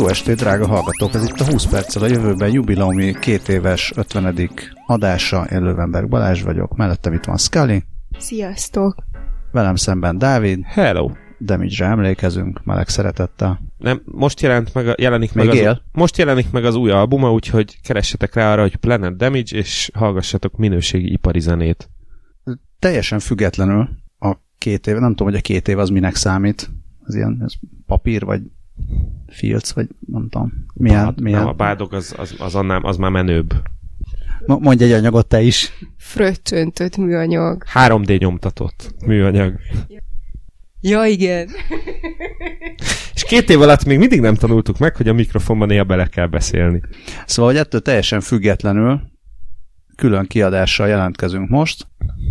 Jó estét, drága hallgatók! Ez itt a 20 perccel a jövőben jubileumi két éves 50. adása. Én Lővenberg Balázs vagyok, mellettem itt van Scully. Sziasztok! Velem szemben Dávid. Hello! Damage-re emlékezünk, meleg szeretettel. Nem, most jelent meg a, jelenik Még meg él? az, most jelenik meg az új albuma, úgyhogy keressetek rá arra, hogy Planet Damage, és hallgassatok minőségi ipari zenét. Teljesen függetlenül a két év, nem tudom, hogy a két év az minek számít. Az ilyen ez papír, vagy filc, vagy nem tudom. Milyen, Bád, milyen... Nem, a bádog az, az, az, annál, az már menőbb. Mo- Mondj egy anyagot te is. Fröccsöntött műanyag. 3D nyomtatott műanyag. Ja, igen. És két év alatt még mindig nem tanultuk meg, hogy a mikrofonban néha bele kell beszélni. Szóval, hogy ettől teljesen függetlenül külön kiadással jelentkezünk most.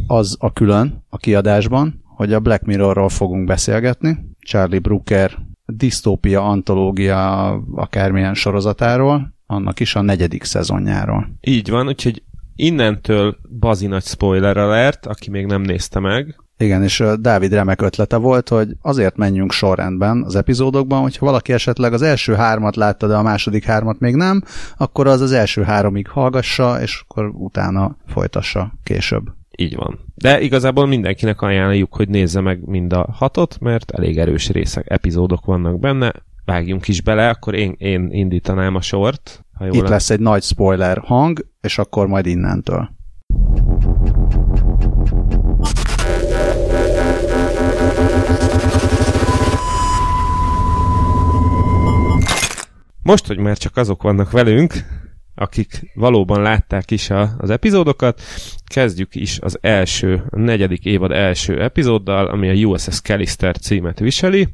Az a külön a kiadásban, hogy a Black Mirrorról fogunk beszélgetni. Charlie Brooker disztópia antológia akármilyen sorozatáról, annak is a negyedik szezonjáról. Így van, úgyhogy innentől bazi nagy spoiler alert, aki még nem nézte meg. Igen, és Dávid remek ötlete volt, hogy azért menjünk sorrendben az epizódokban, hogyha valaki esetleg az első hármat látta, de a második hármat még nem, akkor az az első háromig hallgassa, és akkor utána folytassa később. Így van. De igazából mindenkinek ajánljuk, hogy nézze meg mind a hatot, mert elég erős részek, epizódok vannak benne. Vágjunk is bele, akkor én, én indítanám a sort. Ha jól Itt lett. lesz egy nagy spoiler hang, és akkor majd innentől. Most, hogy már csak azok vannak velünk, akik valóban látták is a, az epizódokat, kezdjük is az első, a negyedik évad első epizóddal, ami a USS Callister címet viseli.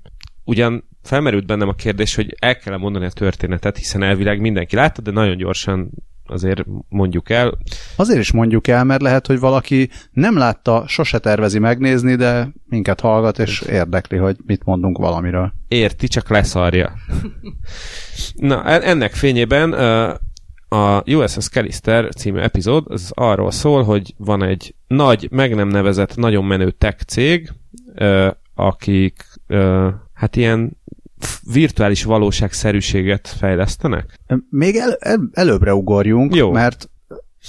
Ugyan felmerült bennem a kérdés, hogy el kell mondani a történetet, hiszen elvileg mindenki látta, de nagyon gyorsan azért mondjuk el. Azért is mondjuk el, mert lehet, hogy valaki nem látta, sose tervezi megnézni, de minket hallgat, és érdekli, hogy mit mondunk valamiről. Érti, csak leszarja. Na, en- ennek fényében a USS Callister című epizód az arról szól, hogy van egy nagy, meg nem nevezett, nagyon menő tech cég, ö, akik ö, hát ilyen virtuális valóságszerűséget fejlesztenek. Még el, el, előbbre ugorjunk, Jó. mert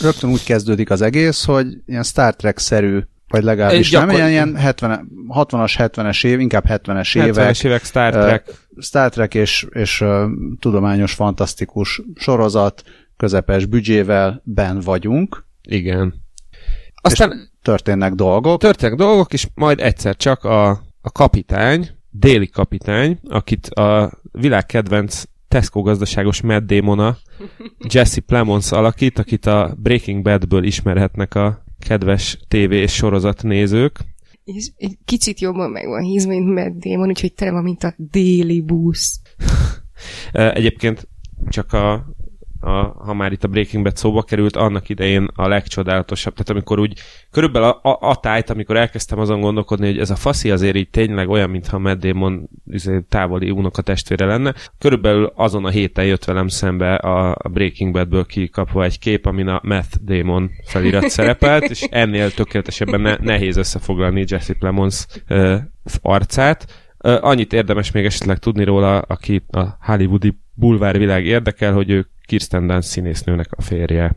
rögtön úgy kezdődik az egész, hogy ilyen Star Trek-szerű, vagy legalábbis Gyakor- nem, ilyen, ilyen 70, 60-as, 70-es év, inkább 70-es évek, 70-es évek Star Trek. Star Trek és, és uh, tudományos, fantasztikus sorozat, közepes büdzsével ben vagyunk, Igen. Aztán történnek dolgok. történnek dolgok, és majd egyszer csak a, a kapitány, déli kapitány, akit a világ kedvenc Tesco gazdaságos Matt Damona, Jesse Plemons alakít, akit a Breaking Badből ismerhetnek a kedves tévé és sorozat nézők. És egy kicsit jobban meg van hízva, mint Matt Damon, úgyhogy tele van, mint a déli busz. Egyébként csak a, a, ha már itt a Breaking Bad szóba került, annak idején a legcsodálatosabb, tehát amikor úgy, körülbelül a, a, a tájt, amikor elkezdtem azon gondolkodni, hogy ez a faszi azért így tényleg olyan, mintha Matt Damon izé, távoli unokatestvére lenne, körülbelül azon a héten jött velem szembe a, a Breaking Badből kikapva egy kép, amin a Meth Damon felirat szerepelt, és ennél tökéletesebben ne, nehéz összefoglalni Jesse Plemons ö, arcát. Annyit érdemes még esetleg tudni róla, aki a hollywoodi bulvárvilág érdekel, hogy ő Kirsten Dunst színésznőnek a férje.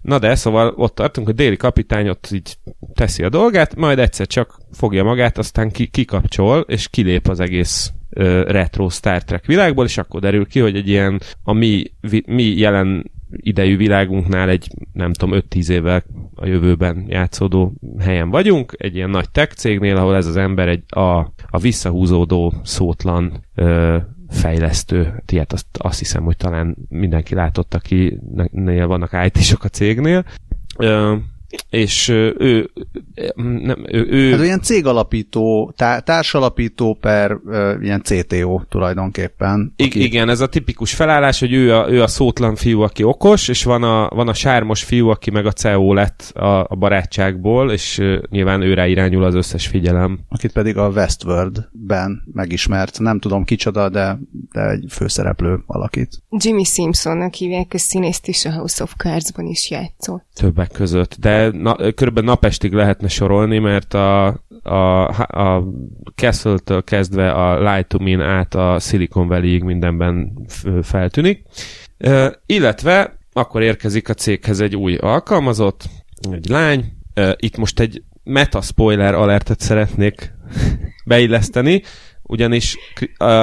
Na de, szóval ott tartunk, hogy déli kapitány ott így teszi a dolgát, majd egyszer csak fogja magát, aztán ki, kikapcsol, és kilép az egész ö, retro Star Trek világból, és akkor derül ki, hogy egy ilyen a mi, vi, mi jelen idejű világunknál egy, nem tudom, 5-10 évvel a jövőben játszódó helyen vagyunk, egy ilyen nagy tech cégnél, ahol ez az ember egy a, a visszahúzódó, szótlan ö, fejlesztő, ilyet azt, azt hiszem, hogy talán mindenki látott, akinél vannak IT-sok a cégnél. És ő, nem, ő, ő Hát ilyen cégalapító, tá- társalapító per uh, ilyen CTO tulajdonképpen. I- igen, ez a tipikus felállás, hogy ő a, ő a szótlan fiú, aki okos, és van a, van a sármos fiú, aki meg a CEO lett a, a barátságból, és uh, nyilván őre irányul az összes figyelem. akit pedig a Westworld-ben megismert. Nem tudom kicsoda, de, de egy főszereplő alakít. Jimmy Simpsonnak hívják, és színészt is a House of Cards-ban is játszott. Többek között. De na, körülbelül napestig lehetne sorolni, mert a, a, a Castle-től kezdve a Light to Me át a Silicon Valley-ig mindenben feltűnik. Uh, illetve akkor érkezik a céghez egy új alkalmazott, egy lány. Uh, itt most egy meta spoiler alertet szeretnék beilleszteni, ugyanis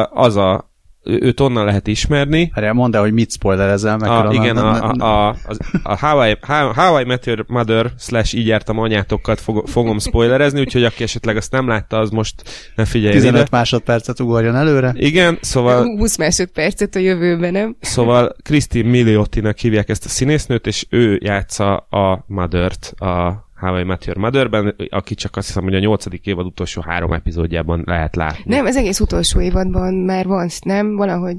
az a őt onnan lehet ismerni. Erre mondd el, hogy mit spoilerezel meg. A, igen, a, a, a, a How, I, How, How I Met Your Mother slash így jártam anyátokat fog, fogom spoilerezni, úgyhogy aki esetleg azt nem látta, az most ne figyelj 15 ide. másodpercet ugorjon előre. Igen, szóval... 20 másodpercet a jövőben, nem? Szóval Christine Miliottinak hívják ezt a színésznőt, és ő játsza a Mother-t a How I Met Your Mother-ben, aki csak azt hiszem, hogy a nyolcadik évad utolsó három epizódjában lehet látni. Nem, ez egész utolsó évadban már van, nem? Valahogy...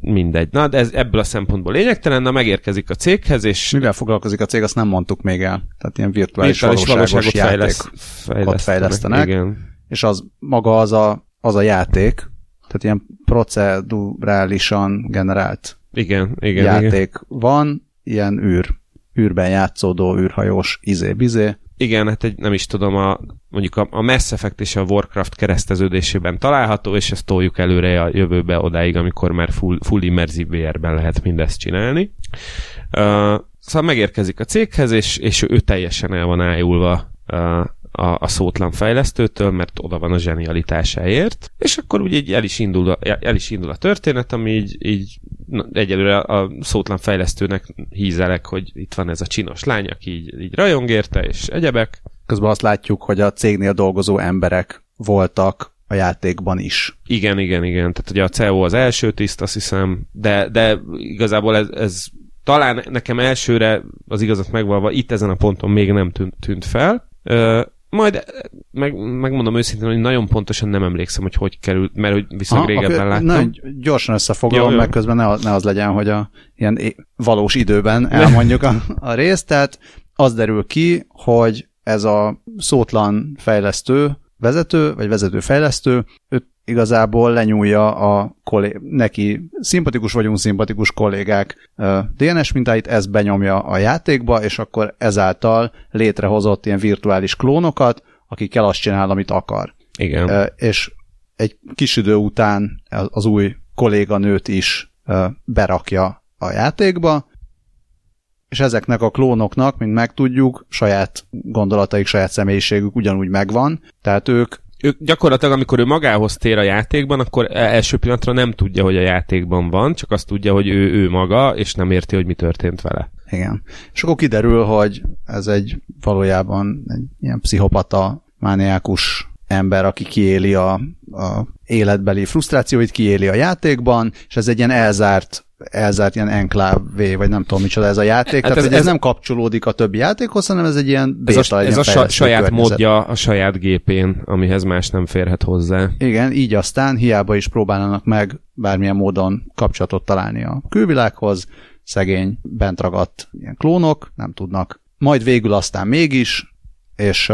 Mindegy. Na, de ez ebből a szempontból lényegtelen, na megérkezik a céghez, és... Mivel foglalkozik a cég, azt nem mondtuk még el. Tehát ilyen virtuális, virtuális valóságos játék fejlesz, fejlesztenek. Igen. És az maga az a, az a játék, tehát ilyen procedurálisan generált igen, igen, játék igen. van, ilyen űr űrben játszódó űrhajós izé-bizé. Igen, hát egy, nem is tudom, a, mondjuk a, a Mass Effect és a Warcraft kereszteződésében található, és ezt toljuk előre a jövőbe odáig, amikor már full, full immersive VR-ben lehet mindezt csinálni. Uh, szóval megérkezik a céghez, és, és ő teljesen el van ájulva uh, a, a szótlan fejlesztőtől, mert oda van a zsenialitásáért, és akkor úgy így el is indul a, el is indul a történet, ami így, így na, egyelőre a szótlan fejlesztőnek hízelek, hogy itt van ez a csinos lány, aki így, így rajong érte, és egyebek. Közben azt látjuk, hogy a cégnél dolgozó emberek voltak a játékban is. Igen, igen, igen. Tehát ugye a CEO az első tiszt, azt hiszem, de, de igazából ez, ez talán nekem elsőre az igazat megvalva itt ezen a ponton még nem tűnt, tűnt fel. Majd meg, megmondom őszintén, hogy nagyon pontosan nem emlékszem, hogy hogy került, mert hogy viszonylag Aha, régebben láttam. Na, gyorsan összefoglalom, jó, meg közben ne, ne az legyen, hogy a ilyen valós időben elmondjuk a, a részt. Tehát az derül ki, hogy ez a szótlan fejlesztő, vezető, vagy vezető fejlesztő, ő igazából lenyúlja a kollé- neki szimpatikus vagy unszimpatikus kollégák DNS mintáit, ez benyomja a játékba, és akkor ezáltal létrehozott ilyen virtuális klónokat, akikkel azt csinál, amit akar. Igen. És egy kis idő után az új kolléganőt is berakja a játékba, és ezeknek a klónoknak, mint megtudjuk, saját gondolataik, saját személyiségük ugyanúgy megvan, tehát ők ő gyakorlatilag, amikor ő magához tér a játékban, akkor e- első pillanatra nem tudja, hogy a játékban van, csak azt tudja, hogy ő, ő maga, és nem érti, hogy mi történt vele. Igen. És akkor kiderül, hogy ez egy valójában egy ilyen pszichopata, mániákus ember, aki kiéli a, a életbeli frusztrációit, kiéli a játékban, és ez egy ilyen elzárt elzárt ilyen enklávé, vagy nem tudom micsoda ez a játék. Hát Tehát, ez, ez, ez, nem kapcsolódik a többi játékhoz, hanem ez egy ilyen béta, Ez a, ez a saját módja a saját gépén, amihez más nem férhet hozzá. Igen, így aztán hiába is próbálnak meg bármilyen módon kapcsolatot találni a külvilághoz, szegény, bent ragadt ilyen klónok, nem tudnak. Majd végül aztán mégis, és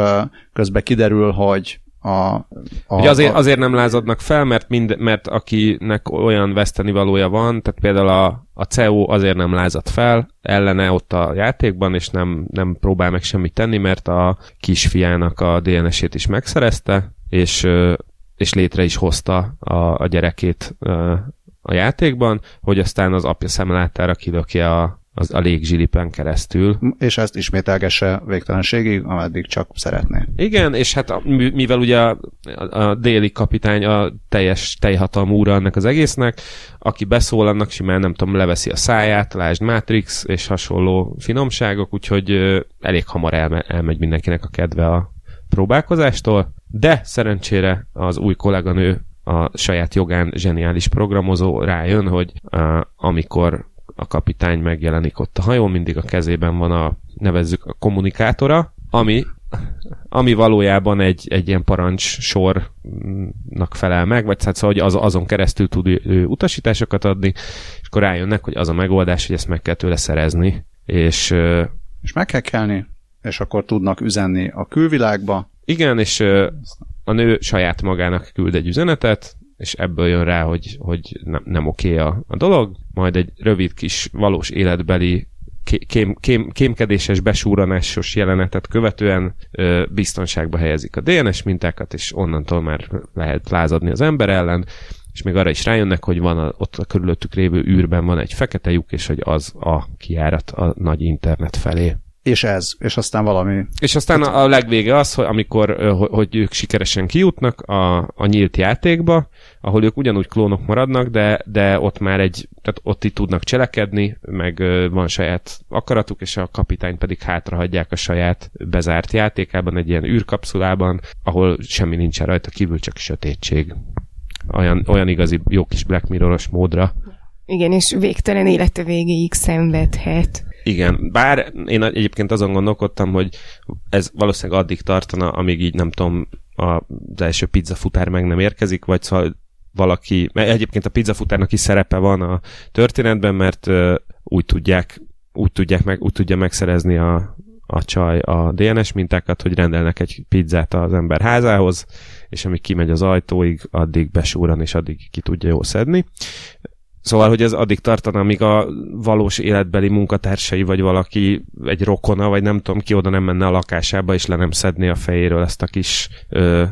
közben kiderül, hogy a, a, Ugye azért, azért nem lázadnak fel, mert, mind, mert akinek olyan veszteni valója van, tehát például a, a CEO azért nem lázad fel ellene ott a játékban, és nem, nem próbál meg semmit tenni, mert a kisfiának a DNS-ét is megszerezte, és, és létre is hozta a, a gyerekét a játékban, hogy aztán az apja szemlátára kilökje a, az a légzsilipen keresztül. És ezt ismételgesse végtelenségig, ameddig csak szeretné. Igen, és hát a, mivel ugye a, a déli kapitány a teljes teljhatalmú úra ennek az egésznek, aki beszól, annak simán nem tudom, leveszi a száját, lásd Matrix és hasonló finomságok, úgyhogy elég hamar elme, elmegy mindenkinek a kedve a próbálkozástól, de szerencsére az új kolléganő a saját jogán zseniális programozó rájön, hogy uh, amikor a kapitány megjelenik ott a hajón, mindig a kezében van a, nevezzük a kommunikátora, ami, ami valójában egy, egy ilyen parancs sornak felel meg, vagy hát szóval, hogy az, azon keresztül tud ő utasításokat adni, és akkor rájönnek, hogy az a megoldás, hogy ezt meg kell tőle szerezni, és... És meg kell kelni, és akkor tudnak üzenni a külvilágba. Igen, és a nő saját magának küld egy üzenetet, és ebből jön rá, hogy, hogy nem, nem oké a, a dolog, majd egy rövid kis valós életbeli kém, kém, kémkedéses, besúranásos jelenetet követően ö, biztonságba helyezik a DNS mintákat, és onnantól már lehet lázadni az ember ellen, és még arra is rájönnek, hogy van a, ott a körülöttük lévő űrben van egy fekete lyuk, és hogy az a kiárat a nagy internet felé. És ez, és aztán valami... És aztán a, a legvége az, hogy amikor hogy ők sikeresen kijutnak a, a nyílt játékba, ahol ők ugyanúgy klónok maradnak, de, de ott már egy, tehát ott itt tudnak cselekedni, meg van saját akaratuk, és a kapitány pedig hátrahagyják a saját bezárt játékában, egy ilyen űrkapszulában, ahol semmi nincsen rajta kívül, csak sötétség. Olyan, olyan igazi jó kis Black Mirror-os módra. Igen, és végtelen élete végéig szenvedhet. Igen, bár én egyébként azon gondolkodtam, hogy ez valószínűleg addig tartana, amíg így nem tudom, az első pizzafutár meg nem érkezik, vagy szóval valaki, mert egyébként a pizzafutárnak is szerepe van a történetben, mert uh, úgy tudják, úgy tudják meg, úgy tudja megszerezni a, a csaj a DNS mintákat, hogy rendelnek egy pizzát az ember házához, és amíg kimegy az ajtóig, addig besúran, és addig ki tudja jól szedni. Szóval, hogy ez addig tartana, amíg a valós életbeli munkatársai, vagy valaki, egy rokona, vagy nem tudom ki, oda nem menne a lakásába, és le nem szedné a fejéről ezt a kis ö,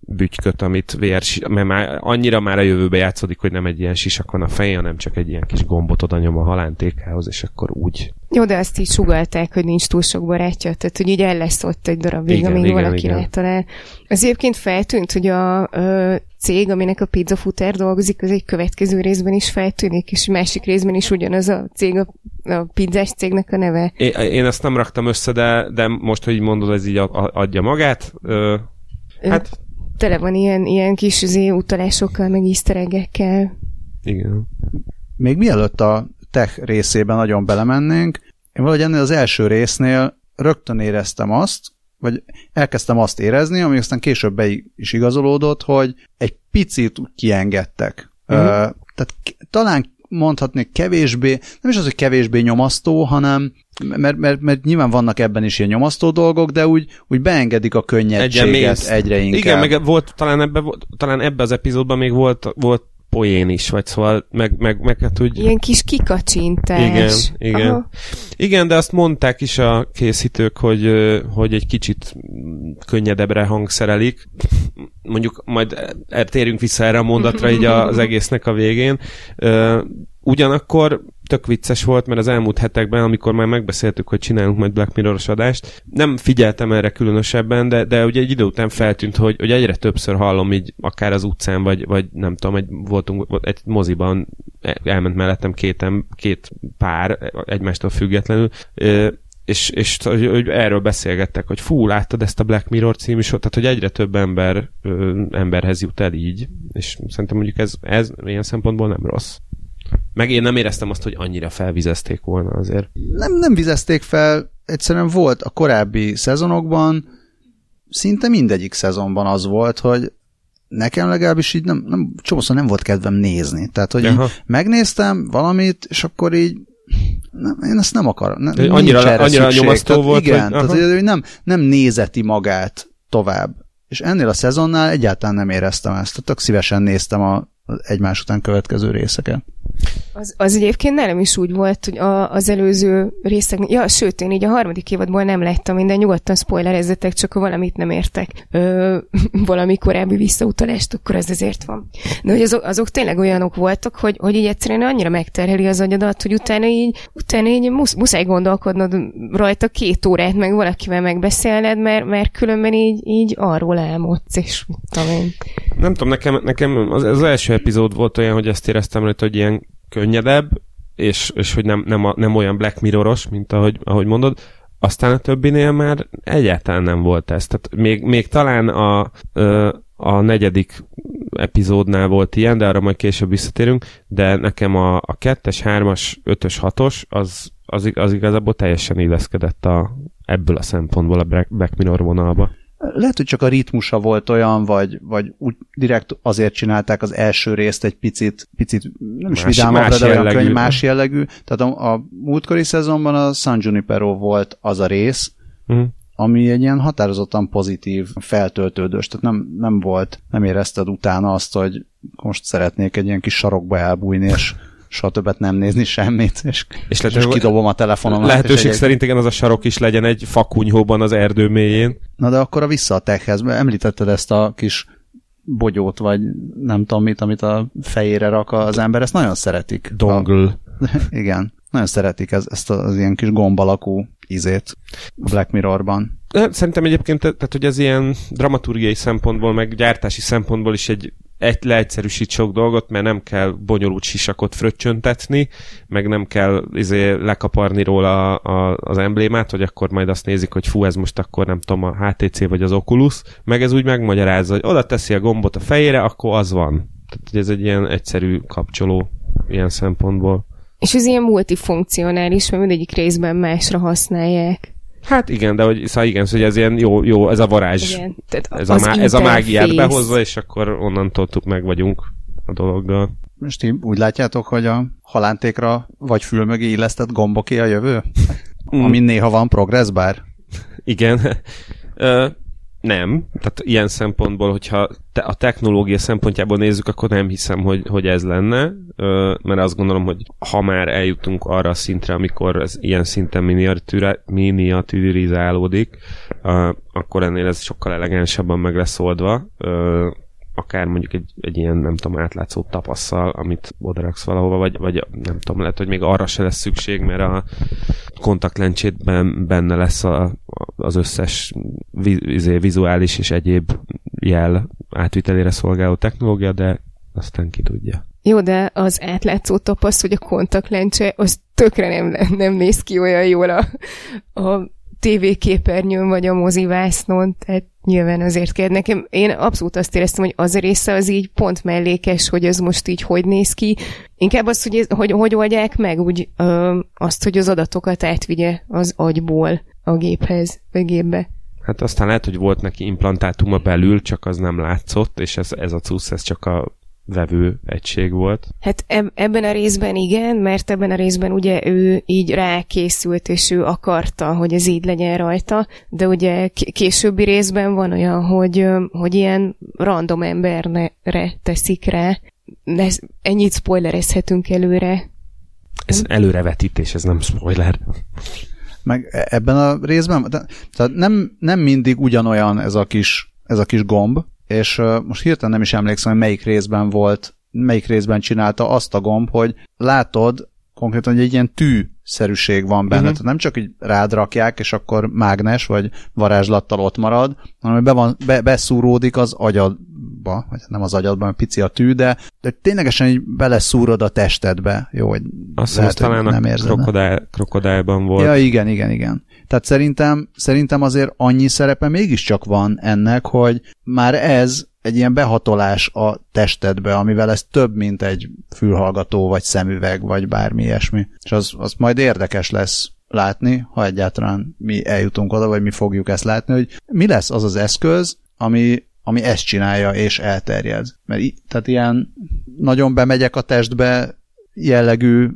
bütyköt, amit VR, mert már annyira már a jövőbe játszódik, hogy nem egy ilyen sisakon a fején, hanem csak egy ilyen kis gombot oda nyom a halántékához, és akkor úgy. Jó, de azt így sugalták, hogy nincs túl sok barátja, tehát hogy így el lesz ott egy darabig, igen, amíg igen, valaki rátalál. Az egyébként feltűnt, hogy a, a cég, aminek a pizza futer dolgozik, az egy következő részben is feltűnik, és másik részben is ugyanaz a cég, a, a pizzás cégnek a neve. Én, én ezt nem raktam össze, de, de most, hogy mondod, ez így adja magát. Ö, hát tele van ilyen, ilyen kis zé utalásokkal, meg iszteregekkel. Igen. Még mielőtt a tech részében nagyon belemennénk, én valahogy ennél az első résznél rögtön éreztem azt, vagy elkezdtem azt érezni, ami aztán később be is igazolódott, hogy egy picit kiengedtek. Uh-huh. Uh, tehát talán mondhatnék kevésbé, nem is az, hogy kevésbé nyomasztó, hanem mert, mert, mert nyilván vannak ebben is ilyen nyomasztó dolgok, de úgy, úgy beengedik a könnyedséget egyre inkább. Igen, meg volt, talán ebbe, talán ebbe az epizódban még volt, volt poén is, vagy szóval meg, meg, meg hát úgy... Ilyen kis kikacsintás. Igen, igen. Aha. Igen, de azt mondták is a készítők, hogy, hogy egy kicsit könnyedebbre hangszerelik. Mondjuk majd térjünk vissza erre a mondatra így az egésznek a végén. Ugyanakkor tök vicces volt, mert az elmúlt hetekben, amikor már megbeszéltük, hogy csinálunk majd Black Mirror-os adást, nem figyeltem erre különösebben, de, de ugye egy idő után feltűnt, hogy, hogy egyre többször hallom így akár az utcán, vagy, vagy nem tudom, egy, voltunk egy moziban, elment mellettem két, két pár egymástól függetlenül, és, és hogy erről beszélgettek, hogy fú, láttad ezt a Black Mirror című sort, tehát hogy egyre több ember ö, emberhez jut el így, és szerintem mondjuk ez, ez ilyen szempontból nem rossz. Meg én nem éreztem azt, hogy annyira felvizezték volna azért. Nem, nem vizezték fel, egyszerűen volt a korábbi szezonokban, szinte mindegyik szezonban az volt, hogy nekem legalábbis így nem, nem csomószor nem volt kedvem nézni. Tehát, hogy megnéztem valamit, és akkor így nem, én ezt nem akarom. Nem, annyira, annyira nyomasztó tehát, volt. Igen, vagy, tehát, hogy nem, nem nézeti magát tovább. És ennél a szezonnál egyáltalán nem éreztem ezt. Tehát tök szívesen néztem a egymás után következő részeket. Az, az egyébként nem is úgy volt, hogy a, az előző részek, ja, sőt, én így a harmadik évadból nem láttam minden, nyugodtan spoilerezzetek, csak ha valamit nem értek, ö, valami korábbi visszautalást, akkor ez ezért van. De hogy azok, azok tényleg olyanok voltak, hogy, hogy így egyszerűen annyira megterheli az agyadat, hogy utána így, utána így musz, muszáj gondolkodnod rajta két órát, meg valakivel megbeszélned, mert, mert különben így, így arról álmodsz, és mit tudom én. Nem tudom, nekem, nekem az, az első epizód volt olyan, hogy ezt éreztem rajta, hogy ilyen könnyedebb, és, és hogy nem, nem, a, nem olyan Black Mirroros, mint ahogy, ahogy mondod, aztán a többinél már egyáltalán nem volt ez. Tehát még, még talán a, a negyedik epizódnál volt ilyen, de arra majd később visszatérünk, de nekem a, a kettes, hármas, ötös, hatos, az, az, az igazából teljesen illeszkedett a, ebből a szempontból a Black Mirror vonalba. Lehet, hogy csak a ritmusa volt olyan, vagy, vagy úgy direkt azért csinálták az első részt egy picit, picit nem is vidámabbra, de olyan könyv, más jellegű. Tehát a, a múltkori szezonban a San Junipero volt az a rész, uh-huh. ami egy ilyen határozottan pozitív, feltöltődős, tehát nem, nem volt, nem érezted utána azt, hogy most szeretnék egy ilyen kis sarokba elbújni, és soha többet nem nézni semmit, és, És lehet, és kidobom a telefonomat. lehetőség és szerint igen, az a sarok is legyen egy fakunyhóban az erdő mélyén. Na de akkor a vissza a techhez. Említetted ezt a kis bogyót, vagy nem tudom mit, amit a fejére rak az ember, ezt nagyon szeretik. Dongle. A, igen, nagyon szeretik ez, ezt az ilyen kis gomb alakú izét a Black Mirrorban. Szerintem egyébként, te- tehát hogy ez ilyen dramaturgiai szempontból, meg gyártási szempontból is egy, egy leegyszerűsít sok dolgot, mert nem kell bonyolult sisakot fröccsöntetni, meg nem kell izé, lekaparni róla a, a, az emblémát, hogy akkor majd azt nézik, hogy fú, ez most akkor nem tudom, a HTC vagy az Oculus, meg ez úgy megmagyarázza, hogy oda teszi a gombot a fejére, akkor az van. Tehát hogy ez egy ilyen egyszerű kapcsoló ilyen szempontból. És ez ilyen multifunkcionális, mert mindegyik részben másra használják. Hát igen, de hogy, szóval igen, szóval ez ilyen jó, jó, ez a varázs. Igen. Tehát ez, a, má- ez a mágiát behozza, és akkor onnantól meg vagyunk a dologgal. Most ti úgy látjátok, hogy a halántékra vagy fül mögé illesztett gomboké a jövő? Mm. Amin néha van progress bar? Igen. Ö, nem. Tehát ilyen szempontból, hogyha te a technológia szempontjából nézzük, akkor nem hiszem, hogy, hogy ez lenne, mert azt gondolom, hogy ha már eljutunk arra a szintre, amikor ez ilyen szinten miniaturizálódik, akkor ennél ez sokkal elegánsabban meg lesz oldva. Akár mondjuk egy, egy ilyen, nem tudom, átlátszó tapasszal, amit odaraksz valahova, vagy, vagy nem tudom, lehet, hogy még arra se lesz szükség, mert a kontaktlencsétben benne lesz a, az összes vi, izé, vizuális és egyéb jel átvitelére szolgáló technológia, de aztán ki tudja. Jó, de az átlátszó tapasz, vagy a kontaktlencse, az tökre nem, nem néz ki olyan jól a, a tévéképernyőn, vagy a mozivásznon, tehát nyilván azért kell. Nekem, én abszolút azt éreztem, hogy az a része az így pont mellékes, hogy ez most így hogy néz ki. Inkább az, hogy, ez, hogy, hogy oldják meg úgy ö, azt, hogy az adatokat átvigye az agyból a géphez, vagy gépbe. Hát aztán lehet, hogy volt neki implantátuma belül, csak az nem látszott, és ez, ez a cusz, ez csak a vevő egység volt. Hát eb- ebben a részben igen, mert ebben a részben ugye ő így rákészült, és ő akarta, hogy ez így legyen rajta, de ugye k- későbbi részben van olyan, hogy, hogy ilyen random emberre teszik rá. De ez- ennyit spoilerezhetünk előre. Ez előrevetítés, ez nem spoiler. Meg e- ebben a részben, de, tehát nem, nem mindig ugyanolyan ez a kis, ez a kis gomb, és most hirtelen nem is emlékszem, hogy melyik részben volt, melyik részben csinálta azt a gomb, hogy látod konkrétan, hogy egy ilyen tű-szerűség van benne. Uh-huh. Tehát nem csak így rád rakják, és akkor mágnes vagy varázslattal ott marad, hanem be van, be, beszúródik az agyadba, vagy nem az agyadba, mert pici a tű, de, de ténylegesen így beleszúrod a testedbe. Jó, hogy Azt az hogy nem érzed, krokodál, krokodálban volt. Ja, igen, igen, igen. Tehát szerintem, szerintem azért annyi szerepe mégiscsak van ennek, hogy már ez egy ilyen behatolás a testedbe, amivel ez több, mint egy fülhallgató, vagy szemüveg, vagy bármi ilyesmi. És az, az majd érdekes lesz látni, ha egyáltalán mi eljutunk oda, vagy mi fogjuk ezt látni, hogy mi lesz az az eszköz, ami, ami ezt csinálja, és elterjed. Mert í- tehát ilyen nagyon bemegyek a testbe jellegű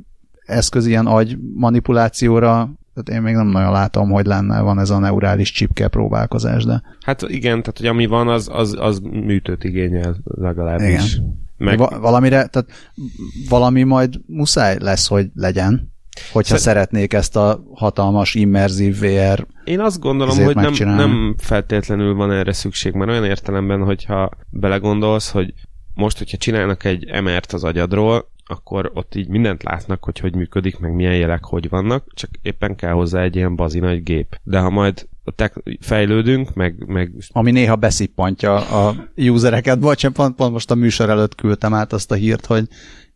eszköz ilyen agy manipulációra, tehát én még nem nagyon látom, hogy lenne, van ez a neurális csipke próbálkozás, de Hát igen, tehát hogy ami van, az, az, az műtőt igényel legalábbis. Meg... Va- valamire, tehát valami majd muszáj lesz, hogy legyen, hogyha Szer- szeretnék ezt a hatalmas immerzív VR Én azt gondolom, hogy nem, nem feltétlenül van erre szükség, mert olyan értelemben, hogyha belegondolsz, hogy most, hogyha csinálnak egy MR-t az agyadról, akkor ott így mindent látnak, hogy hogy működik, meg milyen jelek hogy vannak, csak éppen kell hozzá egy ilyen bazi nagy gép. De ha majd tek- fejlődünk, meg, meg ami néha beszippantja a usereket. Bocsánat, pont, pont most a műsor előtt küldtem át azt a hírt, hogy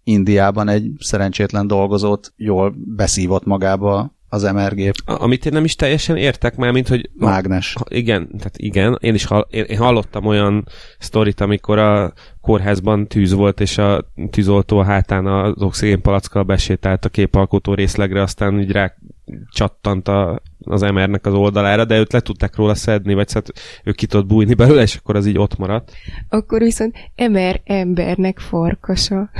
Indiában egy szerencsétlen dolgozót jól beszívott magába az MR-gép a- amit én nem is teljesen értek már, mint hogy mágnes. Ha, igen, tehát igen, én is hall, én, én hallottam olyan sztorit, amikor a kórházban tűz volt, és a tűzoltó a hátán az oxigénpalackkal besétált a képalkotó részlegre, aztán így rá csattant a, az MR-nek az oldalára, de őt le tudták róla szedni, vagy szóval ő ki tudott bújni belőle, és akkor az így ott maradt. Akkor viszont emer embernek farkasa.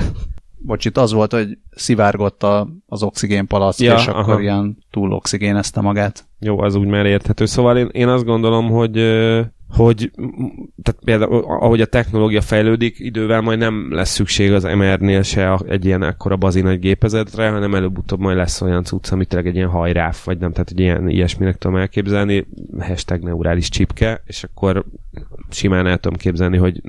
Bocs, itt az volt, hogy szivárgott a, az oxigénpalack, Ja, és akkor aha. ilyen túl oxigénezte magát. Jó, az úgy már érthető. Szóval én, én azt gondolom, hogy hogy tehát például ahogy a technológia fejlődik, idővel majd nem lesz szükség az MR-nél se egy ilyen ekkora bazi nagy gépezetre, hanem előbb-utóbb majd lesz olyan cucc, amit egy ilyen hajráf, vagy nem, tehát egy ilyen ilyesminek tudom elképzelni, hashtag neurális csipke, és akkor simán el tudom képzelni, hogy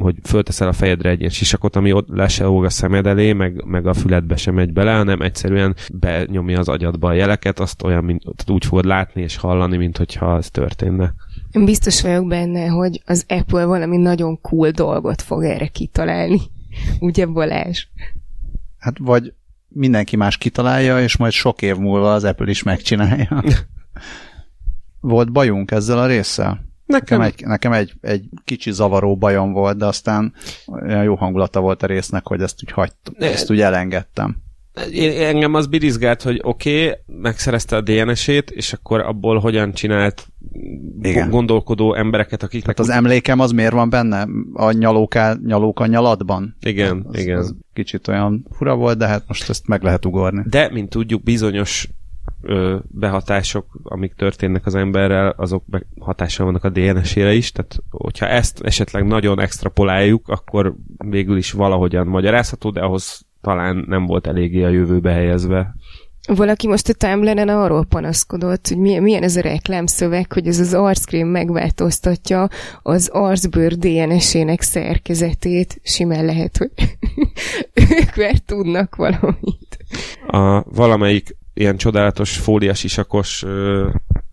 hogy fölteszel a fejedre egy ilyen sisakot, ami ott le se a szemed elé, meg, meg a füledbe sem megy bele, hanem egyszerűen benyomja az agyadba a jeleket, azt olyan, mint, úgy fogod látni és hallani, mint hogyha ez történne. Én biztos vagyok benne, hogy az Apple valami nagyon cool dolgot fog erre kitalálni. Ugye Balázs? Hát vagy mindenki más kitalálja, és majd sok év múlva az Apple is megcsinálja. Volt bajunk ezzel a résszel? Nekem, nekem, egy, nekem egy, egy kicsi zavaró bajom volt, de aztán olyan jó hangulata volt a résznek, hogy ezt úgy hagytam, ezt úgy elengedtem. Én, engem az birizgált, hogy oké, okay, megszerezte a DNS-ét, és akkor abból hogyan csinált Igen. gondolkodó embereket, akiknek... Hát az emlékem az miért van benne? A nyalóká, nyalóka nyalatban? Igen, az, igen. Az kicsit olyan fura volt, de hát most ezt meg lehet ugorni. De, mint tudjuk, bizonyos ö, behatások, amik történnek az emberrel, azok hatással vannak a DNS-ére is, tehát hogyha ezt esetleg nagyon extrapoláljuk, akkor végül is valahogyan magyarázható, de ahhoz talán nem volt eléggé a jövőbe helyezve. Valaki most a timeline arról panaszkodott, hogy milyen, milyen ez a reklámszöveg, hogy ez az arckrém megváltoztatja az arcbőr DNS-ének szerkezetét. Simán lehet, hogy ők már tudnak valamit. A valamelyik ilyen csodálatos fóliás isakos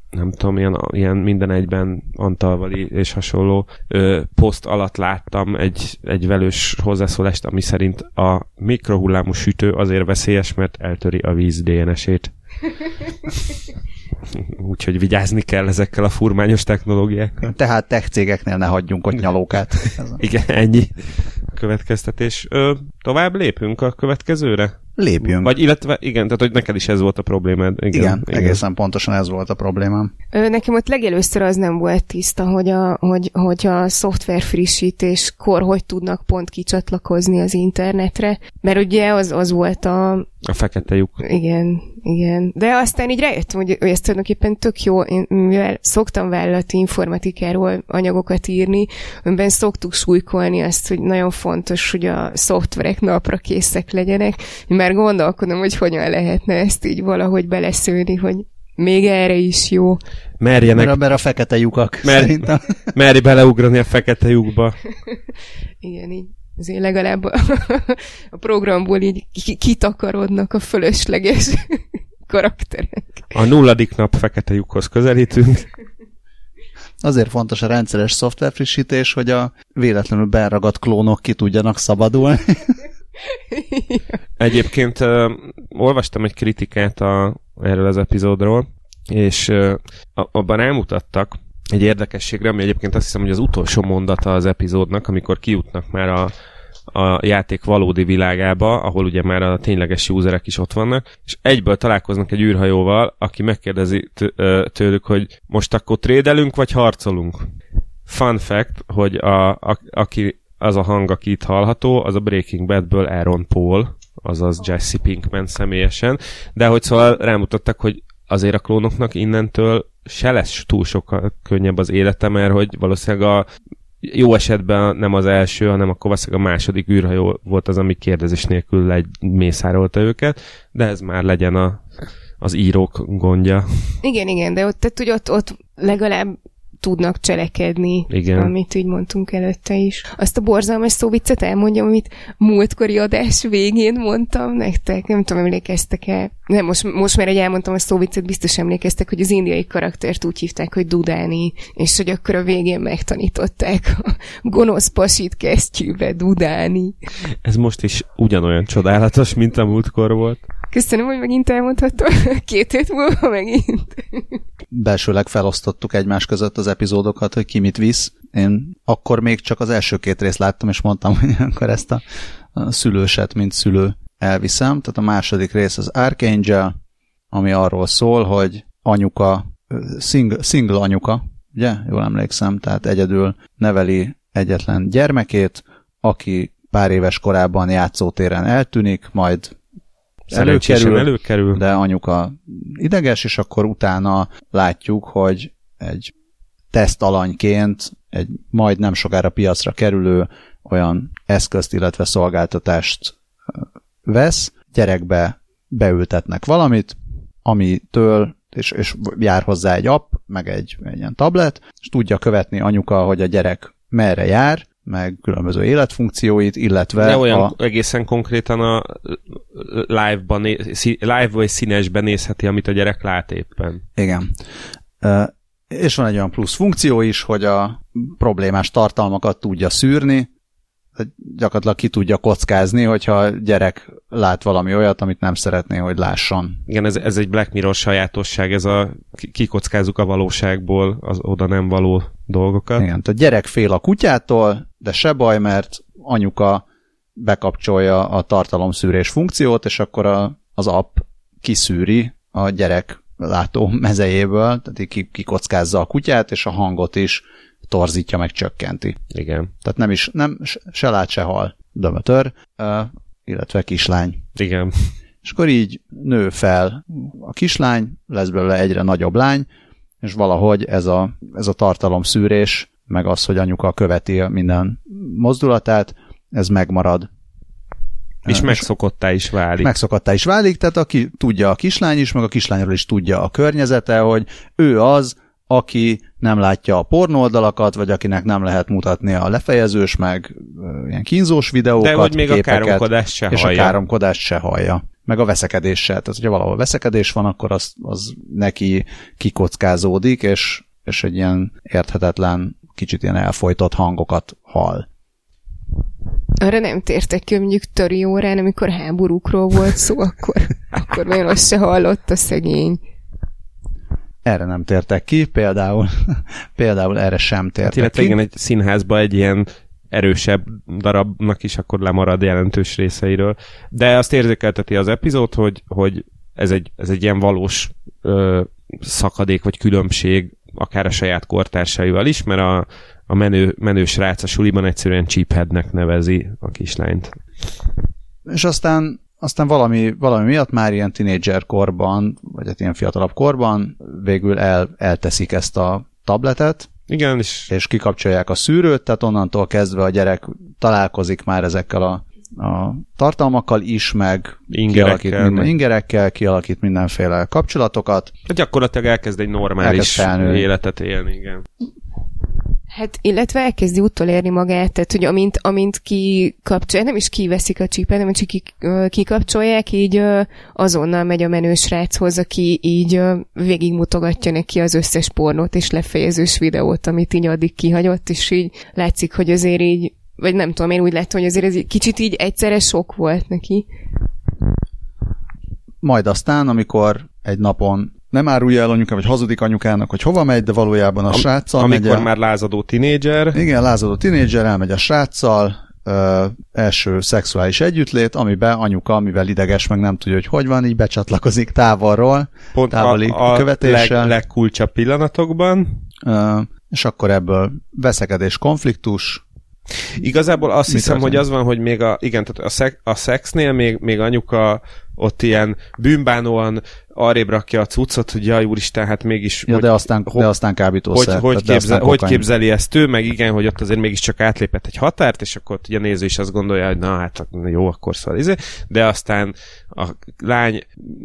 nem tudom, ilyen, ilyen minden egyben Antalvali és hasonló ö, poszt alatt láttam egy, egy velős hozzászólást, ami szerint a mikrohullámú sütő azért veszélyes, mert eltöri a víz DNS-ét. Úgyhogy vigyázni kell ezekkel a furmányos technológiákkal. Tehát tech cégeknél ne hagyjunk ott nyalókát. Igen, ennyi következtetés. Ö, tovább lépünk a következőre? Lépjünk. Vagy illetve, igen, tehát hogy neked is ez volt a problémád. Igen, igen, igen. egészen pontosan ez volt a problémám. Nekem ott legelőször az nem volt tiszta, hogy a, hogy, hogy a szoftver frissítéskor hogy tudnak pont kicsatlakozni az internetre, mert ugye az, az volt a... A fekete lyuk. Igen, igen. De aztán így rájöttem, hogy, hogy ez tulajdonképpen tök jó, én, mivel szoktam vállalati informatikáról anyagokat írni, amiben szoktuk súlykolni azt, hogy nagyon fontos, hogy a szoftverek napra készek legyenek, mert már gondolkodom, hogy hogyan lehetne ezt így valahogy beleszőni, hogy még erre is jó. Merjenek. Mert, mert a fekete lyukak Mer, szerintem. Merj beleugrani a fekete lyukba. Igen, így azért legalább a, a programból így kitakarodnak a fölösleges karakterek. A nulladik nap fekete lyukhoz közelítünk. Azért fontos a rendszeres szoftverfrissítés, hogy a véletlenül beragadt klónok ki tudjanak szabadulni. Egyébként uh, olvastam egy kritikát a, erről az epizódról, és uh, abban elmutattak egy érdekességre, ami egyébként azt hiszem, hogy az utolsó mondata az epizódnak, amikor kijutnak már a, a játék valódi világába, ahol ugye már a tényleges userek is ott vannak, és egyből találkoznak egy űrhajóval, aki megkérdezi tőlük, hogy most akkor trédelünk, vagy harcolunk? Fun fact, hogy a, a, aki az a hang, aki itt hallható, az a Breaking Badből Aaron Paul, azaz Jesse Pinkman személyesen, de hogy szóval rámutattak, hogy azért a klónoknak innentől se lesz túl sokkal könnyebb az élete, mert hogy valószínűleg a jó esetben nem az első, hanem akkor valószínűleg a második űrhajó volt az, ami kérdezés nélkül egy mészárolta őket, de ez már legyen a, az írók gondja. Igen, igen, de ott, tehát, ott, ott legalább tudnak cselekedni, Igen. amit így mondtunk előtte is. Azt a borzalmas szóviccet elmondjam, amit múltkori adás végén mondtam nektek, nem tudom, emlékeztek-e? Nem, most, most már egy elmondtam a szóviccet, biztos emlékeztek, hogy az indiai karaktert úgy hívták, hogy Dudáni, és hogy akkor a végén megtanították a gonosz pasit kesztyűbe Dudáni. Ez most is ugyanolyan csodálatos, mint a múltkor volt. Köszönöm, hogy megint elmondhatom. Két hét múlva megint. Belsőleg felosztottuk egymás között az epizódokat, hogy ki mit visz. Én akkor még csak az első két részt láttam, és mondtam, hogy akkor ezt a szülőset, mint szülő elviszem. Tehát a második rész az Archangel, ami arról szól, hogy anyuka, single, single anyuka, ugye? Jól emlékszem, tehát egyedül neveli egyetlen gyermekét, aki pár éves korában játszótéren eltűnik, majd Szerencsésen előkerül. de anyuka ideges, és akkor utána látjuk, hogy egy tesztalanyként egy majd nem sokára piacra kerülő olyan eszközt, illetve szolgáltatást vesz, gyerekbe beültetnek valamit, amitől, és, és jár hozzá egy app, meg egy, egy ilyen tablet, és tudja követni anyuka, hogy a gyerek merre jár, meg különböző életfunkcióit, illetve... De olyan a... egészen konkrétan a live-ban, live vagy színesben nézheti, amit a gyerek lát éppen. Igen. És van egy olyan plusz funkció is, hogy a problémás tartalmakat tudja szűrni, gyakorlatilag ki tudja kockázni, hogyha a gyerek lát valami olyat, amit nem szeretné, hogy lásson. Igen, ez, ez egy Black Mirror sajátosság, ez a kikockázzuk a valóságból az oda nem való dolgokat. Igen, tehát gyerek fél a kutyától, de se baj, mert anyuka bekapcsolja a tartalomszűrés funkciót, és akkor a, az app kiszűri a gyerek látó mezejéből, tehát kikockázza a kutyát, és a hangot is torzítja, meg csökkenti. Igen. Tehát nem is, nem, se lát, se hal dömötör, illetve kislány. Igen. És akkor így nő fel a kislány, lesz belőle egyre nagyobb lány, és valahogy ez a, ez a tartalomszűrés, meg az, hogy anyuka követi minden mozdulatát, ez megmarad. És megszokottá is válik. Megszokottá is válik, tehát aki tudja a kislány is, meg a kislányról is tudja a környezete, hogy ő az, aki nem látja a pornóldalakat, vagy akinek nem lehet mutatni a lefejezős, meg ilyen kínzós videókat, De hogy még képeket, a káromkodást se és hallja. a káromkodást se hallja. Meg a veszekedéssel. Tehát, hogyha valahol veszekedés van, akkor az, az neki kikockázódik, és, és egy ilyen érthetetlen, kicsit ilyen elfolytott hangokat hall. Arra nem tértek ki, mondjuk töri órán, amikor háborúkról volt szó, akkor, akkor nagyon azt se hallott a szegény. Erre nem tértek ki, például, például erre sem tértek Illetve ki. igen, egy színházba egy ilyen erősebb darabnak is akkor lemarad jelentős részeiről. De azt érzékelteti az epizód, hogy, hogy ez, egy, ez egy ilyen valós ö, szakadék vagy különbség akár a saját kortársaival is, mert a, a menő, menő srác a suliban egyszerűen cheapheadnek nevezi a kislányt. És aztán aztán valami, valami miatt már ilyen tinédzser korban, vagy hát ilyen fiatalabb korban végül el, elteszik ezt a tabletet, Igen, és... és kikapcsolják a szűrőt, tehát onnantól kezdve a gyerek találkozik már ezekkel a, a tartalmakkal is, meg Ingerekkel, kialakít minden, ingerekkel, kialakít mindenféle kapcsolatokat. Gyakorlatilag elkezd egy normális Elkezd felnőni. életet élni, igen. Hát, illetve elkezdi utolérni magát, tehát, hogy amint, amint kikapcsolják, nem is kiveszik a csípet, hanem csak kikapcsolják, így azonnal megy a menő sráchoz, aki így végigmutogatja neki az összes pornót és lefejezős videót, amit így addig kihagyott, és így látszik, hogy azért így, vagy nem tudom, én úgy láttam, hogy azért ez kicsit így egyszerre sok volt neki. Majd aztán, amikor egy napon nem árulja el anyuka, vagy hazudik anyukának, hogy hova megy, de valójában a Am- sráccal megy Amikor el. már lázadó tinédzser, Igen, lázadó tinédzser elmegy a sráccal, ö, első szexuális együttlét, amiben anyuka, mivel ideges, meg nem tudja, hogy hogy van, így becsatlakozik távolról, pont távoli a, a követéssel. leg, legkulcsabb pillanatokban. ö, és akkor ebből veszekedés, konfliktus, Igazából azt Mi hiszem, történik? hogy az van, hogy még a, igen, tehát a, szex, a szexnél még, még anyuka ott ilyen bűnbánóan arrébb rakja a cuccot, hogy jaj, úristen, hát mégis... ja, hogy, de aztán, hogy, de aztán hogy, kábítószer. hogy, de képzel, aztán hogy képzeli ezt ő, meg igen, hogy ott azért mégiscsak átlépett egy határt, és akkor ugye a néző is azt gondolja, hogy na hát jó, akkor szóval izé, de aztán a lány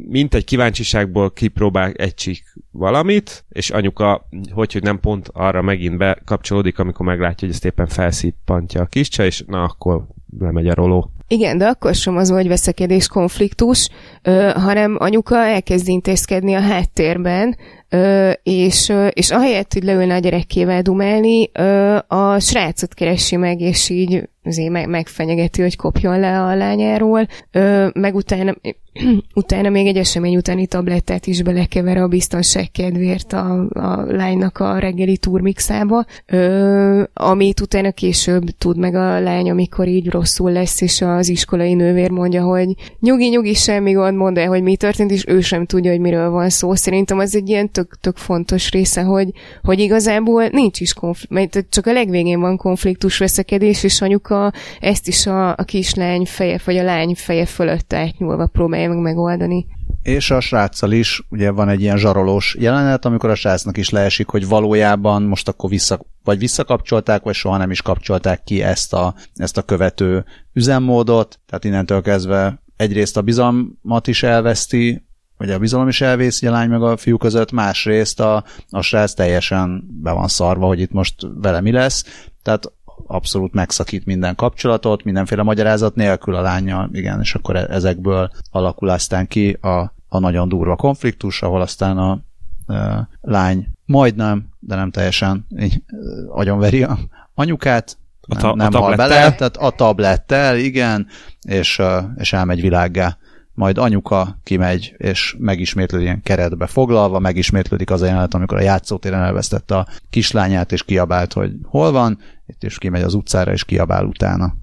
mint egy kíváncsiságból kipróbál egy csík valamit, és anyuka, hogy, hogy nem pont arra megint bekapcsolódik, amikor meglátja, hogy ezt éppen felszippantja a kiscsa, és na akkor lemegy a roló. Igen, de akkor sem az, hogy veszekedés, konfliktus, ö, hanem anyuka elkezd intézkedni a háttérben, ö, és, ö, és ahelyett, hogy leülne a gyerekével dumálni, ö, a srácot keresi meg, és így azért meg, megfenyegeti, hogy kopjon le a lányáról, ö, meg utána, utána még egy esemény utáni tablettát is belekever a biztonság kedvéért a, a lánynak a reggeli turmixába, ö, amit utána később tud meg a lány, amikor így rosszul lesz, és az iskolai nővér mondja, hogy nyugi, nyugi, semmi gond, mondd el, hogy mi történt, és ő sem tudja, hogy miről van szó. Szerintem az egy ilyen tök, tök fontos része, hogy, hogy igazából nincs is konfliktus, csak a legvégén van konfliktus, veszekedés, és anyuka anyuka ezt is a, a kislány feje, vagy a lány feje fölött átnyúlva próbálja meg megoldani. És a sráccal is ugye van egy ilyen zsarolós jelenet, amikor a srácnak is leesik, hogy valójában most akkor vissza, vagy visszakapcsolták, vagy soha nem is kapcsolták ki ezt a, ezt a követő üzemmódot, tehát innentől kezdve egyrészt a bizalmat is elveszti, vagy a bizalom is elvész a lány meg a fiú között, másrészt a, a srác teljesen be van szarva, hogy itt most vele mi lesz, tehát abszolút megszakít minden kapcsolatot, mindenféle magyarázat nélkül a lánya, igen, és akkor e- ezekből alakul aztán ki a, a nagyon durva konfliktus, ahol aztán a, a lány majdnem, de nem teljesen így agyonveri a anyukát, a ta- nem, nem a hal bele, tehát a tablettel, igen, és, és elmegy világgá majd anyuka kimegy, és megismétlődik ilyen keretbe foglalva, megismétlődik az a jelenet, amikor a játszótéren elvesztette a kislányát, és kiabált, hogy hol van, is kimegy az utcára, és kiabál utána.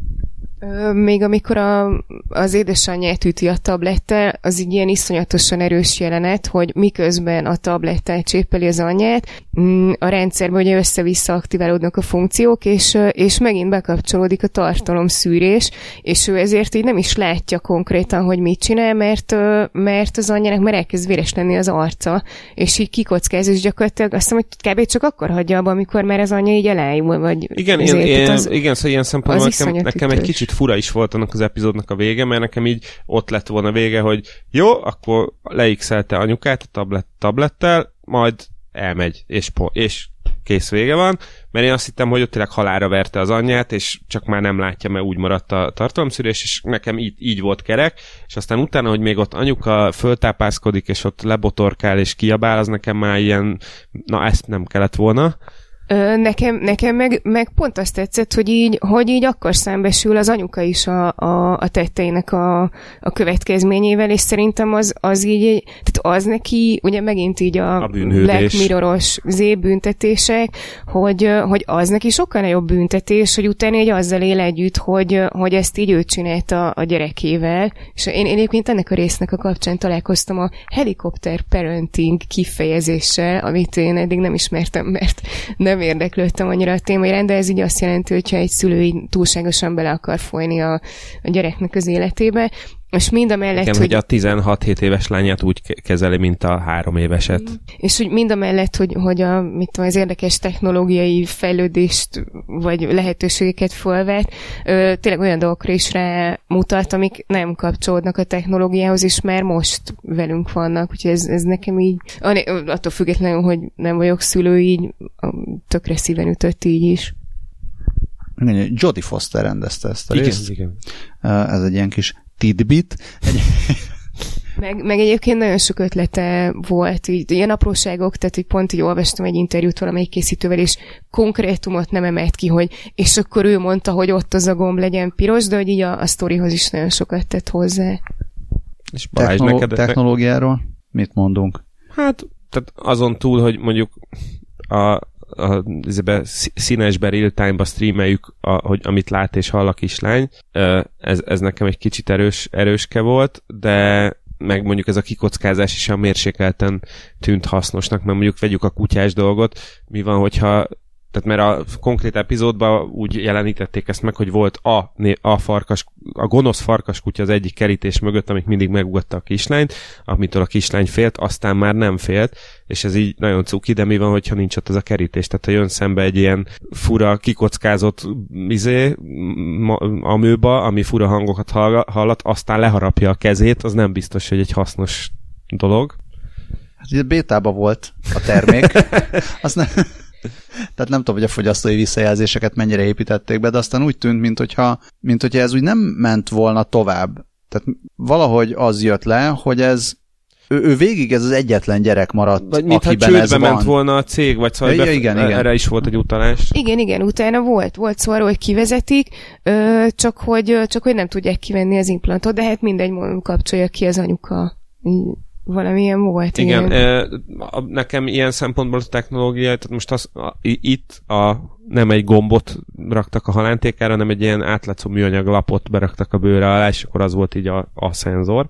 Még amikor a, az édesanyját üti a tablettel, az így ilyen iszonyatosan erős jelenet, hogy miközben a tablettel csépeli az anyját, mm, a rendszerben ugye össze-vissza aktiválódnak a funkciók, és, és megint bekapcsolódik a tartalom szűrés, és ő ezért így nem is látja konkrétan, hogy mit csinál, mert, mert az anyjának már elkezd véres lenni az arca, és így kikockáz, és gyakorlatilag azt hiszem, hogy kb. csak akkor hagyja abba, amikor már az anyja így elájul, vagy igen, ezért, ilyen, az, igen, szóval ilyen szempontból nekem, nekem egy kicsit kicsit fura is volt annak az epizódnak a vége, mert nekem így ott lett volna vége, hogy jó, akkor leixelte anyukát a tablet, tablettel, majd elmegy, és, po- és kész vége van, mert én azt hittem, hogy ott tényleg halára verte az anyját, és csak már nem látja, mert úgy maradt a tartalomszűrés, és nekem így, így volt kerek, és aztán utána, hogy még ott anyuka föltápászkodik, és ott lebotorkál, és kiabál, az nekem már ilyen, na ezt nem kellett volna. Nekem, nekem meg, meg pont azt tetszett, hogy így, hogy így akkor szembesül az anyuka is a, a, a tetteinek a, a következményével, és szerintem az, az így, tehát az neki, ugye megint így a, a Black Mirroros zébüntetések, hogy, hogy az neki sokkal nagyobb büntetés, hogy utána egy azzal él együtt, hogy, hogy ezt így ő csinálta a gyerekével, és én, én egyébként ennek a résznek a kapcsán találkoztam a helikopter parenting kifejezéssel, amit én eddig nem ismertem, mert nem érdeklődtem annyira a téma iránt, de ez így azt jelenti, hogyha egy szülő így túlságosan bele akar folyni a, a gyereknek az életébe, és mind a mellett, Igen, hogy... hogy a 16-7 éves lányát úgy kezeli, mint a három éveset. És hogy mind a mellett, hogy, hogy a, mit tudom, az érdekes technológiai fejlődést, vagy lehetőségeket fölvet, ö, tényleg olyan dolgokra is mutat, amik nem kapcsolódnak a technológiához, és már most velünk vannak, úgyhogy ez, ez nekem így, attól függetlenül, hogy nem vagyok szülő, így tökre szíven ütött így is. Jodie Foster rendezte ezt a igen, részt. Igen. Ez egy ilyen kis tidbit. Egy... Meg, meg egyébként nagyon sok ötlete volt, így, ilyen apróságok, tehát hogy pont így olvastam egy interjút valamelyik készítővel, és konkrétumot nem emelt ki, hogy és akkor ő mondta, hogy ott az a gomb legyen piros, de hogy így a, a sztorihoz is nagyon sokat tett hozzá. És Balázs, Technolo- neked, technológiáról mit mondunk? Hát, tehát azon túl, hogy mondjuk a, a, a színesbe, real-time-ba streameljük, a, hogy amit lát és hall a kislány. Ez, ez nekem egy kicsit erős, erőske volt, de meg mondjuk ez a kikockázás is a mérsékelten tűnt hasznosnak, mert mondjuk vegyük a kutyás dolgot, mi van, hogyha tehát mert a konkrét epizódban úgy jelenítették ezt meg, hogy volt a, a farkas, a gonosz farkas kutya az egyik kerítés mögött, amik mindig megugatta a kislányt, amitől a kislány félt, aztán már nem félt, és ez így nagyon cuki, de mi van, hogyha nincs ott az a kerítés? Tehát ha jön szembe egy ilyen fura, kikockázott izé, amőba, ami fura hangokat hallat, aztán leharapja a kezét, az nem biztos, hogy egy hasznos dolog. Hát ugye bétába volt a termék. Azt nem... Tehát nem tudom, hogy a fogyasztói visszajelzéseket mennyire építették be, de aztán úgy tűnt, mint hogyha, mint hogyha ez úgy nem ment volna tovább. Tehát valahogy az jött le, hogy ez ő, ő végig ez az egyetlen gyerek maradt, vagy mint akiben ez ment van. volna a cég, vagy szóval ja, igen, igen. erre is volt egy utalás. Igen, igen, utána volt, volt szó arról, hogy kivezetik, ö, csak, hogy, csak hogy nem tudják kivenni az implantot, de hát mindegy, kapcsolja ki az anyuka. Valamilyen volt, igen. E, nekem ilyen szempontból a technológia, tehát most az, a, itt a, nem egy gombot raktak a halántékára, hanem egy ilyen átlátszó műanyag lapot beraktak a bőre alá, és akkor az volt így a, a szenzor.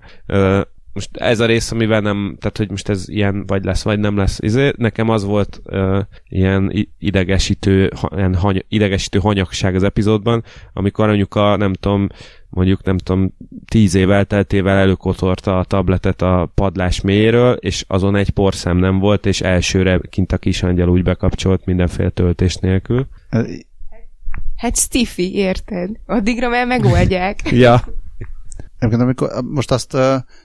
Most ez a rész, amivel nem, tehát hogy most ez ilyen vagy lesz, vagy nem lesz. Izé, nekem az volt uh, ilyen idegesítő, ilyen hany, idegesítő hanyagság az epizódban, amikor anyuka, nem tudom, mondjuk nem tudom, tíz év elteltével előkotorta a tabletet a padlás mélyéről, és azon egy porszem nem volt, és elsőre kint a kis angyal úgy bekapcsolt mindenféle töltés nélkül. Hát Stiffy, érted? Addigra már megoldják. ja. amikor, most azt,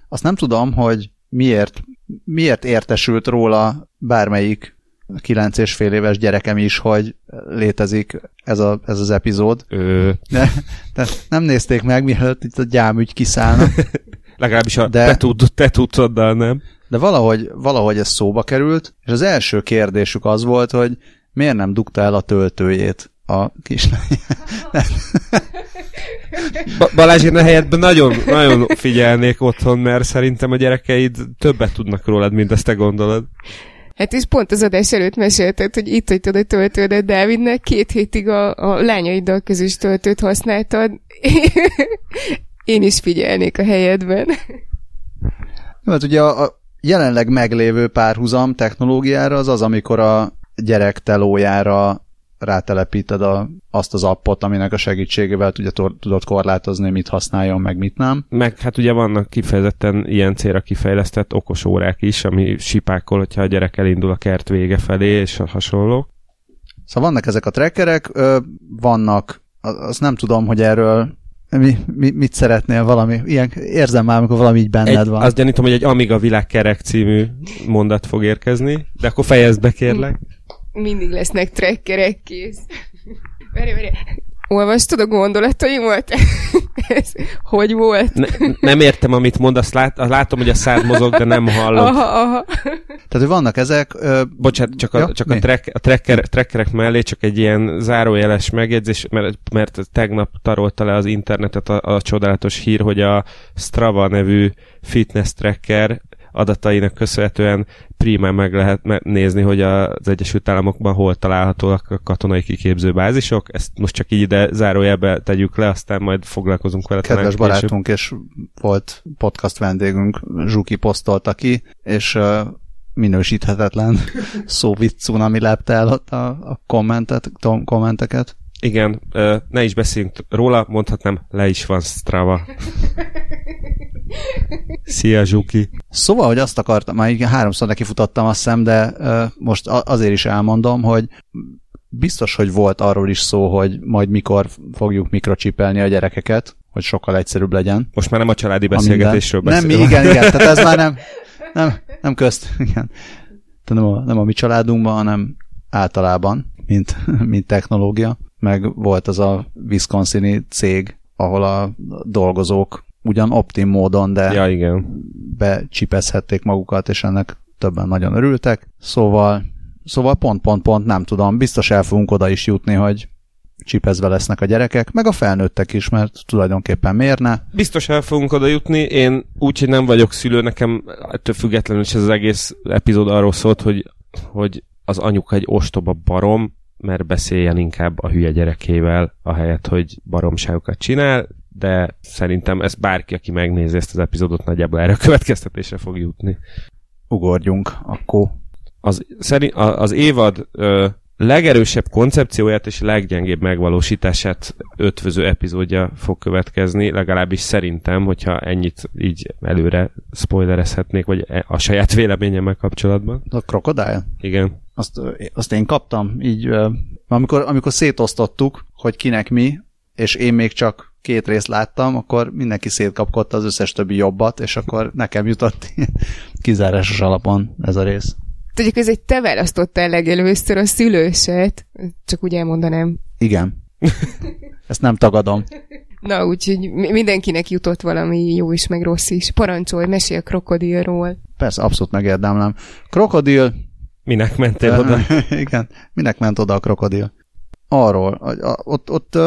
azt nem tudom, hogy miért, miért értesült róla bármelyik kilenc és fél éves gyerekem is, hogy létezik ez, a, ez az epizód. Ö... De, de nem nézték meg, mielőtt itt a gyámügy kiszállna. Legalábbis a de, te, tud, te tudtad, de nem. De valahogy, valahogy ez szóba került, és az első kérdésük az volt, hogy miért nem dugta el a töltőjét a kislány. Ba- Balázs, én a helyetben nagyon, nagyon figyelnék otthon, mert szerintem a gyerekeid többet tudnak rólad, mint ezt te gondolod. Hát és pont az adás előtt mesélted, hogy itt hagytad a töltődet Dávidnek, két hétig a, a lányaiddal közös töltőt használtad. Én is figyelnék a helyedben. Hát ugye a, a jelenleg meglévő párhuzam technológiára az az, amikor a gyerek telójára rátelepíted a, azt az appot, aminek a segítségével tudja, tudod korlátozni, mit használjon, meg mit nem. Meg hát ugye vannak kifejezetten ilyen célra kifejlesztett okos órák is, ami sipákol, hogyha a gyerek elindul a kert vége felé, és a hasonló. Szóval vannak ezek a trackerek, vannak, azt nem tudom, hogy erről mi, mi, mit szeretnél valami, ilyen érzem már, amikor valami így benned egy, van. Azt gyanítom, hogy egy Amiga világkerek című mondat fog érkezni, de akkor fejezd be kérlek. Mindig lesznek trekkerek kész. Várj, várj. Olvastad a gondolataimat? Ez hogy volt? Ne, nem értem, amit mondasz, lát, látom, hogy a szád mozog, de nem hallom. Aha, aha. Tehát, hogy vannak ezek... Ö... Bocsánat, csak, a, ja, csak a, track, a tracker, trackerek mellé csak egy ilyen zárójeles megjegyzés, mert, mert tegnap tarolta le az internetet a, a csodálatos hír, hogy a Strava nevű fitness tracker adatainak köszönhetően primán meg lehet nézni, hogy az Egyesült Államokban hol találhatóak a katonai kiképző bázisok. Ezt most csak így ide zárójelbe tegyük le, aztán majd foglalkozunk vele. Kedves barátunk és volt podcast vendégünk, Zsuki posztolta ki, és minősíthetetlen szóvic ami lepte el a, a kommentet, kommenteket. Igen, ne is beszéljünk róla, mondhatnám, le is van Strava. Szia, Zsuki! Szóval, hogy azt akartam, már igen, háromszor neki futottam azt hiszem, de most azért is elmondom, hogy biztos, hogy volt arról is szó, hogy majd mikor fogjuk mikrocsipelni a gyerekeket, hogy sokkal egyszerűbb legyen. Most már nem a családi beszélgetésről beszélünk. Nem, igen, igen, tehát ez már nem, nem, nem közt, igen. Tehát nem a, nem a mi családunkban, hanem általában, mint, mint technológia. Meg volt az a Wisconsini cég, ahol a dolgozók ugyan optim módon, de ja, igen. becsipezhették magukat, és ennek többen nagyon örültek. Szóval, szóval pont, pont, pont nem tudom, biztos el fogunk oda is jutni, hogy csipezve lesznek a gyerekek, meg a felnőttek is, mert tulajdonképpen miért ne? Biztos el fogunk oda jutni, én úgy, hogy nem vagyok szülő, nekem ettől függetlenül is ez az egész epizód arról szólt, hogy, hogy az anyuka egy ostoba barom, mert beszéljen inkább a hülye gyerekével, ahelyett, hogy baromságokat csinál, de szerintem ez bárki, aki megnézi ezt az epizódot, nagyjából erre a következtetésre fog jutni. Ugorjunk akkor. Az, szerint, az évad ö, legerősebb koncepcióját és leggyengébb megvalósítását ötvöző epizódja fog következni, legalábbis szerintem, hogyha ennyit így előre spoilerezhetnék, vagy e, a saját véleményemmel kapcsolatban. A krokodál? Igen. Azt, azt én kaptam, így amikor, amikor szétosztottuk, hogy kinek mi, és én még csak két részt láttam, akkor mindenki szétkapkodta az összes többi jobbat, és akkor nekem jutott kizárásos alapon ez a rész. Tudjuk, ez egy te választottál legelőször a szülőset, csak úgy elmondanám. Igen. Ezt nem tagadom. Na, úgyhogy mindenkinek jutott valami jó is, meg rossz is. Parancsolj, mesél a krokodilról. Persze, abszolút megérdemlem. Krokodil... Minek mentél oda? Igen, minek ment oda a krokodil? Arról, ott, ott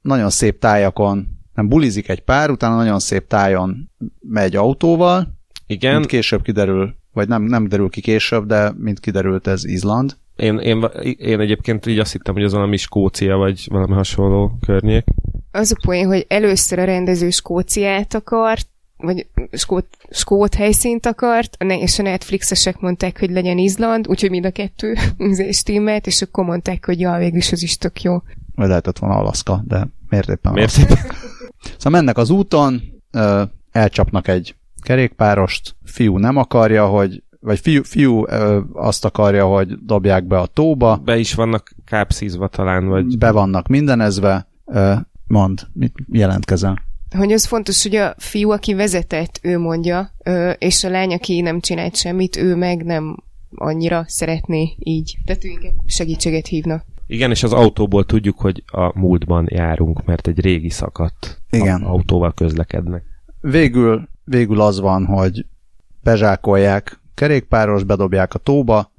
nagyon szép tájakon, nem bulizik egy pár, utána nagyon szép tájon megy autóval. Igen. Mint később kiderül, vagy nem, nem derül ki később, de mint kiderült ez Izland. Én, én, én egyébként így azt hittem, hogy az valami Skócia, vagy valami hasonló környék. Az a poén, hogy először a rendező Skóciát akart, vagy skót, skót helyszínt akart, és a Netflixesek mondták, hogy legyen Izland, úgyhogy mind a kettő stimmelt, és akkor mondták, hogy ja, végül is az is tök jó. Vagy lehetett volna Alaszka, de miért éppen Miért Alaszka? Szóval mennek az úton, elcsapnak egy kerékpárost, fiú nem akarja, hogy vagy fiú, fiú ö, azt akarja, hogy dobják be a tóba, Be is vannak kápszízva talán, vagy... be vannak mindenezve, ö, mond, mit jelentkezel? Hogy az fontos, hogy a fiú, aki vezetett, ő mondja, és a lány, aki nem csinált semmit, ő meg nem annyira szeretné így. Tehát ő inkább segítséget hívna. Igen, és az autóból tudjuk, hogy a múltban járunk, mert egy régi szakadt Igen. autóval közlekednek. Végül, végül az van, hogy bezsákolják, kerékpáros, bedobják a tóba,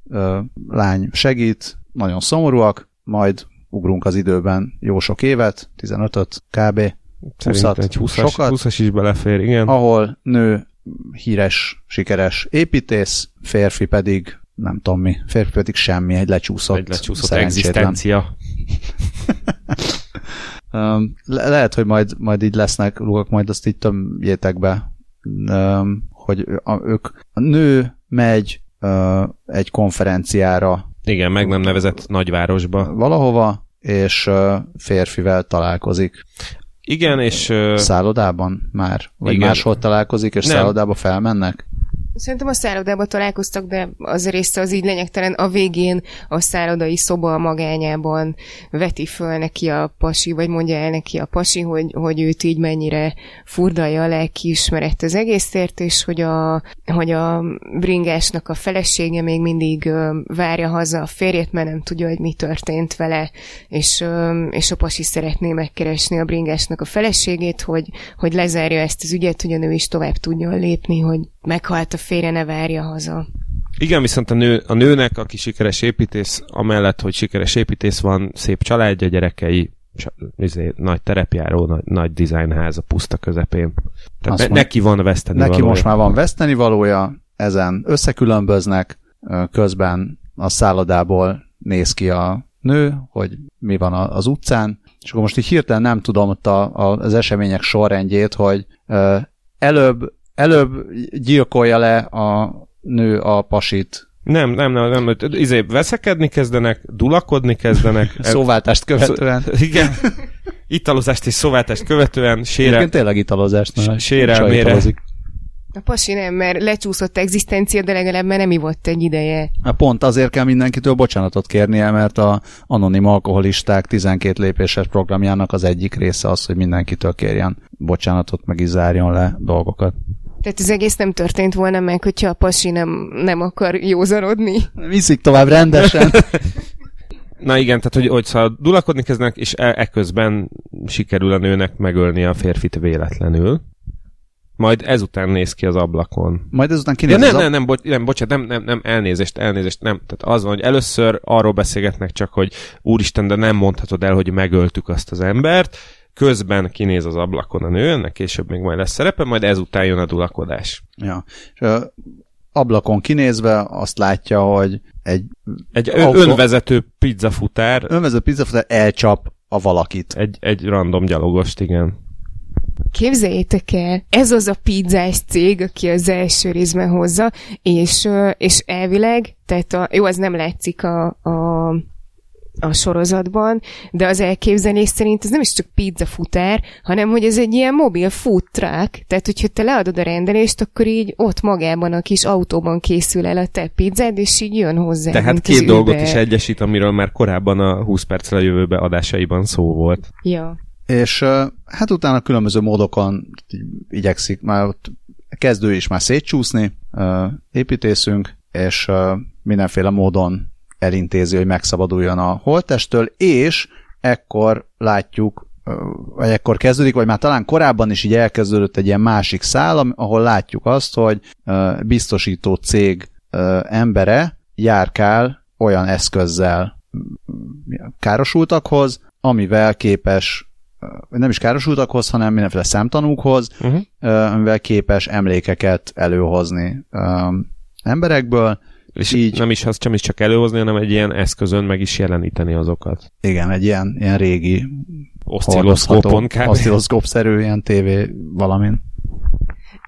lány segít, nagyon szomorúak, majd ugrunk az időben jó sok évet, 15-öt kb. Szerintem 20-at, egy 20-as, sokat. 20 is belefér, igen. ahol nő híres, sikeres építész, férfi pedig nem tudom mi, férfi pedig semmi, egy lecsúszott, egy lecsúszott egzisztencia. Le- lehet, hogy majd, majd így lesznek rúgok, majd azt így tömjétek be, hogy a, ők, a nő megy egy konferenciára Igen, meg nem nevezett nagyvárosba. valahova, és férfivel találkozik. Igen, és Szállodában már? Vagy Igen. máshol találkozik, és Nem. szállodába felmennek? Szerintem a szállodában találkoztak, de az része az így lényegtelen. A végén a szállodai szoba magányában veti föl neki a pasi, vagy mondja el neki a pasi, hogy, hogy őt így mennyire furdalja a lelkiismeret az egészért, és hogy a, hogy a bringásnak a felesége még mindig várja haza a férjét, mert nem tudja, hogy mi történt vele, és, és a pasi szeretné megkeresni a bringásnak a feleségét, hogy, hogy lezárja ezt az ügyet, hogy a nő is tovább tudjon lépni, hogy meghalt a férje, ne várja haza. igen, viszont a, nő, a nőnek, aki sikeres építész, amellett, hogy sikeres építész van, szép családja, gyerekei, izé, nagy terepjáró, nagy, nagy dizájnház a puszta közepén. Tehát ne, neki van veszteni Neki valója. most már van veszteni valója, ezen összekülönböznek, közben a szállodából néz ki a nő, hogy mi van az utcán, és akkor most így hirtelen nem tudom ott a, a, az események sorrendjét, hogy ö, előbb, előbb gyilkolja le a nő a pasit, Nem, nem, nem, nem, izé, veszekedni kezdenek, dulakodni kezdenek. szóváltást követően. Igen. Italozást és szóváltást követően sére, Egyébként tényleg italozást, sérelmére. A pasi nem, mert lecsúszott egzisztencia, de legalább már nem ivott egy ideje. Hát Pont azért kell mindenkitől bocsánatot kérnie, mert a anonim alkoholisták 12 lépéses programjának az egyik része az, hogy mindenkitől kérjen bocsánatot, meg is zárjon le dolgokat. Tehát az egész nem történt volna meg, hogyha a pasi nem, nem akar józarodni. Viszik tovább rendesen. Na igen, tehát hogy, hogy szóval dulakodni kezdenek, és e- ekközben sikerül a nőnek megölni a férfit véletlenül. Majd ezután néz ki az ablakon. Majd ezután Ja, kinéz nem, az nem, nem, bocs, nem, bocsánat, nem, nem, nem, elnézést, elnézést, nem. Tehát az van, hogy először arról beszélgetnek csak, hogy úristen, de nem mondhatod el, hogy megöltük azt az embert, közben kinéz az ablakon a nő, ennek később még majd lesz szerepe, majd ezután jön a dulakodás. Ja. És, ö, ablakon kinézve azt látja, hogy egy Egy ö- Autó- önvezető pizzafutár, önvező pizzafutár elcsap a valakit. egy, egy random gyalogost, igen. Képzeljétek el, ez az a pizzás cég, aki az első részben hozza, és, és elvileg, tehát a, jó, az nem látszik a, a, a sorozatban, de az elképzelés szerint ez nem is csak pizzafutár, hanem hogy ez egy ilyen mobil food truck, tehát hogyha te leadod a rendelést, akkor így ott magában a kis autóban készül el a te pizzád, és így jön hozzá. Tehát mint két az dolgot Uber. is egyesít, amiről már korábban a 20 perccel a jövőbe adásaiban szó volt. Ja. És hát utána különböző módokon igyekszik, már ott kezdő is már szétcsúszni, építészünk, és mindenféle módon elintézi, hogy megszabaduljon a holttestől, és ekkor látjuk, vagy ekkor kezdődik, vagy már talán korábban is így elkezdődött egy ilyen másik szál, ahol látjuk azt, hogy biztosító cég embere járkál olyan eszközzel károsultakhoz, amivel képes nem is károsultakhoz, hanem mindenféle szemtanúkhoz, Uh-huh. ö, amivel képes emlékeket előhozni emberekből. És Így. nem is az sem is csak előhozni, hanem egy ilyen eszközön meg is jeleníteni azokat. Igen, egy ilyen, ilyen régi Oszcilloszkópon kb. oszcilloszkóp-szerű ilyen tévé valamin.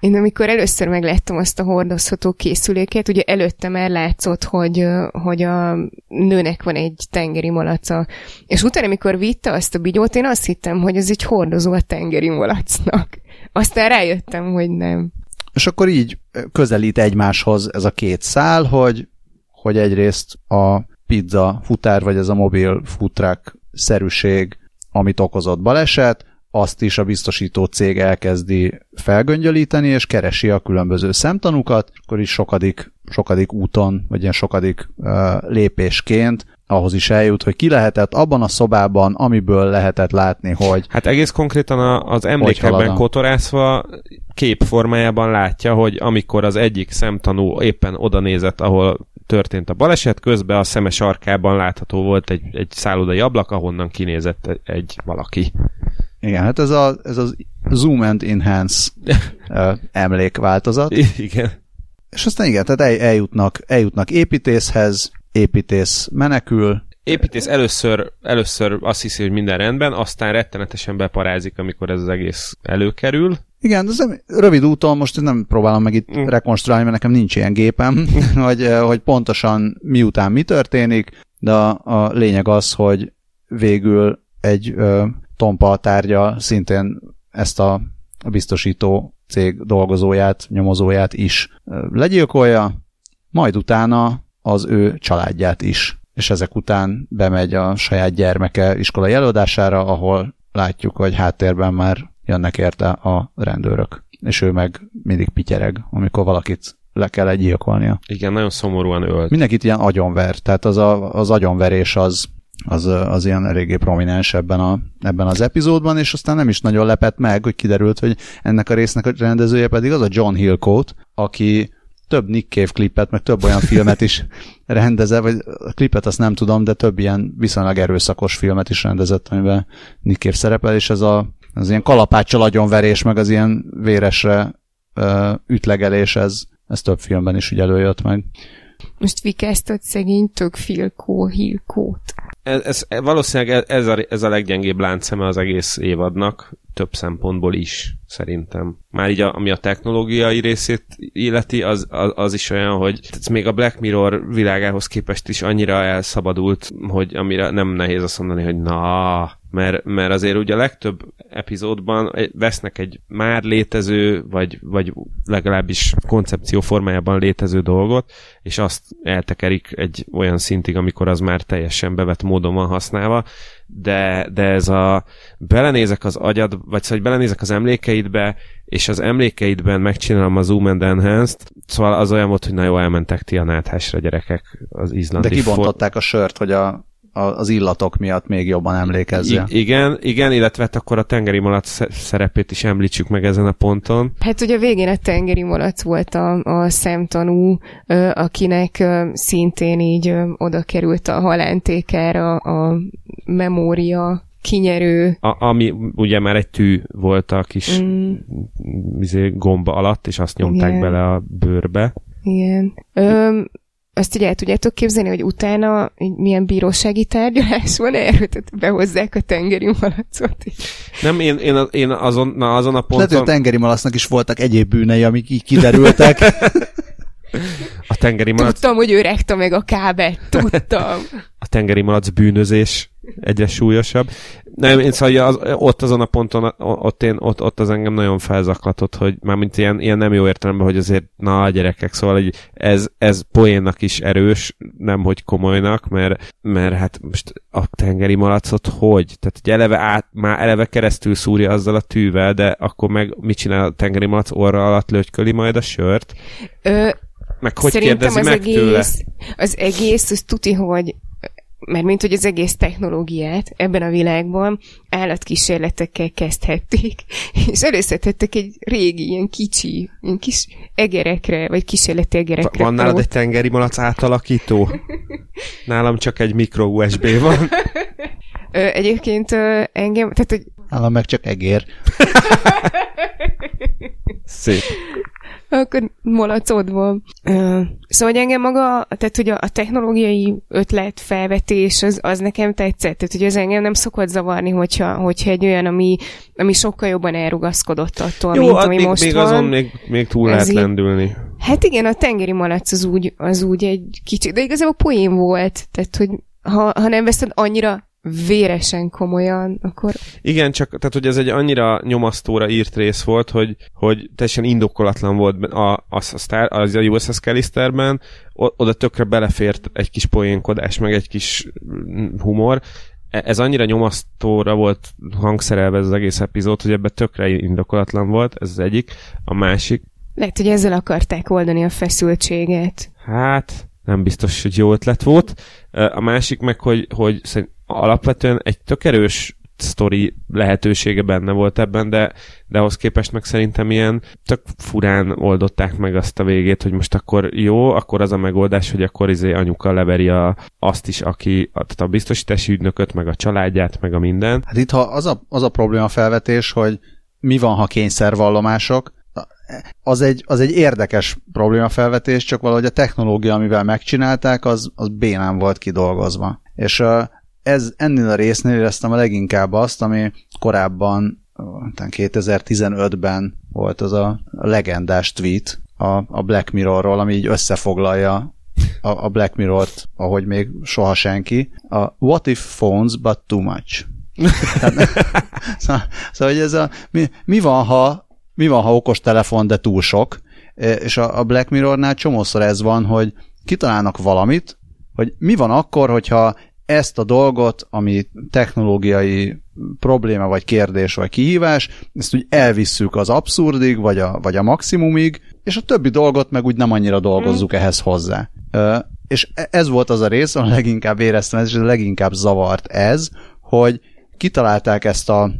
Én amikor először megláttam azt a hordozható készüléket, ugye előtte már látszott, hogy, hogy a nőnek van egy tengeri malaca. És utána, amikor vitte azt a bigyót, én azt hittem, hogy ez egy hordozó a tengeri malacnak. Aztán rájöttem, hogy nem. És akkor így közelít egymáshoz ez a két szál, hogy, hogy egyrészt a pizza futár, vagy ez a mobil futrák szerűség, amit okozott baleset, azt is a biztosító cég elkezdi felgöngyölíteni, és keresi a különböző szemtanúkat, akkor is sokadik, sokadik úton, vagy ilyen sokadik uh, lépésként ahhoz is eljut, hogy ki lehetett abban a szobában, amiből lehetett látni, hogy... Hát egész konkrétan a, az emlékekben kotorászva kép formájában látja, hogy amikor az egyik szemtanú éppen oda nézett, ahol történt a baleset, közben a szeme sarkában látható volt egy, egy szállodai ablak, ahonnan kinézett egy valaki. Igen, hát ez, a, ez az Zoom and Enhance emlékváltozat. Igen. És aztán igen, tehát el, eljutnak, eljutnak építészhez, építész menekül. Építész először, először azt hiszi, hogy minden rendben, aztán rettenetesen beparázik, amikor ez az egész előkerül. Igen, ez rövid úton, most nem próbálom meg itt mm. rekonstruálni, mert nekem nincs ilyen gépem, hogy, hogy pontosan miután mi történik, de a, a lényeg az, hogy végül egy ö, tompa tárgya szintén ezt a, biztosító cég dolgozóját, nyomozóját is legyilkolja, majd utána az ő családját is. És ezek után bemegy a saját gyermeke iskolai előadására, ahol látjuk, hogy háttérben már jönnek érte a rendőrök. És ő meg mindig pityereg, amikor valakit le kell egy gyilkolnia. Igen, nagyon szomorúan ölt. Mindenkit ilyen agyonver, tehát az, a, az agyonverés az, az, az ilyen eléggé prominens ebben, a, ebben az epizódban, és aztán nem is nagyon lepett meg, hogy kiderült, hogy ennek a résznek a rendezője pedig az a John Hillcoat, aki több Nick Cave klipet, meg több olyan filmet is rendezett, vagy a klipet azt nem tudom, de több ilyen viszonylag erőszakos filmet is rendezett, amiben Nick Cave szerepel, és ez a, az ilyen kalapáccsal agyonverés, meg az ilyen véresre ö, ütlegelés, ez, ez több filmben is ugye előjött meg. Most vikáztat szegény tök filkó, hilkót. Ez, ez, valószínűleg ez a, ez a leggyengébb láncszeme az egész évadnak, több szempontból is, szerintem. Már így, a, ami a technológiai részét illeti, az, az, az is olyan, hogy ez még a Black Mirror világához képest is annyira elszabadult, hogy amire nem nehéz azt mondani, hogy na, mert, mert azért ugye a legtöbb epizódban vesznek egy már létező, vagy, vagy legalábbis koncepció formájában létező dolgot, és azt eltekerik egy olyan szintig, amikor az már teljesen bevett módon van használva, de, de ez a belenézek az agyad, vagy szóval, hogy belenézek az emlékeidbe, és az emlékeidben megcsinálom a Zoom and Enhanced, szóval az olyan volt, hogy na jó, elmentek ti a náthásra gyerekek az izlandi. De kibontották for... a sört, hogy a az illatok miatt még jobban emlékezze. I- igen, igen, illetve hát akkor a tengeri malac szerepét is említsük meg ezen a ponton. Hát ugye a végén a tengeri malac volt a, a szemtanú, akinek szintén így oda került a halántékára a memória kinyerő. A, ami ugye már egy tű volt a kis mm. izé, gomba alatt, és azt nyomták Igen. bele a bőrbe. Igen. Öm, azt ugye el tudjátok képzelni, hogy utána milyen bírósági tárgyalás van erről, tehát behozzák a tengeri malacot is. Nem, én, én, én azon, na, azon a ponton... Lehet, hogy a tengeri malacnak is voltak egyéb bűnei, amik így kiderültek. a tengeri malac... Tudtam, hogy ő rekta meg a kábet, tudtam. a tengeri malac bűnözés egyre súlyosabb. Nem, én szóval az, ott azon a ponton, ott, én, ott, ott az engem nagyon felzaklatott, hogy már mint ilyen, ilyen nem jó értelemben, hogy azért, na a gyerekek, szóval hogy ez, ez poénnak is erős, nem hogy komolynak, mert, mert hát most a tengeri malacot hogy? Tehát hogy eleve át, már eleve keresztül szúrja azzal a tűvel, de akkor meg mit csinál a tengeri malac orra alatt lötyköli majd a sört? Ö, meg hogy kérdezi az meg egész, tőle? Az egész, az tuti, hogy mert mint hogy az egész technológiát ebben a világban állatkísérletekkel kezdhették, és először tettek egy régi, ilyen kicsi, ilyen kis egerekre, vagy kísérleti egerekre. Van nálad egy tengeri malac átalakító? Nálam csak egy mikro USB van. Ö, egyébként ö, engem, tehát hogy... Nálam meg csak egér. Szép. Akkor malacod van. Szóval, hogy engem maga, tehát hogy a, technológiai ötlet felvetés, az, az nekem tetszett. Tehát, hogy az engem nem szokott zavarni, hogyha, hogyha egy olyan, ami, ami sokkal jobban elrugaszkodott attól, Jó, mint ami még, most még van. azon még, még túl lehet így- lendülni. Hát igen, a tengeri malac az úgy, az úgy egy kicsit, de igazából poén volt, tehát hogy ha, ha nem veszed annyira véresen komolyan, akkor Igen, csak tehát, hogy ez egy annyira nyomasztóra írt rész volt, hogy, hogy teljesen indokolatlan volt a, az, a, Star, az a USS Callisterben, oda tökre belefért egy kis poénkodás, meg egy kis mm, humor. E- Ez annyira nyomasztóra volt hangszerelve ez az egész epizód, hogy ebbe tökre indokolatlan volt, ez az egyik. A másik, lehet, hogy ezzel akarták oldani a feszültséget. Hát, nem biztos, hogy jó ötlet volt. A másik meg, hogy, hogy alapvetően egy tök erős sztori lehetősége benne volt ebben, de, de ahhoz képest meg szerintem ilyen tök furán oldották meg azt a végét, hogy most akkor jó, akkor az a megoldás, hogy akkor izé anyuka leveri a, azt is, aki, tehát a biztosítási ügynököt, meg a családját, meg a minden. Hát itt ha az a, az a probléma felvetés, hogy mi van, ha kényszervallomások, az egy, az egy érdekes problémafelvetés, csak valahogy a technológia, amivel megcsinálták, az, az bénán volt kidolgozva. És ez ennél a résznél éreztem a leginkább azt, ami korábban, ö, talán 2015-ben volt az a legendás tweet a, a Black Mirrorról, ami így összefoglalja a, a Black Mirror-t, ahogy még soha senki. A What if phones, but too much. Szóval, szóval, hogy ez a, mi, mi van, ha mi van, ha okos telefon, de túl sok, és a, a Black Mirrornál csomószor ez van, hogy kitalálnak valamit, hogy mi van akkor, hogyha ezt a dolgot, ami technológiai probléma, vagy kérdés, vagy kihívás, ezt úgy elvisszük az abszurdig, vagy a, vagy a maximumig, és a többi dolgot meg úgy nem annyira dolgozzuk ehhez hozzá. Ö, és e- ez volt az a rész, ahol leginkább éreztem, ez, és leginkább zavart ez, hogy kitalálták ezt a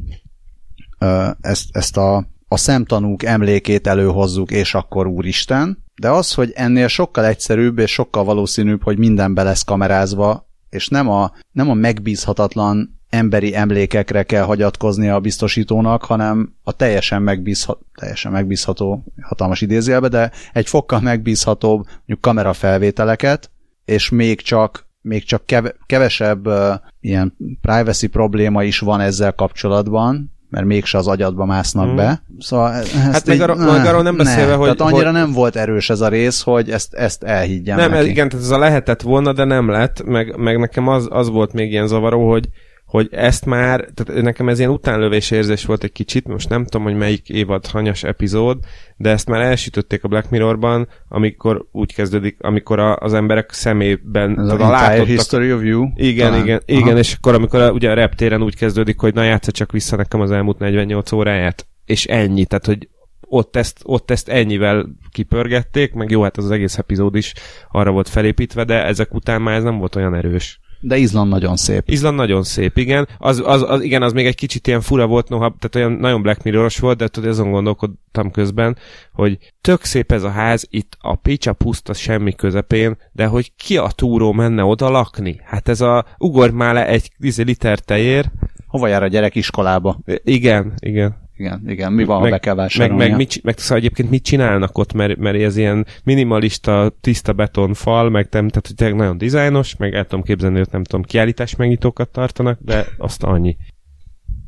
ö, ezt, ezt a, a szemtanúk emlékét előhozzuk, és akkor úristen, de az, hogy ennél sokkal egyszerűbb és sokkal valószínűbb, hogy minden be lesz kamerázva, és nem a, nem a megbízhatatlan emberi emlékekre kell hagyatkozni a biztosítónak, hanem a teljesen, megbízha, teljesen megbízható, hatalmas idézélbe, de egy fokkal megbízhatóbb mondjuk kamerafelvételeket, és még csak még csak kev- kevesebb uh, ilyen privacy probléma is van ezzel kapcsolatban, mert mégse az agyadba másznak Mm. be. Szóval ezt Hát meg így- arra- meg arról nem beszélve, ne, hogy- Tehát annyira hogy- nem volt erős ez a rész, hogy ezt, ezt elhiggyem Nem, neki. igen, tehát ez a lehetett volna, de nem lett, meg, meg nekem az, az volt még ilyen zavaró, hogy, hogy ezt már, tehát nekem ez ilyen utánlövés érzés volt egy kicsit, most nem tudom, hogy melyik évad hanyas epizód, de ezt már elsütötték a Black Mirrorban, amikor úgy kezdődik, amikor a, az emberek szemében, Ez a látottak, History of You. igen, talán. igen, Aha. igen, és akkor amikor a, ugye a reptéren úgy kezdődik, hogy na játsza csak vissza nekem az elmúlt 48 óráját, és ennyi, tehát hogy ott ezt, ott ezt ennyivel kipörgették, meg jó, hát az, az egész epizód is arra volt felépítve, de ezek után már ez nem volt olyan erős. De Izland nagyon szép. Izland nagyon szép, igen. Az, az, az, igen, az még egy kicsit ilyen fura volt, noha, tehát olyan nagyon Black Mirror-os volt, de tudod, azon gondolkodtam közben, hogy tök szép ez a ház, itt a picsa puszta semmi közepén, de hogy ki a túró menne oda lakni? Hát ez a, ugorj már le egy izé, liter tejér. Hova jár a gyerek iskolába? Igen, igen. Igen, igen. Mi van, ha be kell meg, vásárolnia? meg, mit, meg szóval egyébként mit csinálnak ott, mert, mert ez ilyen minimalista, tiszta beton fal, meg nem, tehát hogy nagyon dizájnos, meg el tudom képzelni, hogy nem tudom, kiállítás megnyitókat tartanak, de azt annyi.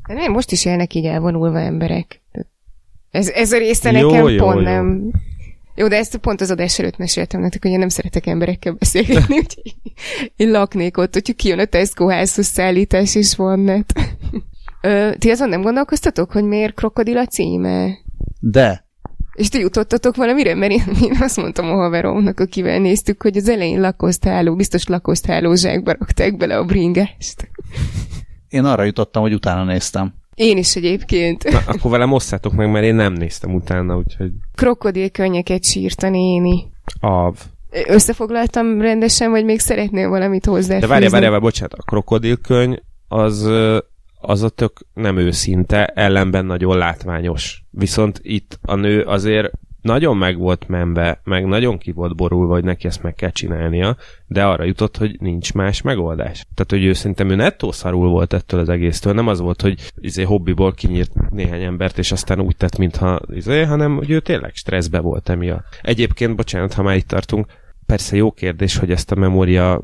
De nem, most is élnek így elvonulva emberek. Ez, ez a része Jó, nekem jó, pont jó. nem... Jó, de ezt pont az adás előtt meséltem nektek, hogy én nem szeretek emberekkel beszélgetni, úgyhogy én laknék ott, hogyha kijön a Tesco házhoz szállítás, és van net. Ö, ti azon nem gondolkoztatok, hogy miért krokodil a címe? De És ti jutottatok valamire? Mert én, én azt mondtam a haveromnak, akivel néztük, hogy az elején lakosztáló, biztos lakosztáló zsákba rakták bele a bringást. én arra jutottam, hogy utána néztem. Én is egyébként. Na, akkor velem osszátok meg, mert én nem néztem utána, úgyhogy Krokodil könnyeket sírt a néni. av. Összefoglaltam rendesen, vagy még szeretnél valamit hozzáfűzni? De várjál, várjál, várjál, bocsánat, a krokodilkönyv az, ö, az a tök nem őszinte, ellenben nagyon látványos. Viszont itt a nő azért nagyon meg volt menve, meg nagyon ki volt borulva, hogy neki ezt meg kell csinálnia, de arra jutott, hogy nincs más megoldás. Tehát, hogy ő szerintem ő nettó szarul volt ettől az egésztől. Nem az volt, hogy izé hobbiból kinyírt néhány embert, és aztán úgy tett, mintha izé, hanem hogy ő tényleg stresszbe volt emiatt. Egyébként, bocsánat, ha már itt tartunk, persze jó kérdés, hogy ezt a memória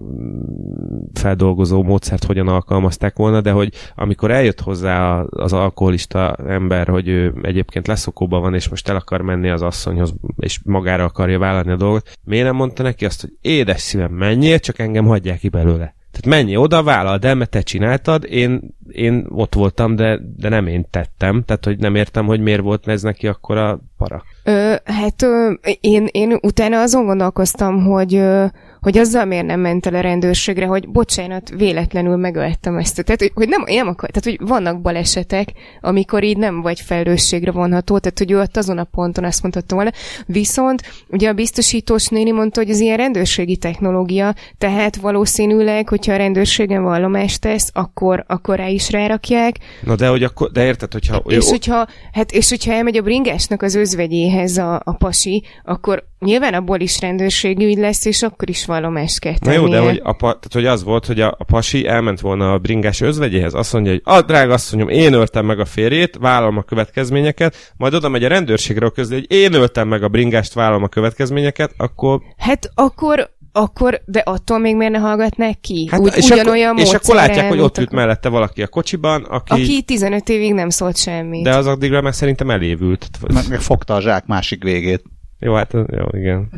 feldolgozó módszert hogyan alkalmazták volna, de hogy amikor eljött hozzá az alkoholista ember, hogy ő egyébként leszokóban van, és most el akar menni az asszonyhoz, és magára akarja vállalni a dolgot, miért nem mondta neki azt, hogy édes szívem, menjél, csak engem hagyják ki belőle. Tehát menj oda, vállald el, mert te csináltad, én, én ott voltam, de, de nem én tettem. Tehát, hogy nem értem, hogy miért volt ez neki akkor a para. Ö, hát ö, én, én utána azon gondolkoztam, hogy ö, hogy azzal miért nem ment el a rendőrségre, hogy bocsánat, véletlenül megöltem ezt. Tehát, hogy, nem, nem akar, tehát, hogy vannak balesetek, amikor így nem vagy felelősségre vonható, tehát, hogy ő ott azon a ponton azt mondhatta volna. Viszont ugye a biztosítós néni mondta, hogy ez ilyen rendőrségi technológia, tehát valószínűleg, hogyha a rendőrségen vallomást tesz, akkor, akkor rá is rárakják. Na de, hogy akkor, de érted, hogyha... És hogyha, hát, és hogyha elmegy a bringásnak az özvegyéhez a, a pasi, akkor nyilván abból is rendőrségi ügy lesz, és akkor is vallomást kell Na jó, de hogy, a, tehát, hogy az volt, hogy a, a pasi elment volna a bringás özvegyéhez, azt mondja, hogy a drága asszonyom, én öltem meg a férjét, vállalom a következményeket, majd oda megy a rendőrségre közli, hogy én öltem meg a bringást, vállalom a következményeket, akkor... Hát akkor akkor, de attól még miért ne hallgatnák ki? Hát, Úgy, és, ugyanolyan akkor, és akkor látják, hogy ott ült akkor... mellette valaki a kocsiban, aki... Aki 15 évig nem szólt semmit. De az addigra meg szerintem elévült. Meg, meg fogta a zsák másik végét. Jó, hát jó, igen.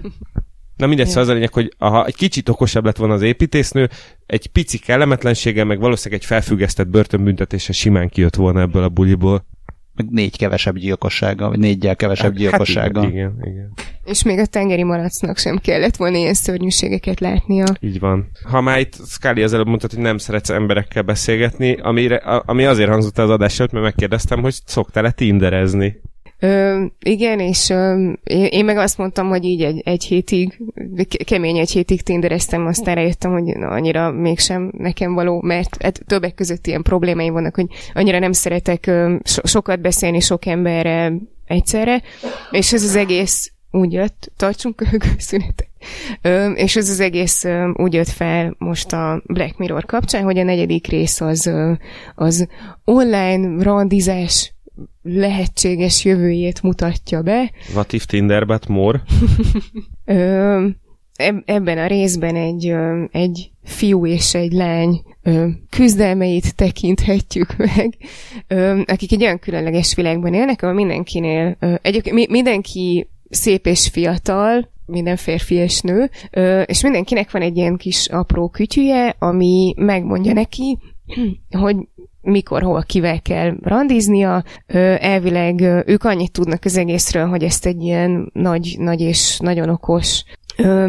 Na mindegy, szóval az a lényeg, hogy ha egy kicsit okosabb lett volna az építésznő, egy pici kellemetlenséggel, meg valószínűleg egy felfüggesztett börtönbüntetése simán kijött volna ebből a buliból. Meg négy kevesebb gyilkossággal, vagy négyel kevesebb hát, gyilkossággal. Hát igen, igen, igen. És még a tengeri malacnak sem kellett volna ilyen szörnyűségeket látnia. Így van. Ha már itt Scully az előbb mondtad, hogy nem szeretsz emberekkel beszélgetni, amire, ami azért hangzott az adás előtt, mert megkérdeztem, hogy szoktál-e tinderezni? Ö, igen, és ö, én, meg azt mondtam, hogy így egy, egy hétig, kemény egy hétig tindereztem, aztán rájöttem, hogy na, annyira mégsem nekem való, mert hát, többek között ilyen problémáim vannak, hogy annyira nem szeretek ö, so, sokat beszélni sok emberrel egyszerre, és ez az egész úgy jött, tartsunk szünetet, ö, és ez az egész ö, úgy jött fel most a Black Mirror kapcsán, hogy a negyedik rész az, ö, az online randizás lehetséges jövőjét mutatja be. What if Tinder but more? Ö, ebben a részben egy, egy fiú és egy lány küzdelmeit tekinthetjük meg, akik egy olyan különleges világban élnek, ahol mindenkinél, egyébként mindenki szép és fiatal, minden férfi és nő, és mindenkinek van egy ilyen kis apró kütyüje, ami megmondja neki, hogy mikor, hol, kivel kell randiznia. Elvileg ők annyit tudnak az egészről, hogy ezt egy ilyen nagy, nagy és nagyon okos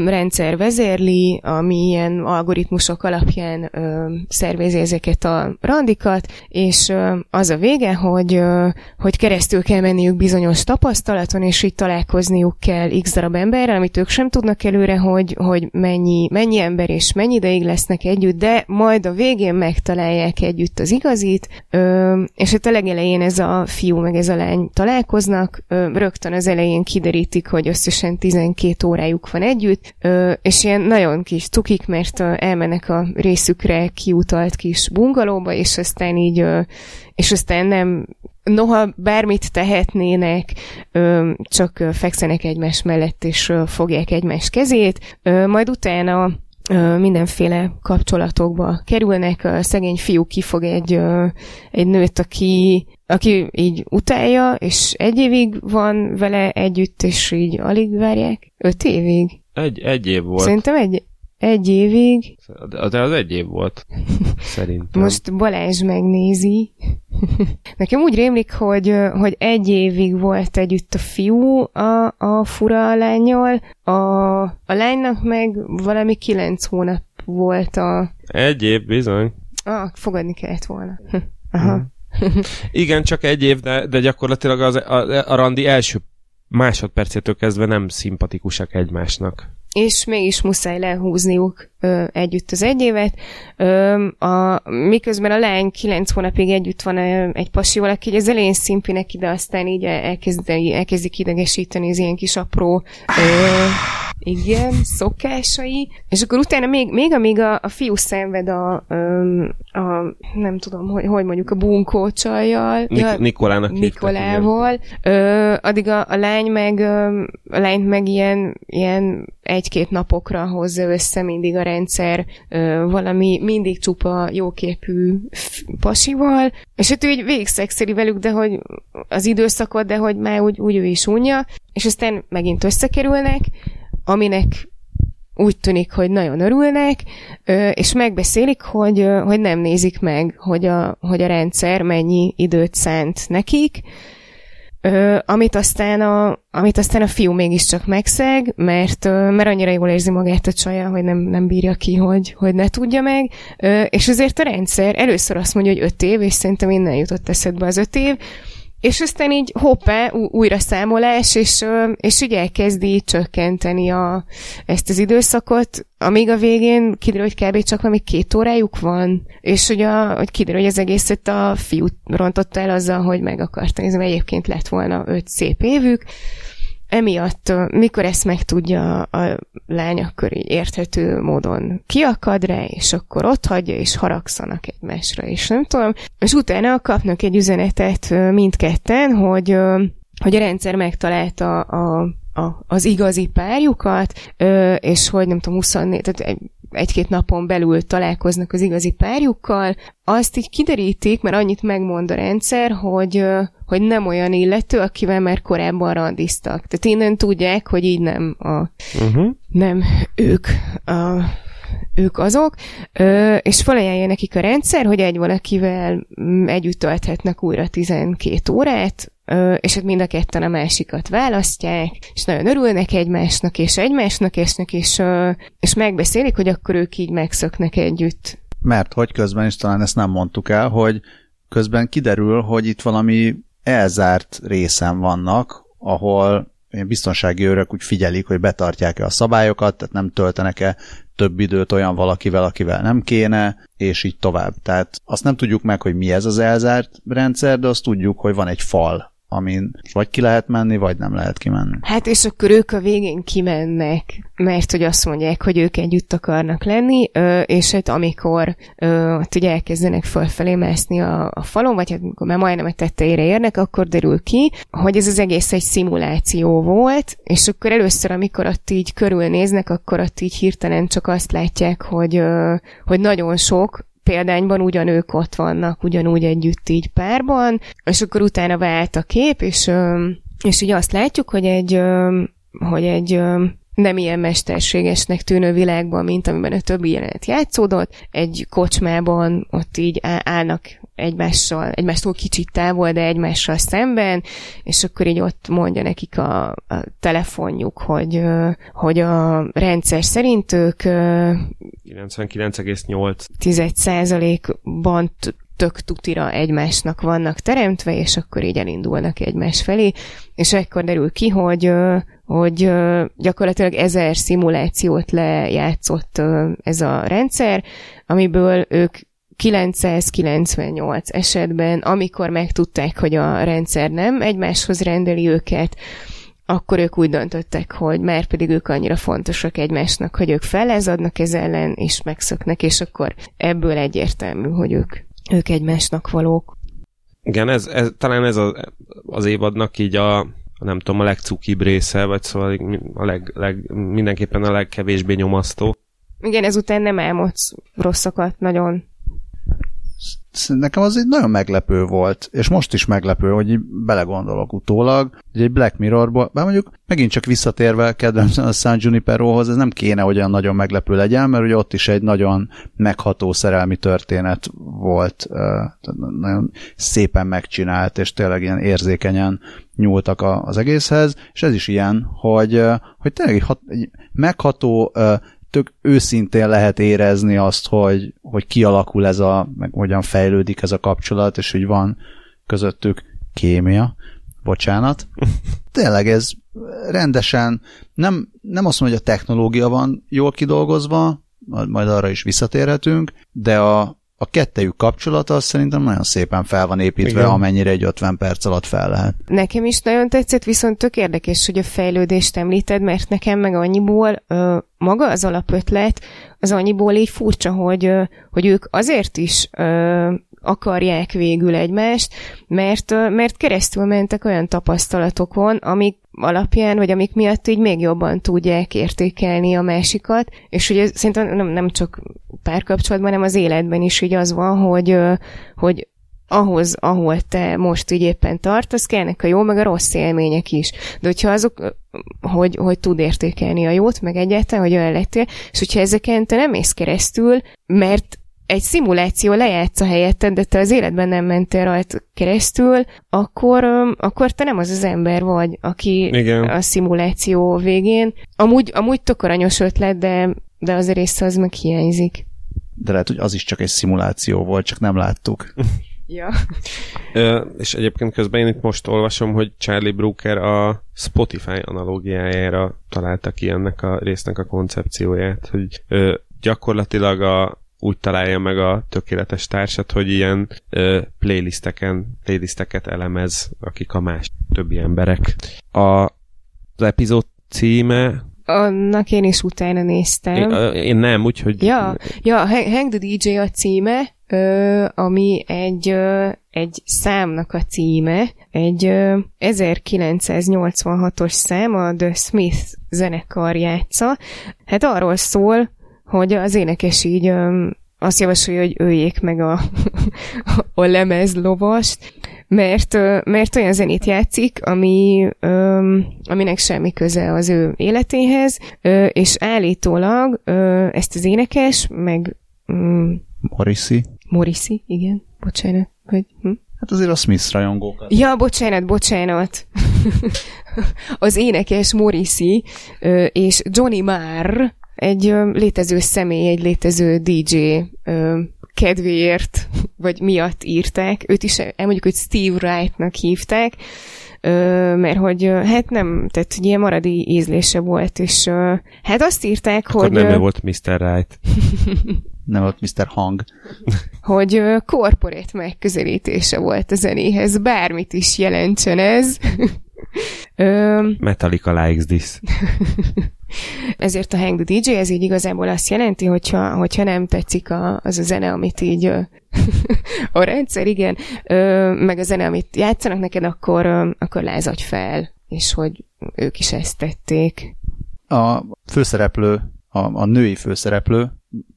rendszer vezérli, ami ilyen algoritmusok alapján ö, szervezi ezeket a randikat, és ö, az a vége, hogy, ö, hogy keresztül kell menniük bizonyos tapasztalaton, és így találkozniuk kell x darab emberrel, amit ők sem tudnak előre, hogy, hogy mennyi, mennyi ember és mennyi ideig lesznek együtt, de majd a végén megtalálják együtt az igazit, ö, és hát a legelején ez a fiú meg ez a lány találkoznak, ö, rögtön az elején kiderítik, hogy összesen 12 órájuk van egy együtt, és ilyen nagyon kis tukik, mert elmennek a részükre kiutalt kis bungalóba, és aztán így, és aztán nem noha bármit tehetnének, csak fekszenek egymás mellett, és fogják egymás kezét, majd utána mindenféle kapcsolatokba kerülnek. A szegény fiú kifog egy, egy nőt, aki, aki így utálja, és egy évig van vele együtt, és így alig várják. Öt évig? Egy, egy év volt. Szerintem egy, egy évig. De, az egy év volt. Szerintem. Most Balázs megnézi. Nekem úgy rémlik, hogy, hogy egy évig volt együtt a fiú a, a fura lányjal, a, a lánynak meg valami kilenc hónap volt a... Egy év, bizony. Ah, fogadni kellett volna. Aha. Igen, csak egy év, de, de gyakorlatilag az, a, a randi első másodpercétől kezdve nem szimpatikusak egymásnak. és mégis muszáj lehúzniuk ö, együtt az egy évet. Ö, a, miközben a lány kilenc hónapig együtt van ö, egy pasival, aki az elején szimpinek ide, aztán így elkezdi, elkezdik idegesíteni az ilyen kis apró ö, igen, szokásai, és akkor utána még, még amíg a, a fiú szenved a, a, a nem tudom, hogy, hogy mondjuk a bunkó csajjal, Nik- ja, Nikolának Nikolával, ö, addig a, a lány meg a lányt meg ilyen, ilyen egy-két napokra hozza össze mindig a rendszer valami mindig csupa jóképű pasival, és hát ő így végigszexeli velük, de hogy az időszakot, de hogy már úgy, úgy ő is unja, és aztán megint összekerülnek, aminek úgy tűnik, hogy nagyon örülnek, és megbeszélik, hogy, hogy nem nézik meg, hogy a, hogy a rendszer mennyi időt szánt nekik, amit aztán a, amit aztán a fiú mégiscsak megszeg, mert, mert annyira jól érzi magát a csaja, hogy nem, nem bírja ki, hogy, hogy ne tudja meg, és azért a rendszer először azt mondja, hogy öt év, és szerintem innen jutott eszedbe az öt év, és aztán így hoppá, újra számolás, és, és így elkezdi csökkenteni a, ezt az időszakot, amíg a végén kiderül, hogy kb. csak valami két órájuk van, és hogy, a, hogy kiderül, hogy az egészet a fiú rontotta el azzal, hogy meg akarta nézni, egyébként lett volna öt szép évük, emiatt, mikor ezt megtudja a lány, akkor így érthető módon kiakad rá, és akkor ott hagyja, és haragszanak egymásra, és nem tudom. És utána kapnak egy üzenetet mindketten, hogy, hogy a rendszer megtalálta a, a, az igazi párjukat, és hogy nem tudom, 24, tehát egy-két napon belül találkoznak az igazi párjukkal, azt így kiderítik, mert annyit megmond a rendszer, hogy, hogy nem olyan illető, akivel már korábban randiztak. Tehát innen tudják, hogy így nem a, uh-huh. nem ők a, ők azok, ö, és felajánlja nekik a rendszer, hogy egy valakivel mm, együtt tölthetnek újra 12 órát, ö, és hát mind a ketten a másikat választják, és nagyon örülnek egymásnak és egymásnak esnek, és, és megbeszélik, hogy akkor ők így megszöknek együtt. Mert hogy közben is talán ezt nem mondtuk el, hogy közben kiderül, hogy itt valami elzárt részen vannak, ahol biztonsági őrök úgy figyelik, hogy betartják-e a szabályokat, tehát nem töltenek-e több időt olyan valakivel, akivel nem kéne, és így tovább. Tehát azt nem tudjuk meg, hogy mi ez az elzárt rendszer, de azt tudjuk, hogy van egy fal, amin vagy ki lehet menni, vagy nem lehet kimenni. Hát és akkor ők a végén kimennek, mert hogy azt mondják, hogy ők együtt akarnak lenni, és hát amikor hát ugye elkezdenek fölfelé mászni a, a falon, vagy hát amikor már majdnem a tetejére érnek, akkor derül ki, hogy ez az egész egy szimuláció volt, és akkor először, amikor ott így körülnéznek, akkor ott így hirtelen csak azt látják, hogy, hogy nagyon sok példányban ugyanők ott vannak, ugyanúgy együtt így párban, és akkor utána vált a kép, és, és így azt látjuk, hogy egy, hogy egy nem ilyen mesterségesnek tűnő világban, mint amiben a többi jelenet játszódott. Egy kocsmában ott így állnak egymással, egymástól kicsit távol, de egymással szemben, és akkor így ott mondja nekik a, a telefonjuk, hogy, hogy a rendszer szerint ők 99,8 10%-ban tök tutira egymásnak vannak teremtve, és akkor így elindulnak egymás felé, és ekkor derül ki, hogy, hogy gyakorlatilag ezer szimulációt lejátszott ez a rendszer, amiből ők 998 esetben, amikor megtudták, hogy a rendszer nem egymáshoz rendeli őket, akkor ők úgy döntöttek, hogy már pedig ők annyira fontosak egymásnak, hogy ők felezadnak ez ellen, és megszöknek, és akkor ebből egyértelmű, hogy ők, ők egymásnak valók. Igen, ez, ez, talán ez a, az évadnak így a, nem tudom, a legcukibb része, vagy szóval a leg, leg, mindenképpen a legkevésbé nyomasztó. Igen, ezután nem álmodsz rosszakat nagyon nekem az egy nagyon meglepő volt, és most is meglepő, hogy így belegondolok utólag, hogy egy Black Mirrorból, bár mondjuk megint csak visszatérve kedvenc a San Juniperohoz, ez nem kéne, hogy olyan nagyon meglepő legyen, mert ugye ott is egy nagyon megható szerelmi történet volt, nagyon szépen megcsinált, és tényleg ilyen érzékenyen nyúltak az egészhez, és ez is ilyen, hogy, hogy tényleg egy, hat, egy megható tök őszintén lehet érezni azt, hogy, hogy kialakul ez a, meg hogyan fejlődik ez a kapcsolat, és hogy van közöttük kémia, bocsánat. Tényleg ez, rendesen, nem, nem azt mondom, hogy a technológia van jól kidolgozva, majd arra is visszatérhetünk, de a, a kettejük kapcsolata az szerintem nagyon szépen fel van építve, Igen. amennyire egy 50 perc alatt fel lehet. Nekem is nagyon tetszett, viszont tök érdekes, hogy a fejlődést említed, mert nekem meg annyiból ö, maga az alapötlet, az annyiból így furcsa, hogy, hogy ők azért is akarják végül egymást, mert, mert keresztül mentek olyan tapasztalatokon, amik alapján, vagy amik miatt így még jobban tudják értékelni a másikat, és ugye szerintem nem, nem csak párkapcsolatban, hanem az életben is így az van, hogy, hogy ahhoz, ahol te most így éppen tartasz, kellnek a jó, meg a rossz élmények is. De hogyha azok, hogy, hogy tud értékelni a jót, meg egyáltalán, hogy olyan lettél, és hogyha ezeken te nem mész keresztül, mert egy szimuláció a helyetted, de te az életben nem mentél rajta keresztül, akkor, akkor te nem az az ember vagy, aki Igen. a szimuláció végén. Amúgy, amúgy tök aranyos ötlet, de, de az a része az meg hiányzik. De lehet, hogy az is csak egy szimuláció volt, csak nem láttuk. Ja. Ö, és egyébként közben én itt most olvasom, hogy Charlie Brooker a Spotify analógiájára találta ki ennek a résznek a koncepcióját, hogy ö, gyakorlatilag a, úgy találja meg a tökéletes társat, hogy ilyen ö, playlisteken, playlisteket elemez, akik a más többi emberek. A, az epizód címe annak én is utána néztem. Én, én nem, úgyhogy... Ja, ja Hang the DJ a címe, ö, ami egy, ö, egy számnak a címe, egy ö, 1986-os szám, a The Smith zenekar játsza. Hát arról szól, hogy az énekes így ö, azt javasolja, hogy öljék meg a, a lemez lovast, mert, mert olyan zenét játszik, ami, aminek semmi köze az ő életéhez, és állítólag ezt az énekes, meg... Mm, Morrissey. Morrissey, igen, bocsánat. Hogy, hm? Hát azért a Smith rajongókat. Ja, bocsánat, bocsánat. az énekes Morrissey és Johnny Marr egy létező személy, egy létező DJ kedvéért, vagy miatt írták. Őt is elmondjuk, hogy Steve Wright-nak hívták, mert hogy hát nem, tehát hogy ilyen maradi ízlése volt, és hát azt írták, Akkor hogy... nem ő volt Mr. Wright. nem volt Mr. Hang. hogy korporét megközelítése volt a zenéhez, bármit is jelentsen ez. Metallica likes this. Ezért a Hang the DJ, ez így igazából azt jelenti, hogyha, hogyha nem tetszik a, az a zene, amit így a rendszer, igen, meg a zene, amit játszanak neked, akkor, akkor lázadj fel, és hogy ők is ezt tették. A főszereplő, a, a női főszereplő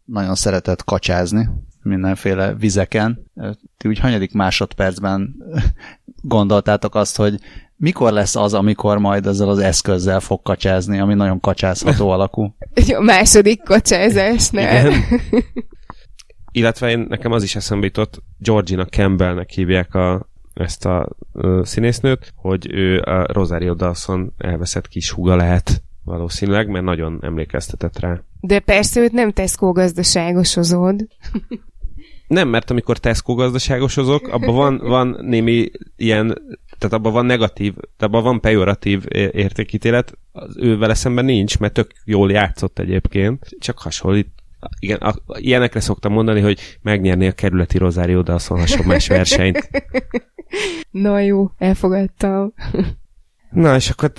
nagyon szeretett kacsázni mindenféle vizeken. Ti úgy hanyadik másodpercben gondoltátok azt, hogy mikor lesz az, amikor majd ezzel az eszközzel fog kacsázni, ami nagyon kacsázható alakú? A második kacsázásnál. Igen. Illetve én, nekem az is eszembe jutott, Georgina Campbellnek hívják a, ezt a uh, színésznőt, hogy ő a Rosario Dawson elveszett kis húga lehet valószínűleg, mert nagyon emlékeztetett rá. De persze őt nem Tesco gazdaságosozod. Nem, mert amikor Tesco gazdaságosozok, abban van, van némi ilyen tehát abban van negatív, abban van pejoratív értékítélet, az ővel szemben nincs, mert tök jól játszott egyébként, csak hasonlít igen, a, ilyenekre szoktam mondani, hogy megnyerni a kerületi Rosário Dawson hasonlás versenyt. Na jó, elfogadtam. Na, és akkor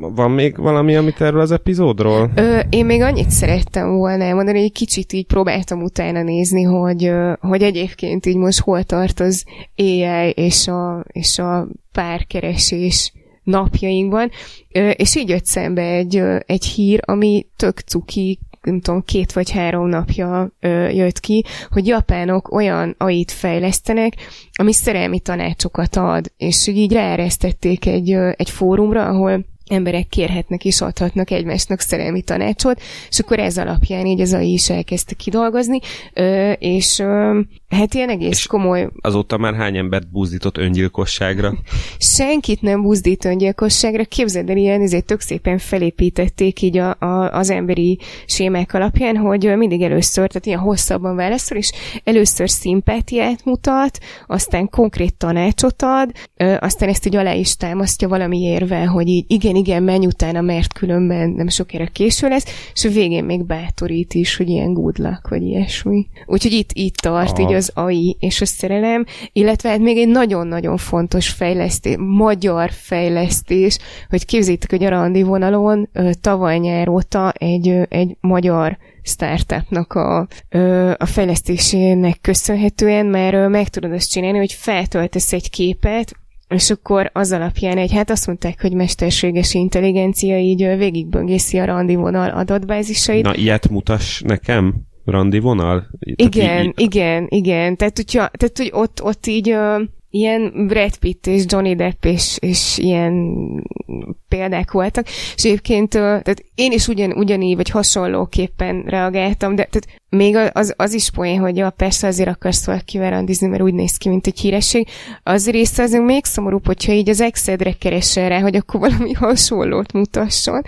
van még valami, amit erről az epizódról? Ö, én még annyit szerettem volna elmondani, hogy egy kicsit így próbáltam utána nézni, hogy, hogy egyébként így most hol tart az AI és a, és a párkeresés napjainkban, és így jött szembe egy, egy hír, ami tök cuki, nem tudom, két vagy három napja jött ki, hogy japánok olyan ait fejlesztenek, ami szerelmi tanácsokat ad, és így ráeresztették egy, egy fórumra, ahol emberek kérhetnek és adhatnak egymásnak szerelmi tanácsot, és akkor ez alapján így az AI is elkezdte kidolgozni, és Hát ilyen egész És komoly Azóta már hány embert buzdított öngyilkosságra? senkit nem buzdít öngyilkosságra. Képzeld el, ilyen ezért tök szépen felépítették így a, a, az emberi sémák alapján, hogy mindig először, tehát ilyen hosszabban válaszol, és először szimpátiát mutat, aztán konkrét tanácsot ad, ö, aztán ezt így alá is támasztja valami érvel, hogy így igen, igen, menj utána, mert különben nem sokára késő lesz, és a végén még bátorít is, hogy ilyen good luck, vagy ilyesmi. Úgyhogy itt, itt tart Aha. így az AI és a szerelem, illetve hát még egy nagyon-nagyon fontos fejlesztés, magyar fejlesztés, hogy képzétek, hogy a randi vonalon tavaly nyár óta egy, egy magyar startupnak a, a fejlesztésének köszönhetően már ö, meg tudod azt csinálni, hogy feltöltesz egy képet, és akkor az alapján egy, hát azt mondták, hogy mesterséges intelligencia így végigböngészi a randi vonal adatbázisait, Na, ilyet mutass nekem, randi vonal? Tehát igen, így- igen, igen. Tehát, hogyha, tehát hogy ott, ott így ilyen Brad Pitt és Johnny Depp és, és ilyen példák voltak, és egyébként tehát én is ugyan, ugyanígy, vagy hasonlóképpen reagáltam, de tehát még a- az, az is poén, hogy ja, persze azért akarsz valakivel randizni, mert úgy néz ki, mint egy híresség. Az része azért még szomorúbb, hogyha így az exedre keresel rá, hogy akkor valami hasonlót mutasson.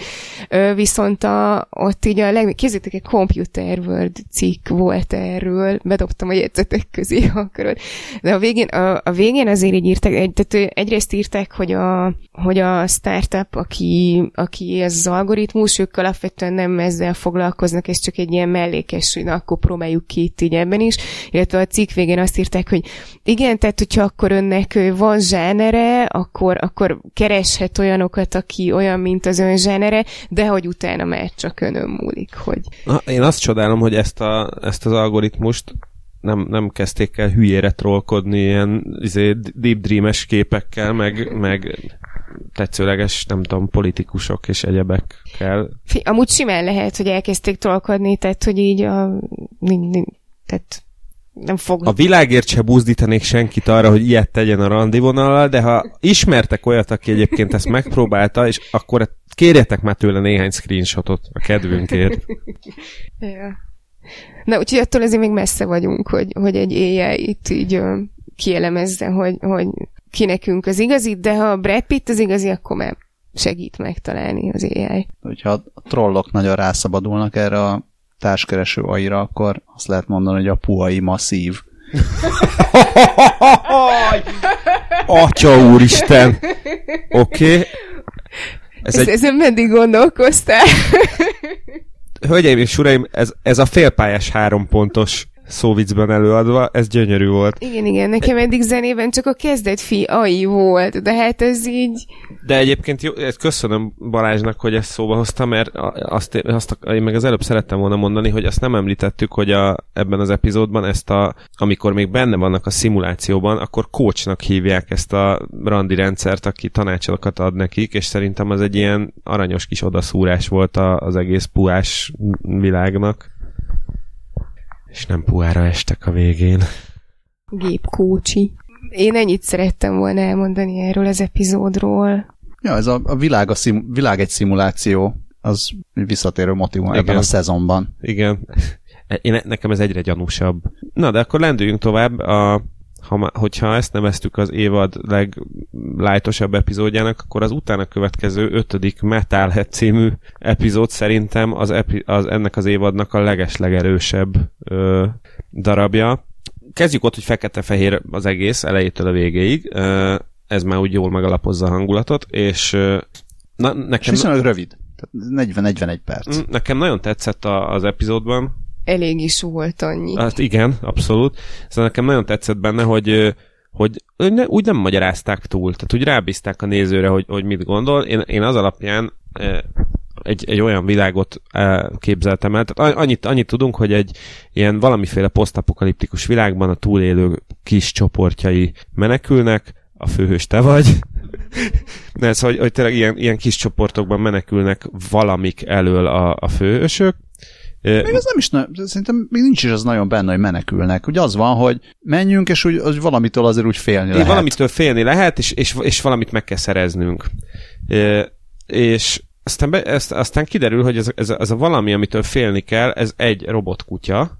Viszont a, ott így a leg... Képzeljétek, egy Computer World cikk volt erről, bedobtam a jegyzetek közé, akarod. De a végén, a, a végén azért így írták, egy, tehát egyrészt írták, hogy a, hogy a startup, aki, aki ez az algoritmus, ők alapvetően nem ezzel foglalkoznak, ez csak egy ilyen mellékes, hogy na, akkor próbáljuk ki itt így ebben is. Illetve a cikk végén azt írták, hogy igen, tehát hogyha akkor önnek van zsánere, akkor, akkor kereshet olyanokat, aki olyan, mint az ön zsánere, de hogy utána már csak önön múlik, hogy Na, én azt csodálom, hogy ezt, a, ezt az algoritmust nem, nem kezdték el hülyére trollkodni ilyen izé, deep dreames képekkel, meg, meg tetszőleges, nem tudom, politikusok és egyebekkel. Amúgy simán lehet, hogy elkezdték tolkodni, tehát hogy így a... Tehát nem fog... A világért se buzdítanék senkit arra, hogy ilyet tegyen a randi vonallal, de ha ismertek olyat, aki egyébként ezt megpróbálta, és akkor kérjetek már tőle néhány screenshotot a kedvünkért. Ja. Na, úgyhogy attól azért még messze vagyunk, hogy, hogy egy éjjel itt így ö, kielemezze, hogy, hogy ki nekünk az igazi, de ha a Brad Pitt az igazi, akkor már segít megtalálni az AI. Hogyha a trollok nagyon rászabadulnak erre a társkereső aira, akkor azt lehet mondani, hogy a puai masszív. Atya úristen! Oké. Okay. Ez Ez egy, Ezen meddig gondolkoztál? Hölgyeim és uraim, ez, ez a félpályás három pontos szóvicben előadva, ez gyönyörű volt. igen, igen, nekem eddig zenében csak a kezdet fi AI volt, de hát ez így... De egyébként jó, ezt köszönöm Balázsnak, hogy ezt szóba hozta, mert azt, azt én meg az előbb szerettem volna mondani, hogy azt nem említettük, hogy a, ebben az epizódban ezt a, amikor még benne vannak a szimulációban, akkor coachnak hívják ezt a randi rendszert, aki tanácsokat ad nekik, és szerintem az egy ilyen aranyos kis odaszúrás volt a, az egész puás világnak. És nem puára estek a végén. gépkócsi. Én ennyit szerettem volna elmondani erről az epizódról. Ja, ez a, a világ, a szim, világ egy szimuláció, az visszatérő motivum Igen. ebben a szezonban. Igen. Én, nekem ez egyre gyanúsabb. Na, de akkor lendüljünk tovább. A, ha, hogyha ezt neveztük az évad leglájtosabb epizódjának, akkor az utána következő ötödik Metalhead című epizód szerintem az, epi, az ennek az évadnak a legeslegerősebb ö, darabja. Kezdjük ott, hogy fekete-fehér az egész, elejétől a végéig. Ö, ez már úgy jól megalapozza a hangulatot, és ö, na, És nekem, viszonylag rövid. Tehát 40-41 perc. Mm, nekem nagyon tetszett a, az epizódban, Elég is volt annyi. Hát igen, abszolút. Szóval nekem nagyon tetszett benne, hogy hogy ne, úgy nem magyarázták túl, tehát úgy rábízták a nézőre, hogy, hogy mit gondol. Én, én az alapján egy, egy olyan világot képzeltem el. Tehát annyit, annyit tudunk, hogy egy ilyen valamiféle posztapokaliptikus világban a túlélő kis csoportjai menekülnek, a főhős te vagy. Ne, szóval, hogy, hogy tényleg ilyen, ilyen kis csoportokban menekülnek valamik elől a, a főhősök. Még ez nem is, szerintem még nincs is az nagyon benne, hogy menekülnek. Ugye az van, hogy menjünk, és úgy, az valamitől azért úgy félni lehet. valamitől félni lehet, és, és, és valamit meg kell szereznünk. E, és aztán, be, ezt, aztán kiderül, hogy ez, ez, ez a valami, amitől félni kell, ez egy robotkutya,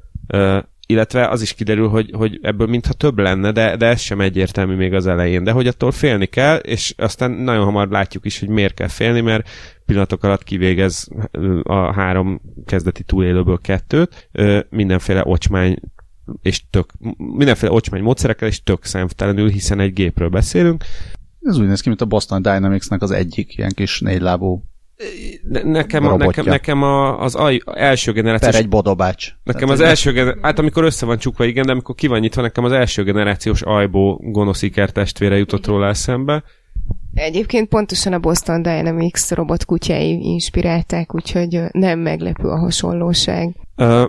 illetve az is kiderül, hogy, hogy ebből mintha több lenne, de, de ez sem egyértelmű még az elején, de hogy attól félni kell, és aztán nagyon hamar látjuk is, hogy miért kell félni, mert pillanatok alatt kivégez a három kezdeti túlélőből kettőt, mindenféle ocsmány és tök, mindenféle ocsmány módszerekkel, és tök szemtelenül, hiszen egy gépről beszélünk. Ez úgy néz ki, mint a Boston Dynamics-nek az egyik ilyen kis négylábú nekem, a, nekem, nekem a, az aj, első generációs... Per egy bodobács. Nekem Tehát az első generációs... Hát amikor össze van csukva, igen, de amikor ki van nyitva, nekem az első generációs ajbó gonosz testvére jutott róla eszembe. Egyébként pontosan a Boston Dynamics robotkutyái inspirálták, úgyhogy nem meglepő a hasonlóság. Uh,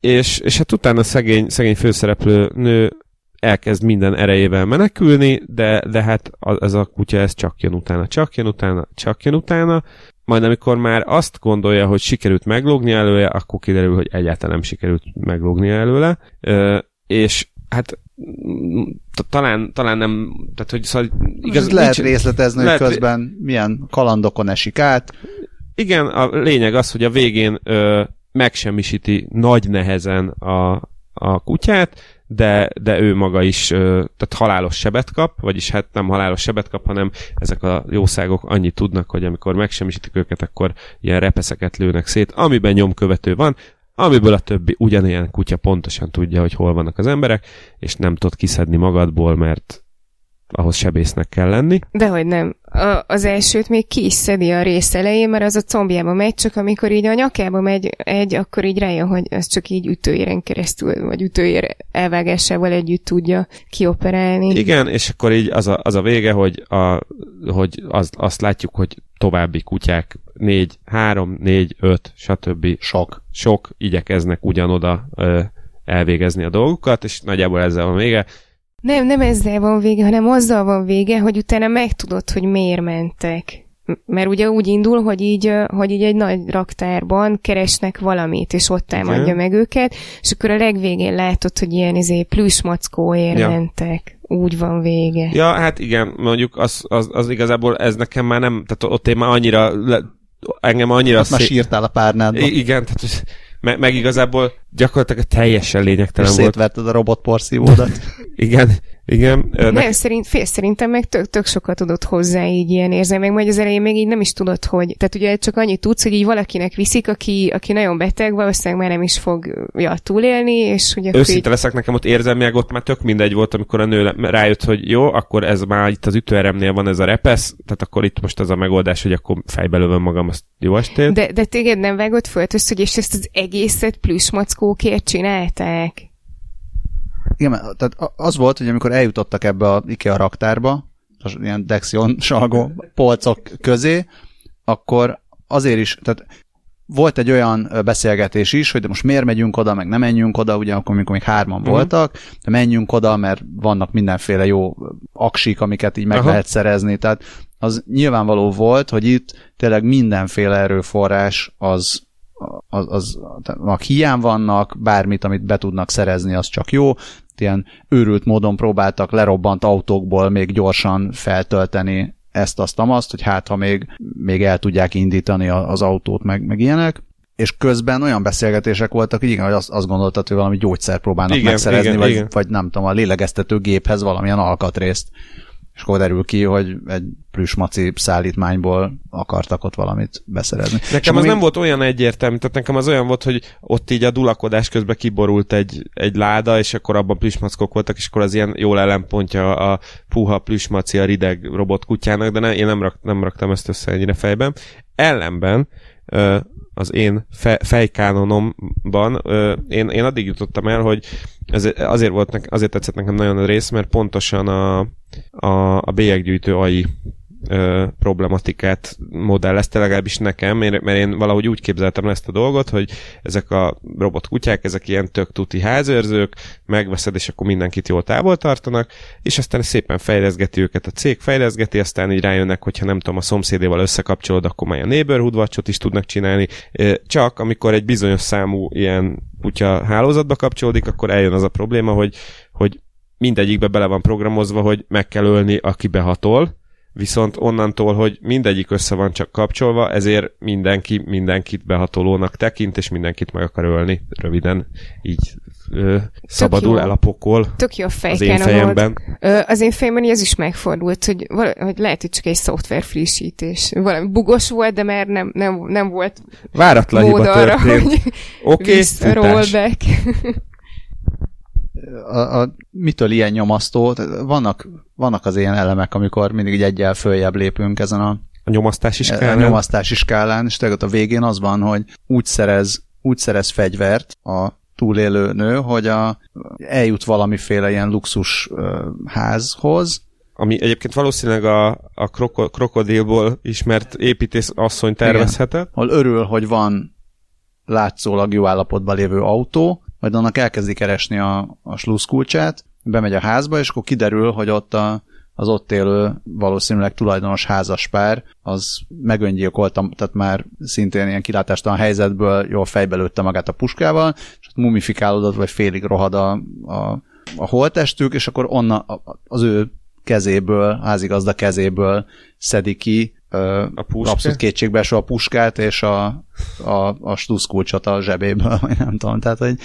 és, és hát utána szegény, szegény főszereplő nő elkezd minden erejével menekülni, de, de hát ez a kutya ez csak jön utána, csak jön utána, csak jön utána, majd amikor már azt gondolja, hogy sikerült meglógni előle, akkor kiderül, hogy egyáltalán nem sikerült meglógni előle, és hát talán, talán nem, tehát hogy szóval igaz, lehet nincs, részletezni, lehet, hogy közben milyen kalandokon esik át. Igen, a lényeg az, hogy a végén ö, megsemmisíti nagy nehezen a, a kutyát, de, de ő maga is tehát halálos sebet kap, vagyis hát nem halálos sebet kap, hanem ezek a jószágok annyit tudnak, hogy amikor megsemmisítik őket, akkor ilyen repeszeket lőnek szét, amiben nyomkövető van, amiből a többi ugyanilyen kutya pontosan tudja, hogy hol vannak az emberek, és nem tud kiszedni magadból, mert ahhoz sebésznek kell lenni. Dehogy nem. A, az elsőt még ki is szedi a rész elején, mert az a combjába megy, csak amikor így a nyakába megy egy, akkor így rájön, hogy az csak így ütőéren keresztül, vagy ütőér elvágásával együtt tudja kioperálni. Igen, és akkor így az a, az a vége, hogy, a, hogy az, azt látjuk, hogy további kutyák négy, három, négy, öt, stb. Sok. Sok igyekeznek ugyanoda ö, elvégezni a dolgukat, és nagyjából ezzel van vége nem, nem ezzel van vége, hanem azzal van vége, hogy utána megtudod, hogy miért mentek. Mert ugye úgy indul, hogy így, hogy így egy nagy raktárban keresnek valamit, és ott támadja Igen. meg őket, és akkor a legvégén látod, hogy ilyen izé, plüsmackóért ja. mentek. Úgy van vége. Ja, hát igen, mondjuk az, az, az igazából ez nekem már nem, tehát ott én már annyira, le, engem annyira... Hát szé... már sírtál a párnádban. Igen, tehát meg, meg igazából gyakorlatilag teljesen lényegtelen és volt. szétverted a robotporszívódat. Igen, igen. Nem, ne... szerint, fél szerintem meg tök, tök sokat tudott hozzá így ilyen érzelmek, majd az elején még így nem is tudod, hogy, tehát ugye csak annyit tudsz, hogy így valakinek viszik, aki, aki nagyon beteg, valószínűleg már nem is fogja túlélni, és hogy Őszinte így... leszek, nekem ott érzelmileg ott már tök mindegy volt, amikor a nő rájött, hogy jó, akkor ez már itt az ütőeremnél van ez a repesz, tehát akkor itt most az a megoldás, hogy akkor fejbe lövöm magam, azt jó estét. De, de téged nem vágott föl, hogy és ezt az egészet plusz mackókért csinálták? Igen, tehát az volt, hogy amikor eljutottak ebbe a IKEA raktárba, az ilyen Dexion salgó polcok közé, akkor azért is, tehát volt egy olyan beszélgetés is, hogy de most miért megyünk oda, meg nem menjünk oda, ugye akkor, amikor még hárman uh-huh. voltak, de menjünk oda, mert vannak mindenféle jó aksik, amiket így meg Aha. lehet szerezni, tehát az nyilvánvaló volt, hogy itt tényleg mindenféle erőforrás az az, az, az hiány vannak, bármit, amit be tudnak szerezni, az csak jó. Ilyen őrült módon próbáltak lerobbant autókból még gyorsan feltölteni ezt, azt, azt, hogy hát, ha még, még el tudják indítani az autót, meg, meg ilyenek és közben olyan beszélgetések voltak, hogy igen, hogy azt, azt gondoltad, hogy valami gyógyszer próbálnak igen, megszerezni, igen, vagy, igen. vagy nem tudom, a lélegeztető géphez valamilyen alkatrészt és akkor derül ki, hogy egy plüsmaci szállítmányból akartak ott valamit beszerezni. Nekem az még... nem volt olyan egyértelmű, tehát nekem az olyan volt, hogy ott így a dulakodás közben kiborult egy, egy láda, és akkor abban plüsmackok voltak, és akkor az ilyen jól ellenpontja a puha plüsmaci a rideg robotkutyának, de ne, én nem, rak, nem raktam ezt össze ennyire fejben. Ellenben az én fe, fejkánonomban én, én addig jutottam el, hogy ez azért, volt nek, azért tetszett nekem nagyon a rész, mert pontosan a, a, a bélyeggyűjtő AI ö, problematikát modellezte, legalábbis nekem, mert én valahogy úgy képzeltem ezt a dolgot, hogy ezek a robotkutyák, ezek ilyen tök tuti házőrzők, megveszed, és akkor mindenkit jól távol tartanak, és aztán szépen fejleszgeti őket a cég, fejleszgeti, aztán így rájönnek, hogyha nem tudom, a szomszédéval összekapcsolod, akkor már a neighborhood watch is tudnak csinálni, csak amikor egy bizonyos számú ilyen kutya hálózatba kapcsolódik, akkor eljön az a probléma, hogy, hogy mindegyikbe bele van programozva, hogy meg kell ölni, aki behatol, viszont onnantól, hogy mindegyik össze van csak kapcsolva, ezért mindenki mindenkit behatolónak tekint, és mindenkit meg akar ölni. Röviden így ö, szabadul el a pokol Tök jó az én fejemben. Ö, az én fejemben ez is megfordult, hogy, vala, hogy lehet, hogy csak egy szoftver frissítés. Valami bugos volt, de már nem, nem, nem volt Váratlan mód hiba arra, történt. hogy okay, rollback. A, a, mitől ilyen nyomasztó? Tehát Vannak, vannak az ilyen elemek, amikor mindig így egyel följebb lépünk ezen a, A nyomasztási a skálán. nyomasztási skálán, és ott a végén az van, hogy úgy szerez, úgy szerez fegyvert a túlélő nő, hogy a, eljut valamiféle ilyen luxus házhoz, Ami egyébként valószínűleg a, a kroko, krokodilból ismert építész asszony tervezhetett. ahol örül, hogy van látszólag jó állapotban lévő autó, majd annak elkezdi keresni a, a sluszkulcsát, bemegy a házba, és akkor kiderül, hogy ott a, az ott élő, valószínűleg tulajdonos házaspár, az megöngyilkolta, tehát már szintén ilyen kilátástalan helyzetből jól fejbe lőtte magát a puskával, és ott mumifikálódott, vagy félig rohad a, a, a holttestük, és akkor onnan a- az ő kezéből, házigazda kezéből szedi ki A puska? abszolút kétségbeeső a puskát, és a, a, a sluszkulcsot a zsebéből, vagy nem tudom. Tehát, hogy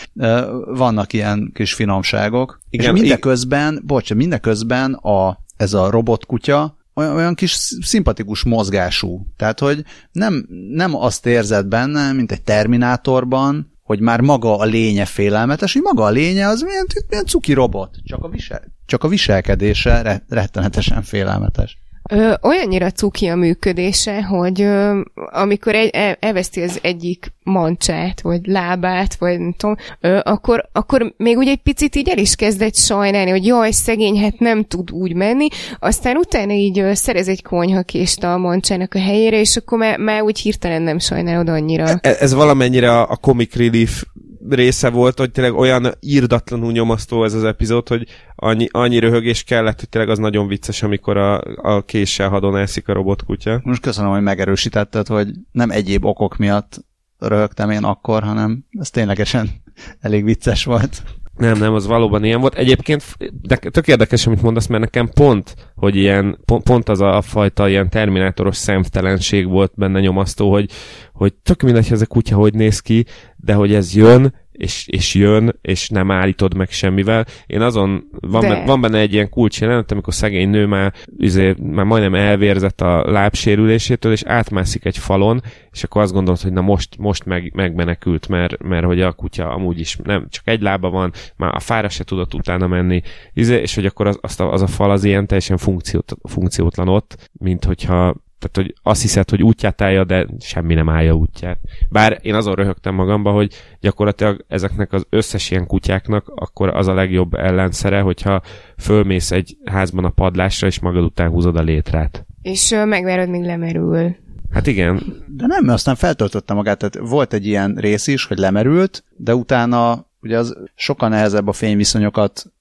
vannak ilyen kis finomságok. Igen, és mindeközben, bocs, mindeközben a, ez a robotkutya olyan, olyan kis szimpatikus mozgású. Tehát, hogy nem, nem azt érzed benne, mint egy Terminátorban, hogy már maga a lénye félelmetes, hogy maga a lénye az milyen, milyen cuki robot. Csak a, visel, csak a viselkedése re, rettenetesen félelmetes. Ö, olyannyira cuki a működése, hogy ö, amikor egy, el, elveszti az egyik mancsát, vagy lábát, vagy nem tudom, ö, akkor, akkor még úgy egy picit így el is kezdett sajnálni, hogy jaj, szegény, hát nem tud úgy menni, aztán utána így ö, szerez egy konyhakést a mancsának a helyére, és akkor már, már úgy hirtelen nem sajnálod annyira. E- Ez valamennyire a, a comic relief része volt, hogy tényleg olyan írdatlanul nyomasztó ez az epizód, hogy annyi, annyi röhögés kellett, hogy tényleg az nagyon vicces, amikor a, a késsel hadon elszik a robotkutya. Most köszönöm, hogy megerősítetted, hogy nem egyéb okok miatt röhögtem én akkor, hanem ez ténylegesen elég vicces volt. Nem, nem, az valóban ilyen volt. Egyébként de tök érdekes, amit mondasz, mert nekem pont, hogy ilyen, pont, pont az a fajta ilyen terminátoros szemtelenség volt benne nyomasztó, hogy, hogy tök mindegy, hogy ez a kutya hogy néz ki, de hogy ez jön, és, és jön, és nem állítod meg semmivel. Én azon, van, De. benne, van benne egy ilyen kulcs jelenet, amikor szegény nő már, üzé, már majdnem elvérzett a lábsérülésétől, és átmászik egy falon, és akkor azt gondolod, hogy na most, most meg, megmenekült, mert, mert hogy a kutya amúgy is nem, csak egy lába van, már a fára se tudott utána menni, izé, és hogy akkor az, azt a, az a fal az ilyen teljesen funkciót, funkciótlan ott, mint hogyha tehát, hogy azt hiszed, hogy útját állja, de semmi nem állja útját. Bár én azon röhögtem magamba, hogy gyakorlatilag ezeknek az összes ilyen kutyáknak akkor az a legjobb ellenszere, hogyha fölmész egy házban a padlásra, és magad után húzod a létrát. És ö, megvárod, míg lemerül. Hát igen, De nem, mert aztán feltöltötte magát, tehát volt egy ilyen rész is, hogy lemerült, de utána ugye az sokkal nehezebb a fényviszonyokat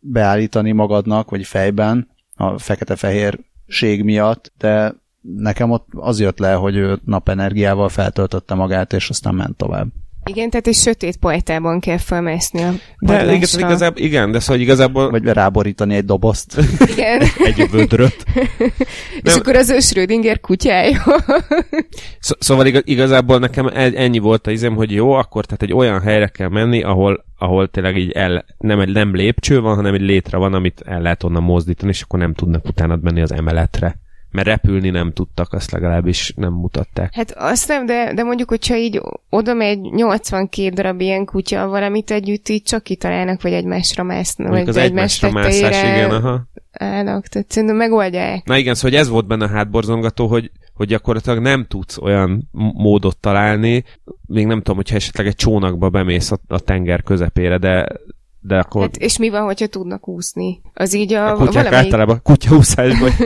beállítani magadnak, vagy fejben, a fekete-fehérség miatt, de nekem ott az jött le, hogy ő napenergiával feltöltötte magát, és aztán ment tovább. Igen, tehát egy sötét pajtában kell felmászni a de igaz, igazából, igen, de szóval igazából Vagy ráborítani egy dobozt. Igen. egy vödröt. És Nem. akkor az ő Schrödinger kutyája. Szó- Szóval igaz, igazából nekem e- ennyi volt a izem, hogy jó, akkor tehát egy olyan helyre kell menni, ahol, ahol tényleg így el, nem egy nem lépcső van, hanem egy létre van, amit el lehet onnan mozdítani, és akkor nem tudnak utána menni az emeletre. Mert repülni nem tudtak, azt legalábbis nem mutatták. Hát azt nem, de, de mondjuk, hogyha így oda megy 82 darab ilyen kutya, valamit együtt így csak kitalálnak, vagy egymásra másznak, vagy az egymás egymásra mászás, igen, aha. állnak. Tehát szerintem megoldják. Na igen, szóval hogy ez volt benne a hátborzongató, hogy, hogy gyakorlatilag nem tudsz olyan módot találni, még nem tudom, hogyha esetleg egy csónakba bemész a, a tenger közepére, de, de akkor Hát, és mi van, hogyha tudnak úszni? Az így a, a kutyák valamelyik, általában kutyaúszásban.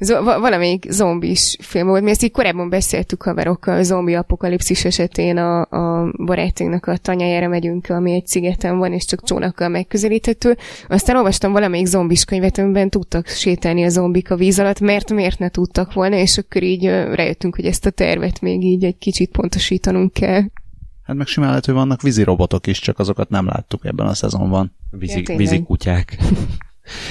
zo, va- valamelyik zombis film volt. Mi ezt így korábban beszéltük haverokkal, a zombi apokalipszis esetén a, a barátunknak a tanyájára megyünk, ami egy szigeten van, és csak csónakkal megközelíthető. Aztán olvastam valamelyik zombis könyvet, amiben tudtak sétálni a zombik a víz alatt, mert miért ne tudtak volna, és akkor így rájöttünk, hogy ezt a tervet még így egy kicsit pontosítanunk kell. Hát meg simán lehet, hogy vannak vízi robotok is, csak azokat nem láttuk ebben a szezonban. Vízi, Ja, tényleg.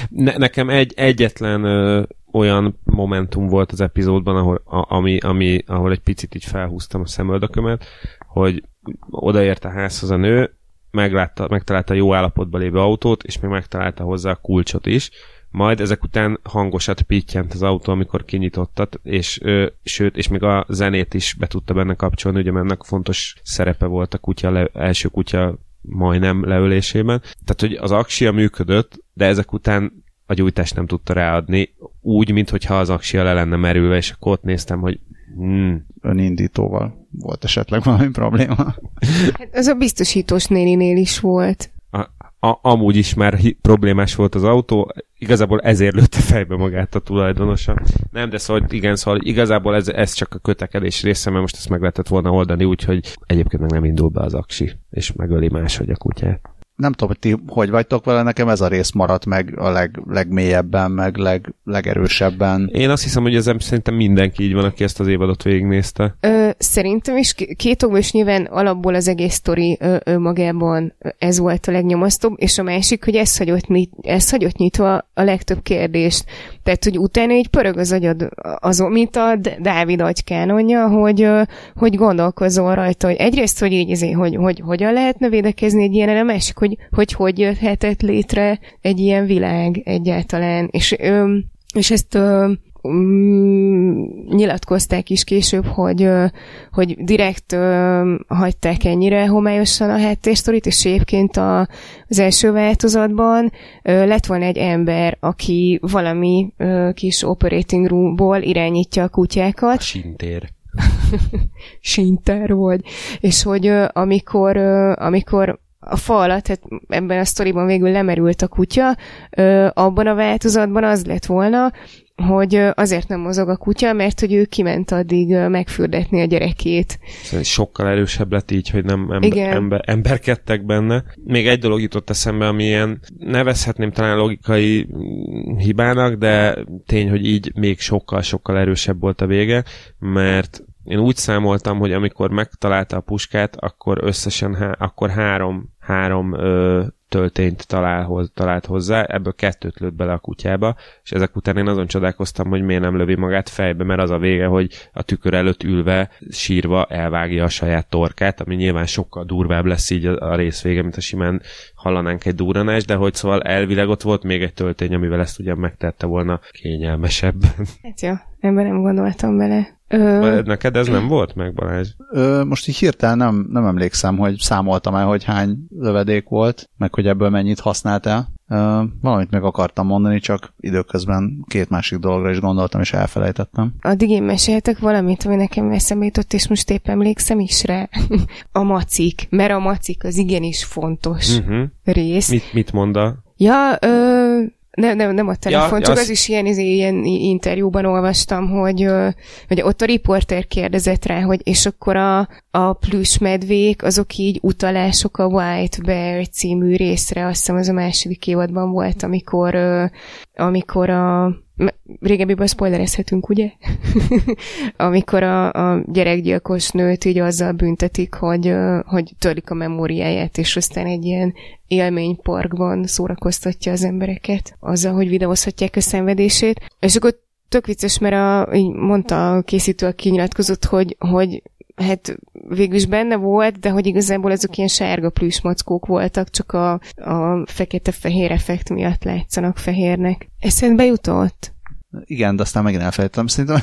Ne, nekem egy, egyetlen ö, olyan momentum volt az epizódban, ahol, a, ami, ami, ahol egy picit így felhúztam a szemöldökömet, hogy odaért a házhoz a nő, meglátta, megtalálta jó állapotban lévő autót, és még megtalálta hozzá a kulcsot is, majd ezek után hangosat pittyent az autó, amikor kinyitottat, és ö, sőt, és még a zenét is be tudta benne kapcsolni, ugye ennek fontos szerepe volt a kutya, le, első kutya majdnem leölésében. Tehát, hogy az aksia működött, de ezek után a gyújtást nem tudta ráadni, úgy, mintha az aksia le lenne merülve, és akkor ott néztem, hogy hmm. Önindítóval volt esetleg valami probléma. Hát az a biztosítós néninél is volt. A, a, amúgy is már hi- problémás volt az autó, igazából ezért lőtte fejbe magát a tulajdonosa. Nem, de szóval igen, szóval igazából ez, ez csak a kötekedés része, mert most ezt meg lehetett volna oldani, úgyhogy egyébként meg nem indul be az aksi, és megöli máshogy a kutyát nem tudom, hogy ti hogy vagytok vele, nekem ez a rész maradt meg a leg, legmélyebben, meg leg, legerősebben. Én azt hiszem, hogy ez szerintem mindenki így van, aki ezt az évadot végignézte. Ö, szerintem is két okból is nyilván alapból az egész sztori magában ez volt a legnyomasztóbb, és a másik, hogy ez hagyott, ez hagyott nyitva a legtöbb kérdést. Tehát, hogy utána így pörög az agyad azon, mint a Dávid agykánonja, hogy, hogy gondolkozol rajta, hogy egyrészt, hogy így, hogy, hogy, hogy hogyan lehetne védekezni egy ilyen, a másik, hogy hogy, hogy jöhetett létre egy ilyen világ egyáltalán. És, és ezt um, nyilatkozták is később, hogy, hogy direkt hagyták ennyire homályosan a háttérsztorit, és egyébként a, az első változatban lett volna egy ember, aki valami kis operating roomból irányítja a kutyákat. A sintér. Sinter vagy. És hogy amikor, amikor a fa alatt, tehát ebben a sztoriban végül lemerült a kutya, ö, abban a változatban az lett volna, hogy azért nem mozog a kutya, mert hogy ő kiment addig megfürdetni a gyerekét. Szóval sokkal erősebb lett így, hogy nem ember, Igen. ember, emberkedtek benne. Még egy dolog jutott eszembe, ami ilyen nevezhetném talán logikai hibának, de tény, hogy így még sokkal-sokkal erősebb volt a vége, mert én úgy számoltam, hogy amikor megtalálta a puskát, akkor összesen há- akkor három, három ö, töltényt talál, talált hozzá, ebből kettőt lőtt bele a kutyába, és ezek után én azon csodálkoztam, hogy miért nem lövi magát fejbe, mert az a vége, hogy a tükör előtt ülve, sírva elvágja a saját torkát, ami nyilván sokkal durvább lesz így a, a rész vége, mint a simán hallanánk egy durranás, de hogy szóval elvileg ott volt még egy töltény, amivel ezt ugyan megtette volna kényelmesebb. Hát jó, ebben nem gondoltam bele. Ö... Neked ez nem volt meg, Balázs? Ö, most így hirtelen nem, nem emlékszem, hogy számoltam el, hogy hány lövedék volt, meg hogy ebből mennyit használtál. Ö, valamit meg akartam mondani, csak időközben két másik dologra is gondoltam, és elfelejtettem. Addig én meséltek valamit, ami nekem eszembe jutott, és most épp emlékszem is rá. a macik, mert a macik az igenis fontos uh-huh. rész. Mit, mit mond a... Ja, ö, nem, nem, nem a telefon, ja, csak az... az is ilyen, izé, ilyen interjúban olvastam, hogy, hogy ott a riporter kérdezett rá, hogy és akkor a, a plusz medvék, azok így utalások a White Bear című részre, azt hiszem az a második évadban volt, amikor, amikor a régebbiben spoilerezhetünk, ugye? Amikor a, a gyerekgyilkos nőt így azzal büntetik, hogy, hogy törik a memóriáját, és aztán egy ilyen élményparkban szórakoztatja az embereket azzal, hogy videózhatják a szenvedését. És akkor tök vicces, mert a, így mondta a készítő, aki nyilatkozott, hogy, hogy hát végül is benne volt, de hogy igazából ezek ilyen sárga plüsmackók voltak, csak a, a fekete-fehér effekt miatt látszanak fehérnek. Eszedbe jutott? Igen, de aztán megint elfelejtettem. Szerintem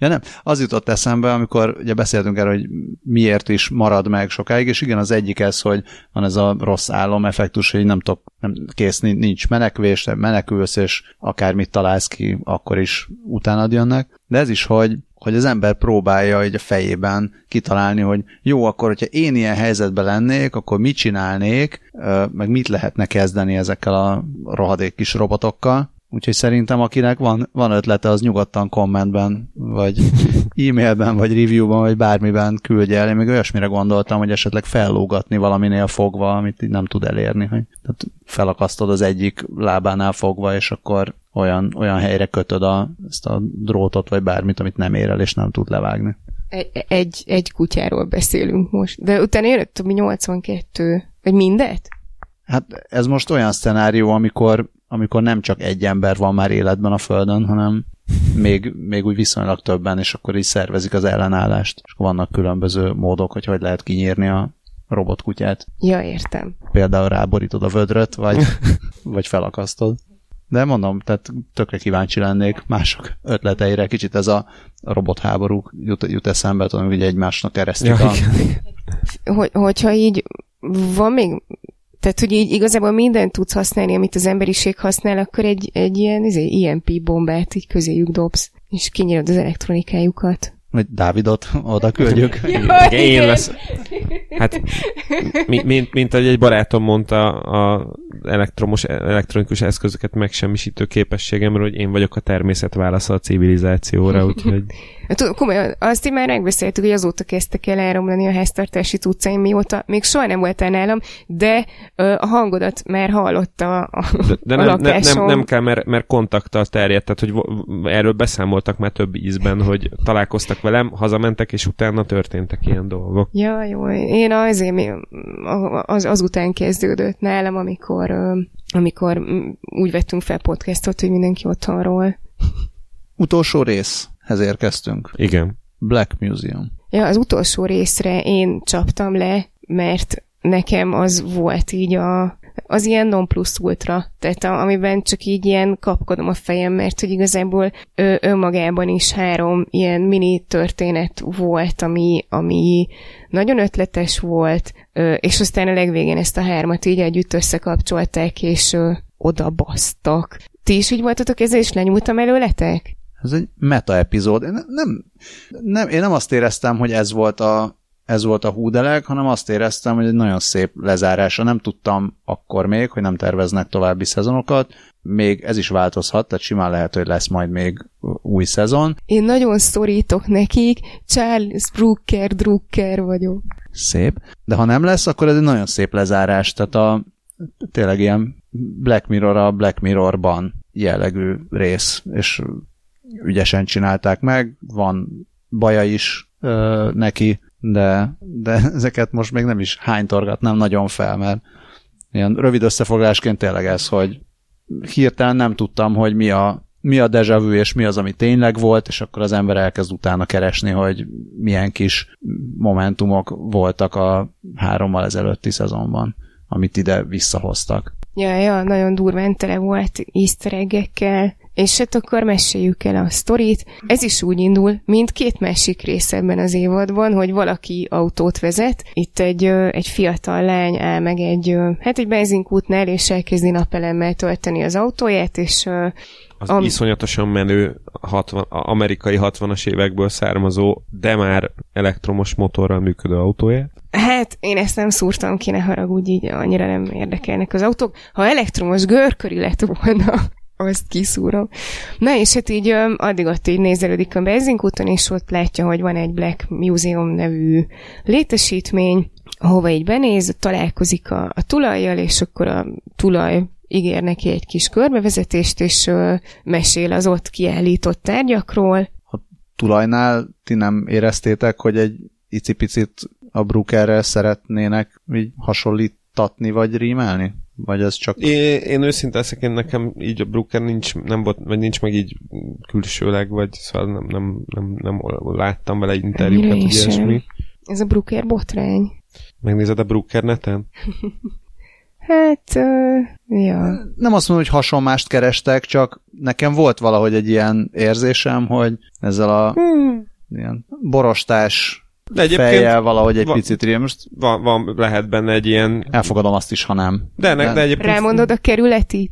Ja nem, az jutott eszembe, amikor ugye beszéltünk erről, hogy miért is marad meg sokáig, és igen, az egyik ez, hogy van ez a rossz álom effektus, hogy nem tudok, nem, kész, nincs menekvés, menekülsz, és akármit találsz ki, akkor is utána jönnek. De ez is, hogy hogy az ember próbálja egy a fejében kitalálni, hogy jó, akkor, hogyha én ilyen helyzetben lennék, akkor mit csinálnék, meg mit lehetne kezdeni ezekkel a rohadék kis robotokkal, Úgyhogy szerintem akinek van, van ötlete, az nyugodtan kommentben, vagy e-mailben, vagy reviewban, vagy bármiben küldje el. Én még olyasmire gondoltam, hogy esetleg fellógatni valaminél fogva, amit így nem tud elérni. Hogy, tehát felakasztod az egyik lábánál fogva, és akkor olyan, olyan helyre kötöd a, ezt a drótot, vagy bármit, amit nem ér el, és nem tud levágni. Egy, egy, egy kutyáról beszélünk most, de utána jött a 82, vagy mindet? Hát ez most olyan szenárió, amikor amikor nem csak egy ember van már életben a Földön, hanem még, még úgy viszonylag többen, és akkor így szervezik az ellenállást. És akkor vannak különböző módok, hogy hogy lehet kinyírni a robotkutyát. Ja, értem. Például ráborítod a vödröt, vagy, vagy felakasztod. De mondom, tehát tökre kíváncsi lennék mások ötleteire. Kicsit ez a robotháború jut, jut eszembe, tudom, hogy egymásnak keresztül. Ja, a... Hogy, hogyha így van még tehát, hogy így igazából mindent tudsz használni, amit az emberiség használ, akkor egy, egy ilyen izé, IMP bombát így közéjük dobsz, és kinyírod az elektronikájukat. Vagy Dávidot oda küldjük. Ja, Én lesz. Hát, mi, mint, mint ahogy egy barátom mondta, a elektromos, elektronikus eszközöket megsemmisítő képességemről, hogy én vagyok a természet válasza a civilizációra, úgyhogy Tudom, komolyan, azt így már megbeszéltük, hogy azóta kezdtek el elromlani a háztartási cuccaim, mióta még soha nem voltál nálam, de ö, a hangodat már hallotta a, de, de a nem, nem, lakásom. nem, nem kell, mert, mert kontakttal terjedt, tehát hogy erről beszámoltak már több ízben, hogy találkoztak velem, hazamentek, és utána történtek ilyen dolgok. Ja, jó. Én azért mi- az, azután kezdődött nálam, amikor, amikor úgy vettünk fel podcastot, hogy mindenki otthonról. Utolsó részhez érkeztünk. Igen. Black Museum. Ja, az utolsó részre én csaptam le, mert nekem az volt így a, az ilyen non plus ultra, tehát a, amiben csak így ilyen kapkodom a fejem, mert hogy igazából ö, önmagában is három ilyen mini történet volt, ami, ami nagyon ötletes volt, ö, és aztán a legvégén ezt a hármat így együtt összekapcsolták, és ö, oda. Ti is így voltatok ezzel, és lenyúltam előletek? Ez egy meta epizód. Én nem, nem, én nem azt éreztem, hogy ez volt a ez volt a húdeleg, hanem azt éreztem, hogy egy nagyon szép lezárása. Nem tudtam akkor még, hogy nem terveznek további szezonokat. Még ez is változhat, tehát simán lehet, hogy lesz majd még új szezon. Én nagyon szorítok nekik, Charles Brooker, Drucker vagyok. Szép. De ha nem lesz, akkor ez egy nagyon szép lezárás. Tehát a tényleg ilyen Black Mirror a Black Mirrorban jellegű rész, és ügyesen csinálták meg, van baja is ö, neki, de, de ezeket most még nem is hánytorgatnám nagyon fel, mert ilyen rövid összefoglalásként tényleg ez, hogy hirtelen nem tudtam, hogy mi a, mi a deja vu, és mi az, ami tényleg volt, és akkor az ember elkezd utána keresni, hogy milyen kis momentumok voltak a hárommal ezelőtti szezonban, amit ide visszahoztak. Ja, ja, nagyon durván tele volt easter és hát akkor meséljük el a sztorit. Ez is úgy indul, mint két másik rész ebben az évadban, hogy valaki autót vezet. Itt egy, egy fiatal lány áll meg egy, hát egy benzinkútnál, és elkezdi napelemmel tölteni az autóját, és Az Am- iszonyatosan menő 60, a- amerikai 60-as évekből származó, de már elektromos motorral működő autóját. Hát, én ezt nem szúrtam ki, ne haragudj, így annyira nem érdekelnek az autók. Ha elektromos görköri lett volna, azt kiszúrom. Na és hát így addig ott így nézelődik a benzinkúton, és ott látja, hogy van egy Black Museum nevű létesítmény, ahova így benéz, találkozik a, a tulajjal, és akkor a tulaj ígér neki egy kis körbevezetést, és ö, mesél az ott kiállított tárgyakról. Tulajnál ti nem éreztétek, hogy egy icipicit a Brookerrel szeretnének így hasonlítatni, vagy rímelni? Vagy ez csak... Én, én őszinte leszek, én nekem így a Brooker nincs, nem volt, vagy nincs meg így külsőleg, vagy szóval nem, nem, nem, nem láttam vele interjúkat, Annyira vagy ilyesmi. Ez a Brooker botrány. Megnézed a Brooker neten? Hát, ö, ja. Nem azt mondom, hogy hasonmást kerestek, csak nekem volt valahogy egy ilyen érzésem, hogy ezzel a Hmm. ilyen borostás De egyébként fejjel valahogy egy va- picit rímel. Most van, van, lehet benne egy ilyen... elfogadom azt is, ha nem. De, ne, de egyébként... Rámondod a kerületi?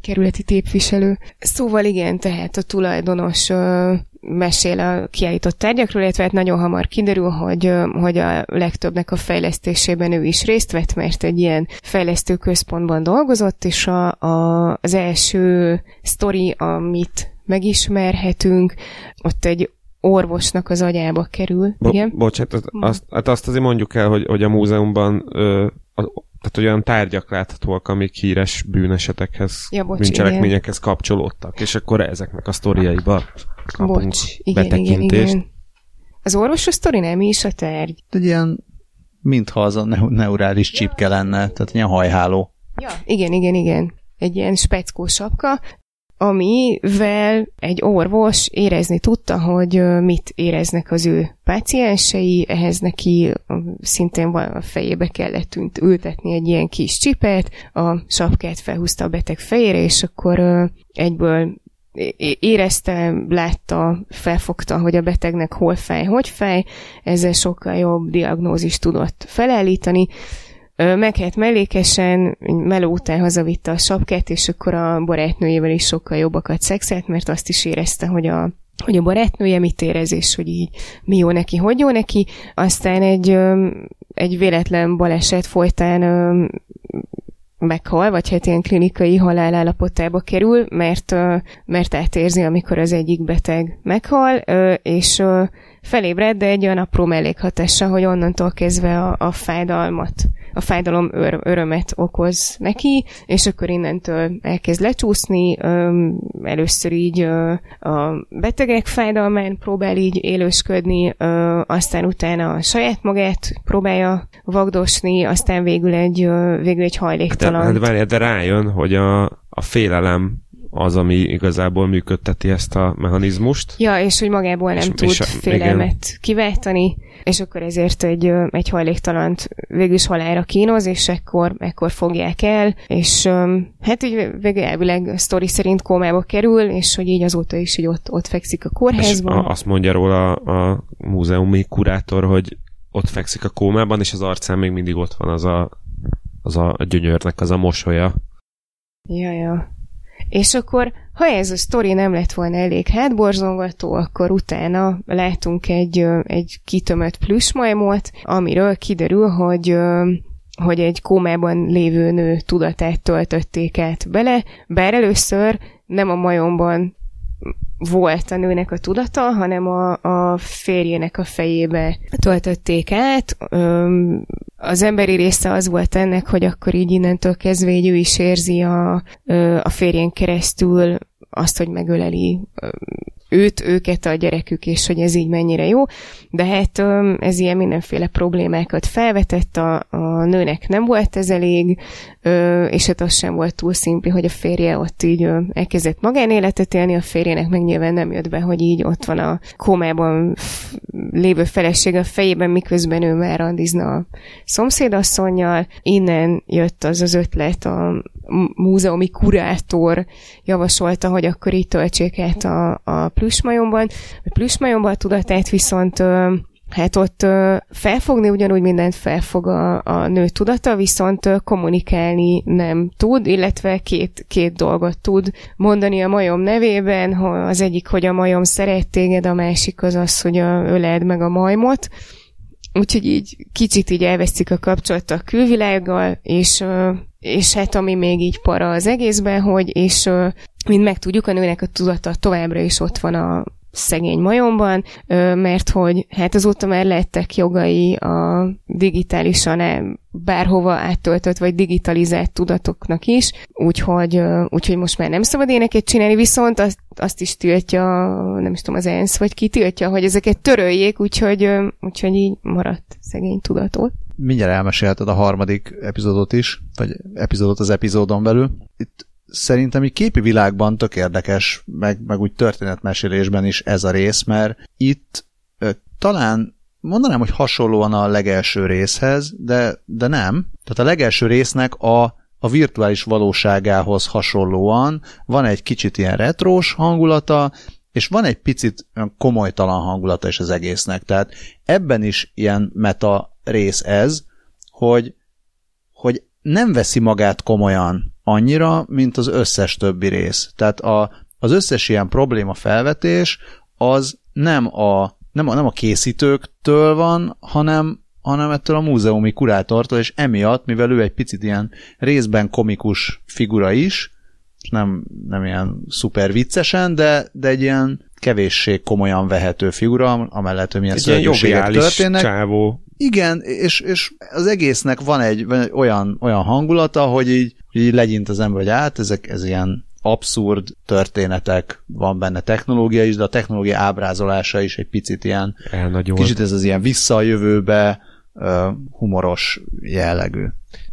Kerületi képviselő. Szóval igen, tehát a tulajdonos ö, mesél a kiállított tárgyakról, illetve hát nagyon hamar kiderül, hogy, ö, hogy a legtöbbnek a fejlesztésében ő is részt vett, mert egy ilyen fejlesztő központban dolgozott, és a, a, az első sztori, amit megismerhetünk, ott egy orvosnak az agyába kerül. Bo- igen? bocsánat, azt, azt, hát azt azért mondjuk el, hogy, hogy a múzeumban ö, a, tehát olyan tárgyak láthatóak, amik híres bűnesetekhez, Ja, bocs, bűncselekményekhez kapcsolódtak, és akkor ezeknek a sztoriaiba kapunk Bocs, igen, igen, betekintést. igen. Az orvosos sztori nem is a tárgy. Egy ilyen, mintha az a neu- neurális csipke lenne, tehát ilyen hajháló. Ja. Igen, igen, igen. Egy ilyen speckó sapka. Amivel egy orvos érezni tudta, hogy mit éreznek az ő páciensei, ehhez neki szintén a fejébe kellett ültetni egy ilyen kis csipet, a sapkát felhúzta a beteg fejére, és akkor egyből érezte, látta, felfogta, hogy a betegnek hol fej, hogy fej, ezzel sokkal jobb diagnózist tudott felállítani, meghet mellékesen, meló után hazavitte a sapkát, és akkor a barátnőjével is sokkal jobbakat szexelt, mert azt is érezte, hogy a, hogy a barátnője mit érez, és hogy így mi jó neki, hogy jó neki. Aztán egy, egy véletlen baleset folytán meghal, vagy hát ilyen klinikai halálállapotába kerül, mert, mert átérzi, amikor az egyik beteg meghal, és felébred, de egy olyan apró mellékhatása, hogy onnantól kezdve a, a fájdalmat a fájdalom ör- örömet okoz neki, és akkor innentől elkezd lecsúszni, először így a betegek fájdalmán próbál így élősködni, aztán utána a saját magát próbálja vagdosni, aztán végül egy, végül egy hajléktalan. Hát de, hát de rájön, hogy a, a félelem az, ami igazából működteti ezt a mechanizmust. Ja, és hogy magából nem és, tud és, félelmet igen. kiváltani, és akkor ezért egy, egy hajléktalant végül is halára kínoz, és ekkor, ekkor fogják el, és hát így végül elvileg a sztori szerint kómába kerül, és hogy így azóta is így ott, ott fekszik a kórházban. És a, azt mondja róla a múzeumi kurátor, hogy ott fekszik a kómában, és az arcán még mindig ott van az a, az a gyönyörnek az a mosolya. Ja, ja. És akkor, ha ez a sztori nem lett volna elég hátborzongató, akkor utána látunk egy, egy kitömött plüsmajmot, amiről kiderül, hogy hogy egy kómában lévő nő tudatát töltötték át bele, bár először nem a majomban volt a nőnek a tudata, hanem a, a férjének a fejébe töltötték át. Az emberi része az volt ennek, hogy akkor így innentől kezdve így ő is érzi a, a férjén keresztül azt, hogy megöleli őt, őket, a gyerekük, és hogy ez így mennyire jó. De hát ez ilyen mindenféle problémákat felvetett, a, a nőnek nem volt ez elég, és hát az sem volt túl szimpli, hogy a férje ott így elkezdett magánéletet élni, a férjének meg nyilván nem jött be, hogy így ott van a kómában lévő feleség a fejében, miközben ő már randizna a szomszédasszonynal. Innen jött az az ötlet, a múzeumi kurátor javasolta, hogy akkor így töltsék át a, a plüsmajomban. A plüsmajomban a tudatát viszont Hát ott felfogni ugyanúgy mindent felfog a, a nő tudata, viszont kommunikálni nem tud, illetve két, két dolgot tud mondani a majom nevében, az egyik, hogy a majom szeret téged, a másik az az, hogy a, öled meg a majmot. Úgyhogy így kicsit így elveszik a kapcsolat a külvilággal, és, és hát ami még így para az egészben, hogy és mint megtudjuk, a nőnek a tudata továbbra is ott van a, szegény majomban, mert hogy hát azóta már lettek jogai a digitálisan bárhova áttöltött vagy digitalizált tudatoknak is, úgyhogy, úgyhogy most már nem szabad éneket csinálni, viszont azt, azt is tiltja, nem is tudom, az ENSZ, vagy ki tiltja, hogy ezeket töröljék, úgyhogy, úgyhogy így maradt szegény tudatot. Mindjárt elmesélted a harmadik epizódot is, vagy epizódot az epizódon belül. Itt szerintem így képi világban tök érdekes, meg, meg úgy történetmesélésben is ez a rész, mert itt ö, talán mondanám, hogy hasonlóan a legelső részhez, de, de nem. Tehát a legelső résznek a, a virtuális valóságához hasonlóan van egy kicsit ilyen retrós hangulata, és van egy picit komolytalan hangulata is az egésznek. Tehát ebben is ilyen meta rész ez, hogy, hogy nem veszi magát komolyan annyira, mint az összes többi rész. Tehát a, az összes ilyen probléma felvetés az nem a, nem a, nem a készítőktől van, hanem, hanem ettől a múzeumi kurátortól, és emiatt, mivel ő egy picit ilyen részben komikus figura is, és nem, nem ilyen szuper viccesen, de, de egy ilyen kevéssé komolyan vehető figura, amellett, hogy milyen szörnyűségek történnek. Csávó. Igen, és, és az egésznek van egy, van egy olyan, olyan hangulata, hogy így, hogy így legyint az ember, hogy át, ezek ez ilyen abszurd történetek, van benne technológia is, de a technológia ábrázolása is egy picit ilyen, Elnagyolt. kicsit ez az ilyen vissza a jövőbe, humoros jellegű.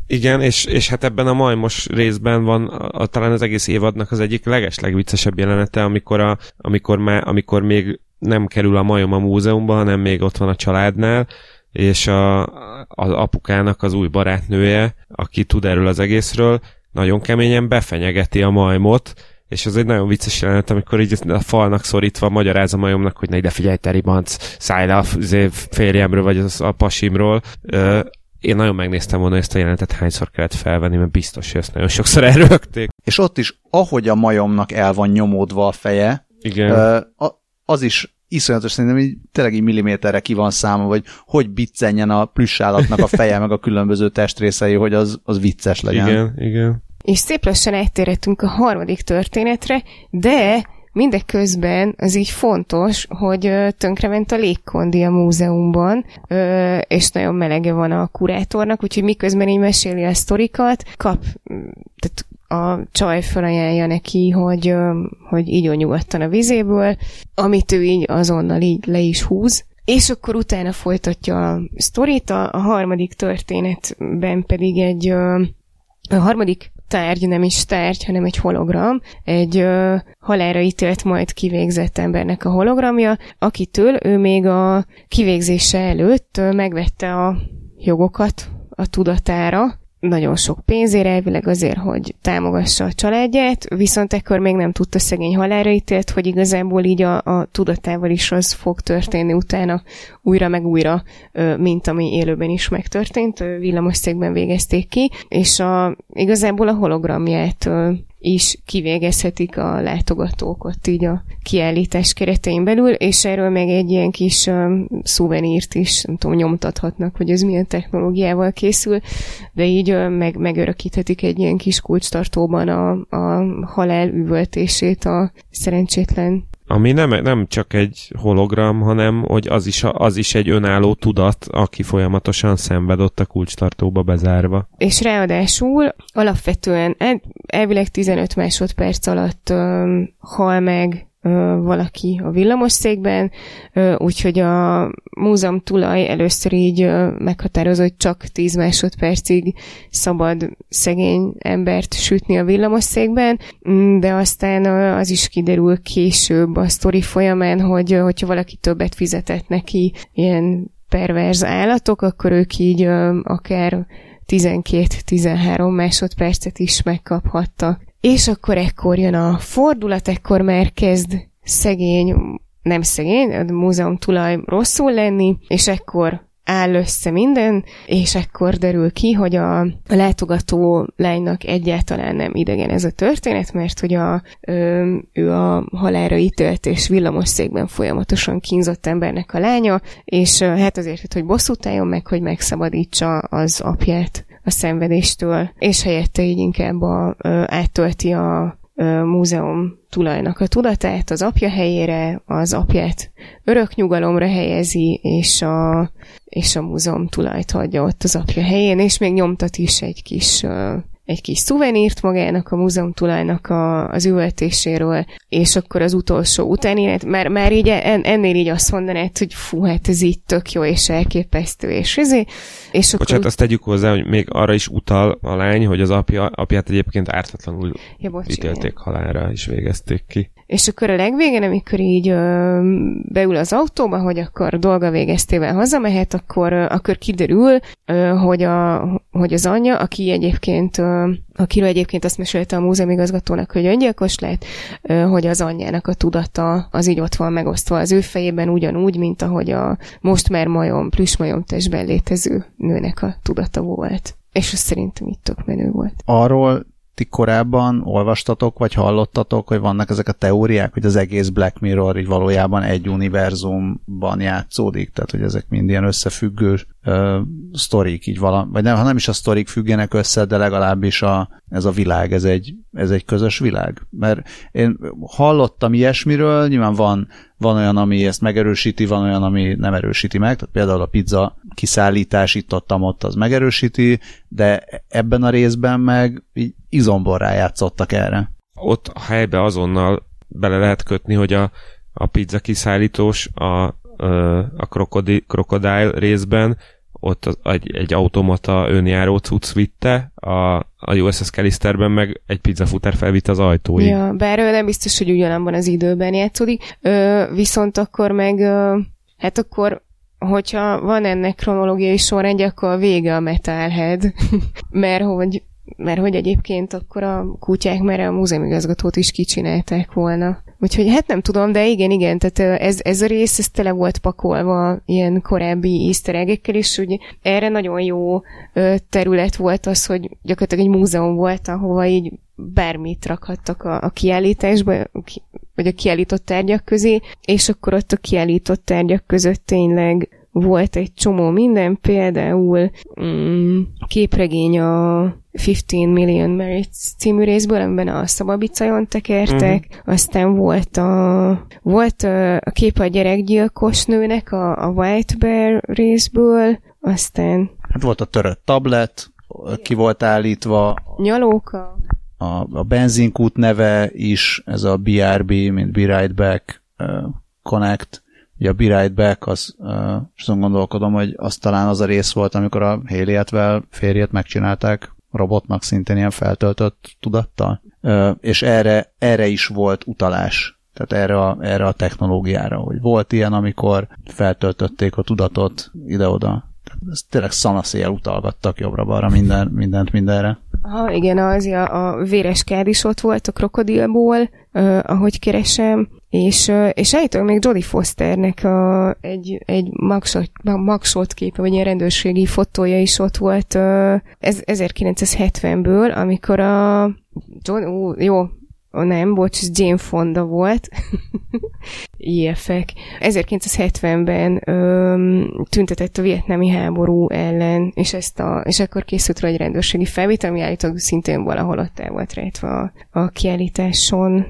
Igen, és, és hát ebben a majmos részben van a, a, talán az egész évadnak az egyik leges legviccesebb jelenete, amikor, a, amikor, már, amikor még nem kerül a majom a múzeumba, hanem még ott van a családnál, és a, az apukának az új barátnője, aki tud erről az egészről, nagyon keményen befenyegeti a majmot, és ez egy nagyon vicces jelenet, amikor így a falnak szorítva magyaráz a majomnak, hogy ne ide figyelj, te ribanc, szállj le a férjemről, vagy a pasimról. Én nagyon megnéztem volna ezt a jelenetet, hányszor kellett felvenni, mert biztos, hogy ezt nagyon sokszor elrögték. És ott is, ahogy a majomnak el van nyomódva a feje, Igen. az is iszonyatos, szerintem így, tényleg így milliméterre ki van száma, vagy hogy biccenjen a plüssállatnak a feje, meg a különböző testrészei, hogy az, az vicces legyen. Igen, igen. És szép lassan eltérhetünk a harmadik történetre, de Mindeközben az így fontos, hogy tönkrement a légkondi a múzeumban, és nagyon melege van a kurátornak, úgyhogy miközben így meséli a sztorikat, kap, tehát a csaj felajánlja neki, hogy, hogy így nyugodtan a vizéből, amit ő így azonnal így le is húz, és akkor utána folytatja a sztorit, a, a harmadik történetben pedig egy a harmadik tárgy, nem is tárgy, hanem egy hologram, egy ö, halára ítélt majd kivégzett embernek a hologramja, akitől ő még a kivégzése előtt ö, megvette a jogokat a tudatára, nagyon sok pénzére, elvileg azért, hogy támogassa a családját, viszont ekkor még nem tudta szegény halára ítélt, hogy igazából így a, a tudatával is az fog történni utána újra meg újra, mint ami élőben is megtörtént, székben végezték ki, és a, igazából a hologramját is kivégezhetik a látogatók ott így a kiállítás keretein belül, és erről meg egy ilyen kis um, szuvenírt is, nem tudom, nyomtathatnak, hogy ez milyen technológiával készül, de így um, meg, megörökíthetik egy ilyen kis kulcstartóban a, a halál üvöltését a szerencsétlen ami nem, nem csak egy hologram, hanem hogy az is, az is egy önálló tudat, aki folyamatosan szenved ott a kulcstartóba bezárva. És ráadásul alapvetően elvileg 15 másodperc alatt um, hal meg valaki a villamosszékben, úgyhogy a múzeum tulaj először így meghatározott, hogy csak 10 másodpercig szabad szegény embert sütni a villamosszékben, mm, de aztán az is kiderül később a sztori folyamán, hogy hogyha valaki többet fizetett neki ilyen perverz állatok, akkor ők így akár 12-13 másodpercet is megkaphattak. És akkor ekkor jön a fordulat, ekkor már kezd szegény, nem szegény, a múzeum tulaj rosszul lenni, és ekkor áll össze minden, és ekkor derül ki, hogy a, a látogató lánynak egyáltalán nem idegen ez a történet, mert hogy a, ő a halára ítélt és villamosszékben folyamatosan kínzott embernek a lánya, és hát azért, hogy bosszút álljon meg, hogy megszabadítsa az apját a szenvedéstől, és helyette így inkább a, ö, áttölti a ö, múzeum tulajnak a tudatát az apja helyére, az apját örök nyugalomra helyezi, és a, és a múzeum tulajt hagyja ott az apja helyén, és még nyomtat is egy kis ö, egy kis szuvenírt magának, a múzeum tulajnak a, az üvöltéséről, és akkor az utolsó utáni, már, már így en, ennél így azt mondanád, hogy fú, hát ez így tök jó és elképesztő, és ezért. És akkor Bocsánat, azt tegyük hozzá, hogy még arra is utal a lány, hogy az apja, apját egyébként ártatlanul ja, bocs, ítélték halálra, és végezték ki. És akkor a legvégén, amikor így ö, beül az autóba, hogy akkor dolga végeztével hazamehet, akkor, ö, akkor kiderül, ö, hogy, a, hogy az anyja, aki egyébként, ö, akiről egyébként azt mesélte a múzeumigazgatónak, hogy öngyilkos lett, ö, hogy az anyjának a tudata az így ott van megosztva az ő fejében ugyanúgy, mint ahogy a most már majom, majom testben létező nőnek a tudata volt. És az szerintem itt tök menő volt. Arról ti korábban olvastatok, vagy hallottatok, hogy vannak ezek a teóriák, hogy az egész Black Mirror így valójában egy univerzumban játszódik, tehát hogy ezek mind ilyen összefüggő uh, sztorik, így vala, vagy nem, ha nem is a sztorik függenek össze, de legalábbis a, ez a világ, ez egy, ez egy közös világ. Mert én hallottam ilyesmiről, nyilván van, van olyan, ami ezt megerősíti, van olyan, ami nem erősíti meg, tehát például a pizza kiszállítás itt ott, ott az megerősíti, de ebben a részben meg így izomból rájátszottak erre. Ott a helybe azonnal bele lehet kötni, hogy a, a pizza kiszállítós a, a krokodil részben ott az, egy, egy automata önjáró cucc vitte, a, a USS Callisterben meg egy pizzafutár felvitte az ajtóig. Ja, bár nem biztos, hogy ugyanabban az időben játszódik, ö, viszont akkor meg, ö, hát akkor hogyha van ennek kronológiai sorrendje, akkor a vége a Metalhead, mert hogy mert hogy egyébként akkor a kutyák már a múzeumigazgatót is kicsinálták volna. Úgyhogy hát nem tudom, de igen, igen, tehát ez, ez a rész, ez tele volt pakolva ilyen korábbi easter egg és úgy erre nagyon jó terület volt az, hogy gyakorlatilag egy múzeum volt, ahova így bármit rakhattak a, a kiállításba, vagy a kiállított tárgyak közé, és akkor ott a kiállított tárgyak között tényleg volt egy csomó minden, például mm, képregény a 15 Million Merits című részből, amiben a szababicajon tekertek, uh-huh. aztán volt a, volt a, kép a gyerekgyilkos nőnek a, a White Bear részből, aztán... Hát volt a törött tablet, ki volt állítva. Nyalóka. A, a benzinkút neve is, ez a BRB, mint Be Right Back uh, Connect, Ugye a Be Right Back, az, uh, azon gondolkodom, hogy az talán az a rész volt, amikor a Haley Atwell férjét megcsinálták robotnak szintén ilyen feltöltött tudattal. Uh, és erre, erre is volt utalás. Tehát erre a, erre a technológiára, hogy volt ilyen, amikor feltöltötték a tudatot ide-oda. Ez tényleg szanaszél utalgattak jobbra-balra minden, mindent mindenre. Ha igen, az a, a véres kád is ott volt a krokodilból, uh, ahogy keresem, és, és állítólag még Jodie Fosternek a, egy, egy magshot, magshot képe, vagy ilyen rendőrségi fotója is ott volt ez 1970-ből, amikor a John, ó, jó, ó, nem, bocs, Jane Fonda volt. Ilyenfek. 1970-ben öm, tüntetett a vietnámi háború ellen, és, ezt a, és akkor készült rá egy rendőrségi felvétel, ami állítólag szintén valahol ott el volt rejtve a, a kiállításon.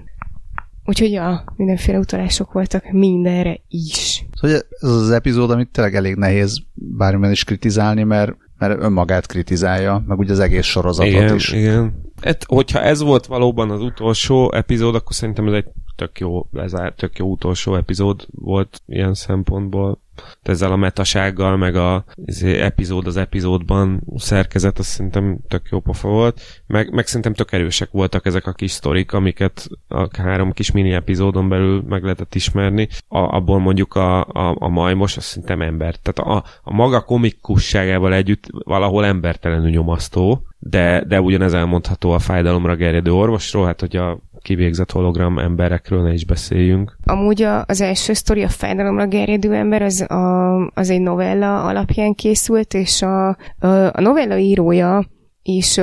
Úgyhogy ja, mindenféle utalások voltak mindenre is. Szóval ez az epizód, amit tényleg elég nehéz bármilyen is kritizálni, mert, mert önmagát kritizálja, meg ugye az egész sorozatot igen, is. Igen, Hát, hogyha ez volt valóban az utolsó epizód, akkor szerintem ez egy tök jó, lezár, tök jó utolsó epizód volt ilyen szempontból ezzel a metasággal, meg a az epizód az epizódban szerkezet, azt szerintem tök jó pofa volt, meg, meg szerintem tök erősek voltak ezek a kis sztorik, amiket a három kis mini epizódon belül meg lehetett ismerni. A, abból mondjuk a, a, a majmos, azt szerintem ember. Tehát a, a maga komikusságával együtt valahol embertelenül nyomasztó, de, de ugyanez elmondható a fájdalomra gerjedő orvosról, hát hogy a kivégzett hologram emberekről ne is beszéljünk. Amúgy a, az első sztori, a fájdalomra gerjedő ember, az, a, az egy novella alapján készült, és a, a, novella írója is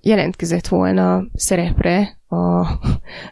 jelentkezett volna szerepre, a,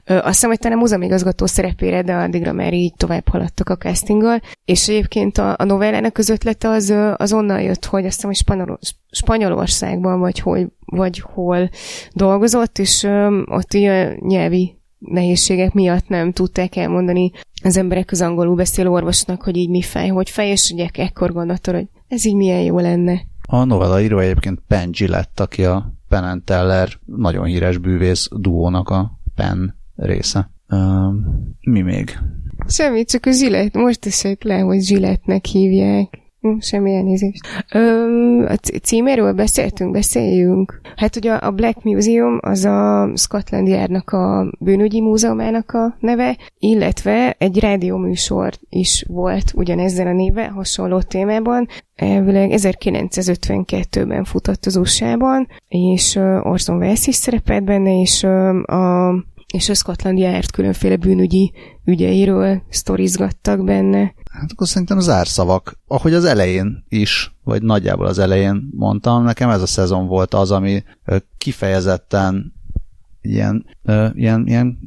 azt hiszem, hogy talán a múzeumigazgató szerepére, de addigra már így tovább haladtak a castinggal, és egyébként a, a novellának az ötlete az, az onnan jött, hogy azt hiszem, hogy Spanyol, Spanyolországban vagy, hogy, vagy hol dolgozott, és ö, ott ilyen nyelvi nehézségek miatt nem tudták elmondani az emberek az angolul beszélő orvosnak, hogy így mi fej, hogy fej, és ugye ekkor gondolta, hogy ez így milyen jó lenne. A novella író egyébként Penn Gillett, aki a Penn Teller nagyon híres bűvész duónak a Penn része. Uh, mi még? Semmi, csak a Zsillet. Most esett le, hogy Zsillettnek hívják. Semmi elnézést. Öm, a címéről beszéltünk, beszéljünk. Hát ugye a Black Museum az a Scotland Yardnak a bűnügyi múzeumának a neve, illetve egy rádióműsor is volt ugyanezzel a néve, hasonló témában. Elvileg 1952-ben futott az USA-ban, és Orson Welles is szerepelt benne, és a és a Scotland Yard különféle bűnügyi ügyeiről sztorizgattak benne. Hát akkor szerintem zárszavak. Ahogy az elején is, vagy nagyjából az elején mondtam, nekem ez a szezon volt az, ami kifejezetten ilyen, ilyen, ilyen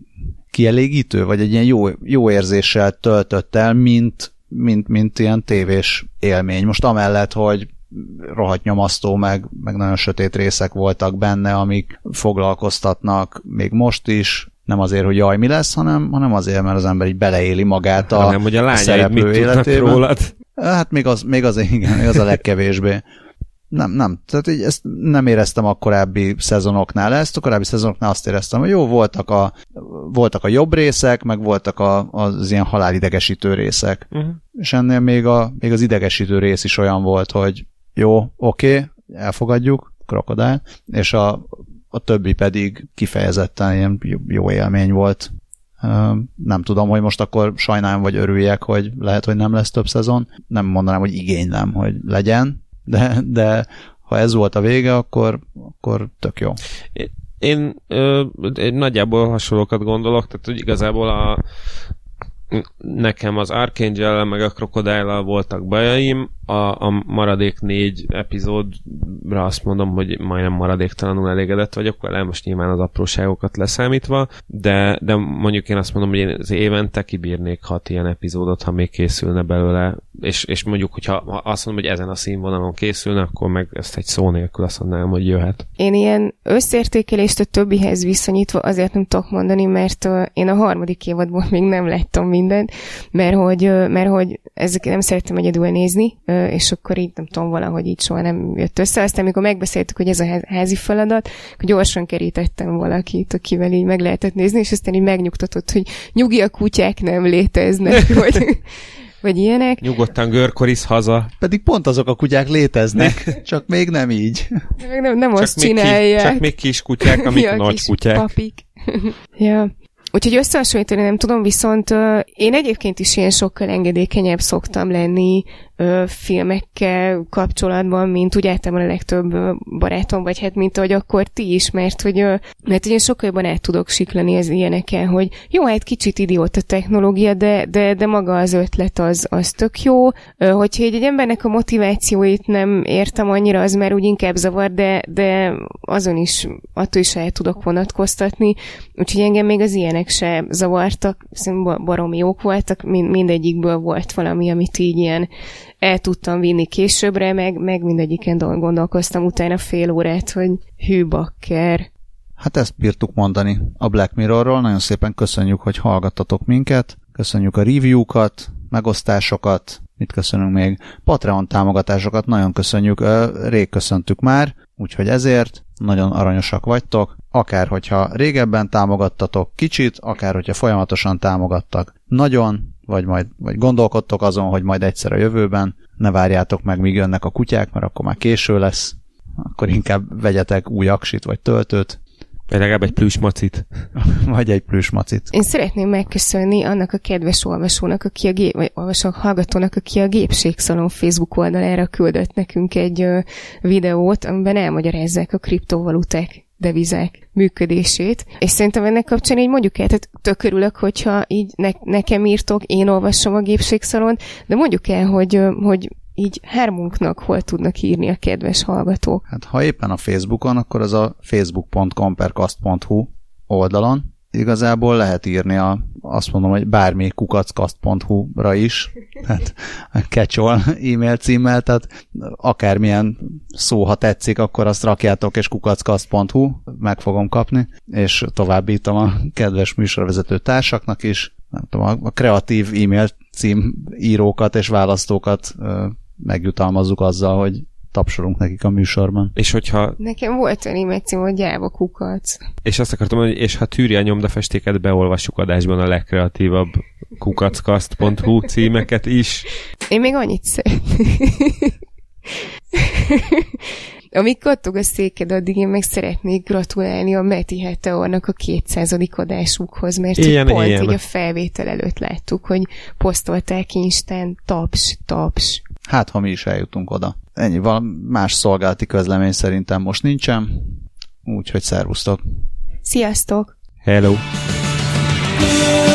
kielégítő, vagy egy ilyen jó, jó érzéssel töltött el, mint, mint, mint ilyen tévés élmény. Most amellett, hogy rohadt nyomasztó, meg, meg nagyon sötét részek voltak benne, amik foglalkoztatnak még most is, nem azért, hogy jaj, mi lesz, hanem, hanem azért, mert az ember így beleéli magát a, hanem, hogy a, a szereplő életében. Rólad. Hát még az, még az, igen, még az a legkevésbé. Nem, nem. Tehát így ezt nem éreztem a korábbi szezonoknál ezt, a korábbi szezonoknál azt éreztem, hogy jó, voltak a, voltak a jobb részek, meg voltak a, az ilyen halálidegesítő részek. Uh-huh. És ennél még, a, még az idegesítő rész is olyan volt, hogy jó, oké, okay, elfogadjuk, krokodál, és a, a többi pedig kifejezetten ilyen jó élmény volt. Nem tudom, hogy most akkor sajnálom vagy örüljek, hogy lehet, hogy nem lesz több szezon. Nem mondanám, hogy igénylem, hogy legyen, de, de ha ez volt a vége, akkor, akkor tök jó. Én, én nagyjából hasonlókat gondolok, tehát hogy igazából a, nekem az archangel meg a crocodile voltak bajaim, a, a maradék négy epizódra azt mondom, hogy majdnem maradéktalanul elégedett vagyok vele, most nyilván az apróságokat leszámítva, de, de mondjuk én azt mondom, hogy én az évente kibírnék hat ilyen epizódot, ha még készülne belőle, és, és mondjuk, hogyha azt mondom, hogy ezen a színvonalon készülne, akkor meg ezt egy szó nélkül azt mondanám, hogy jöhet. Én ilyen összértékelést a többihez viszonyítva azért nem tudok mondani, mert én a harmadik évadból még nem láttam mindent, mert hogy, mert hogy ezek nem szerettem egyedül nézni, és akkor így nem tudom, valahogy így soha nem jött össze. Aztán, amikor megbeszéltük, hogy ez a házi feladat, akkor gyorsan kerítettem valakit, akivel így meg lehetett nézni, és aztán így megnyugtatott, hogy nyugi a kutyák nem léteznek, vagy, vagy ilyenek. Nyugodtan görkorisz haza. Pedig pont azok a kutyák léteznek, csak még nem így. Meg nem, nem csak azt csinálják. Ki, csak még kis kutyák, amik ja, nagy kutyák. Papik. ja. Úgyhogy összehasonlítani nem tudom, viszont uh, én egyébként is ilyen sokkal engedékenyebb szoktam lenni filmekkel kapcsolatban, mint úgy a legtöbb barátom, vagy hát mint ahogy akkor ti is, mert hogy, ö, mert hogy én sokkal jobban át tudok siklani az ilyeneken, hogy jó, hát kicsit idióta technológia, de, de, de maga az ötlet az, az tök jó, ö, hogyha egy, embernek a motivációit nem értem annyira, az már úgy inkább zavar, de, de azon is, attól is el tudok vonatkoztatni, úgyhogy engem még az ilyenek se zavartak, baromi jók voltak, mind, mindegyikből volt valami, amit így ilyen el tudtam vinni későbbre, meg, meg mindegyiken gondolkoztam utána fél órát, hogy hű bakker. Hát ezt bírtuk mondani a Black Mirrorról. Nagyon szépen köszönjük, hogy hallgattatok minket. Köszönjük a review-kat, megosztásokat, mit köszönünk még? Patreon támogatásokat nagyon köszönjük, rég köszöntük már, úgyhogy ezért nagyon aranyosak vagytok, akár hogyha régebben támogattatok kicsit, akár hogyha folyamatosan támogattak nagyon, vagy majd vagy gondolkodtok azon, hogy majd egyszer a jövőben, ne várjátok meg, míg jönnek a kutyák, mert akkor már késő lesz, akkor inkább vegyetek új aksit vagy töltőt. Vagy legalább egy plüsmacit. vagy egy plüsmacit. Én szeretném megköszönni annak a kedves olvasónak, aki a gép, vagy olvasók hallgatónak, aki a Gépségszalon Facebook oldalára küldött nekünk egy ö, videót, amiben elmagyarázzák a kriptovaluták devizák működését, és szerintem ennek kapcsán így mondjuk el, tehát tök örülök, hogyha így ne, nekem írtok, én olvasom a gépségszalon, de mondjuk el, hogy, hogy így hármunknak hol tudnak írni a kedves hallgatók. Hát ha éppen a Facebookon, akkor az a facebook.com per oldalon, igazából lehet írni a, azt mondom, hogy bármi kukackast.hu-ra is, tehát catch-all e-mail címmel, tehát akármilyen szó, ha tetszik, akkor azt rakjátok, és kukackast.hu, meg fogom kapni, és továbbítom a kedves műsorvezető társaknak is, nem tudom, a kreatív e-mail cím írókat és választókat megjutalmazzuk azzal, hogy tapsolunk nekik a műsorban. És hogyha... Nekem volt olyan cím, hogy gyáva kukac. És azt akartam mondani, és ha tűri a nyomdafestéket, beolvassuk adásban a legkreatívabb kukackast.hu címeket is. Én még annyit szeretnék. Amíg kattog a széked, addig én meg szeretnék gratulálni a Meti Heteornak a 200. adásukhoz, mert ilyen, pont ilyen. így a felvétel előtt láttuk, hogy posztolták Instán taps, taps. Hát, ha mi is eljutunk oda ennyi, valami más szolgálati közlemény szerintem most nincsen, úgyhogy szervusztok! Sziasztok! Hello! Hello.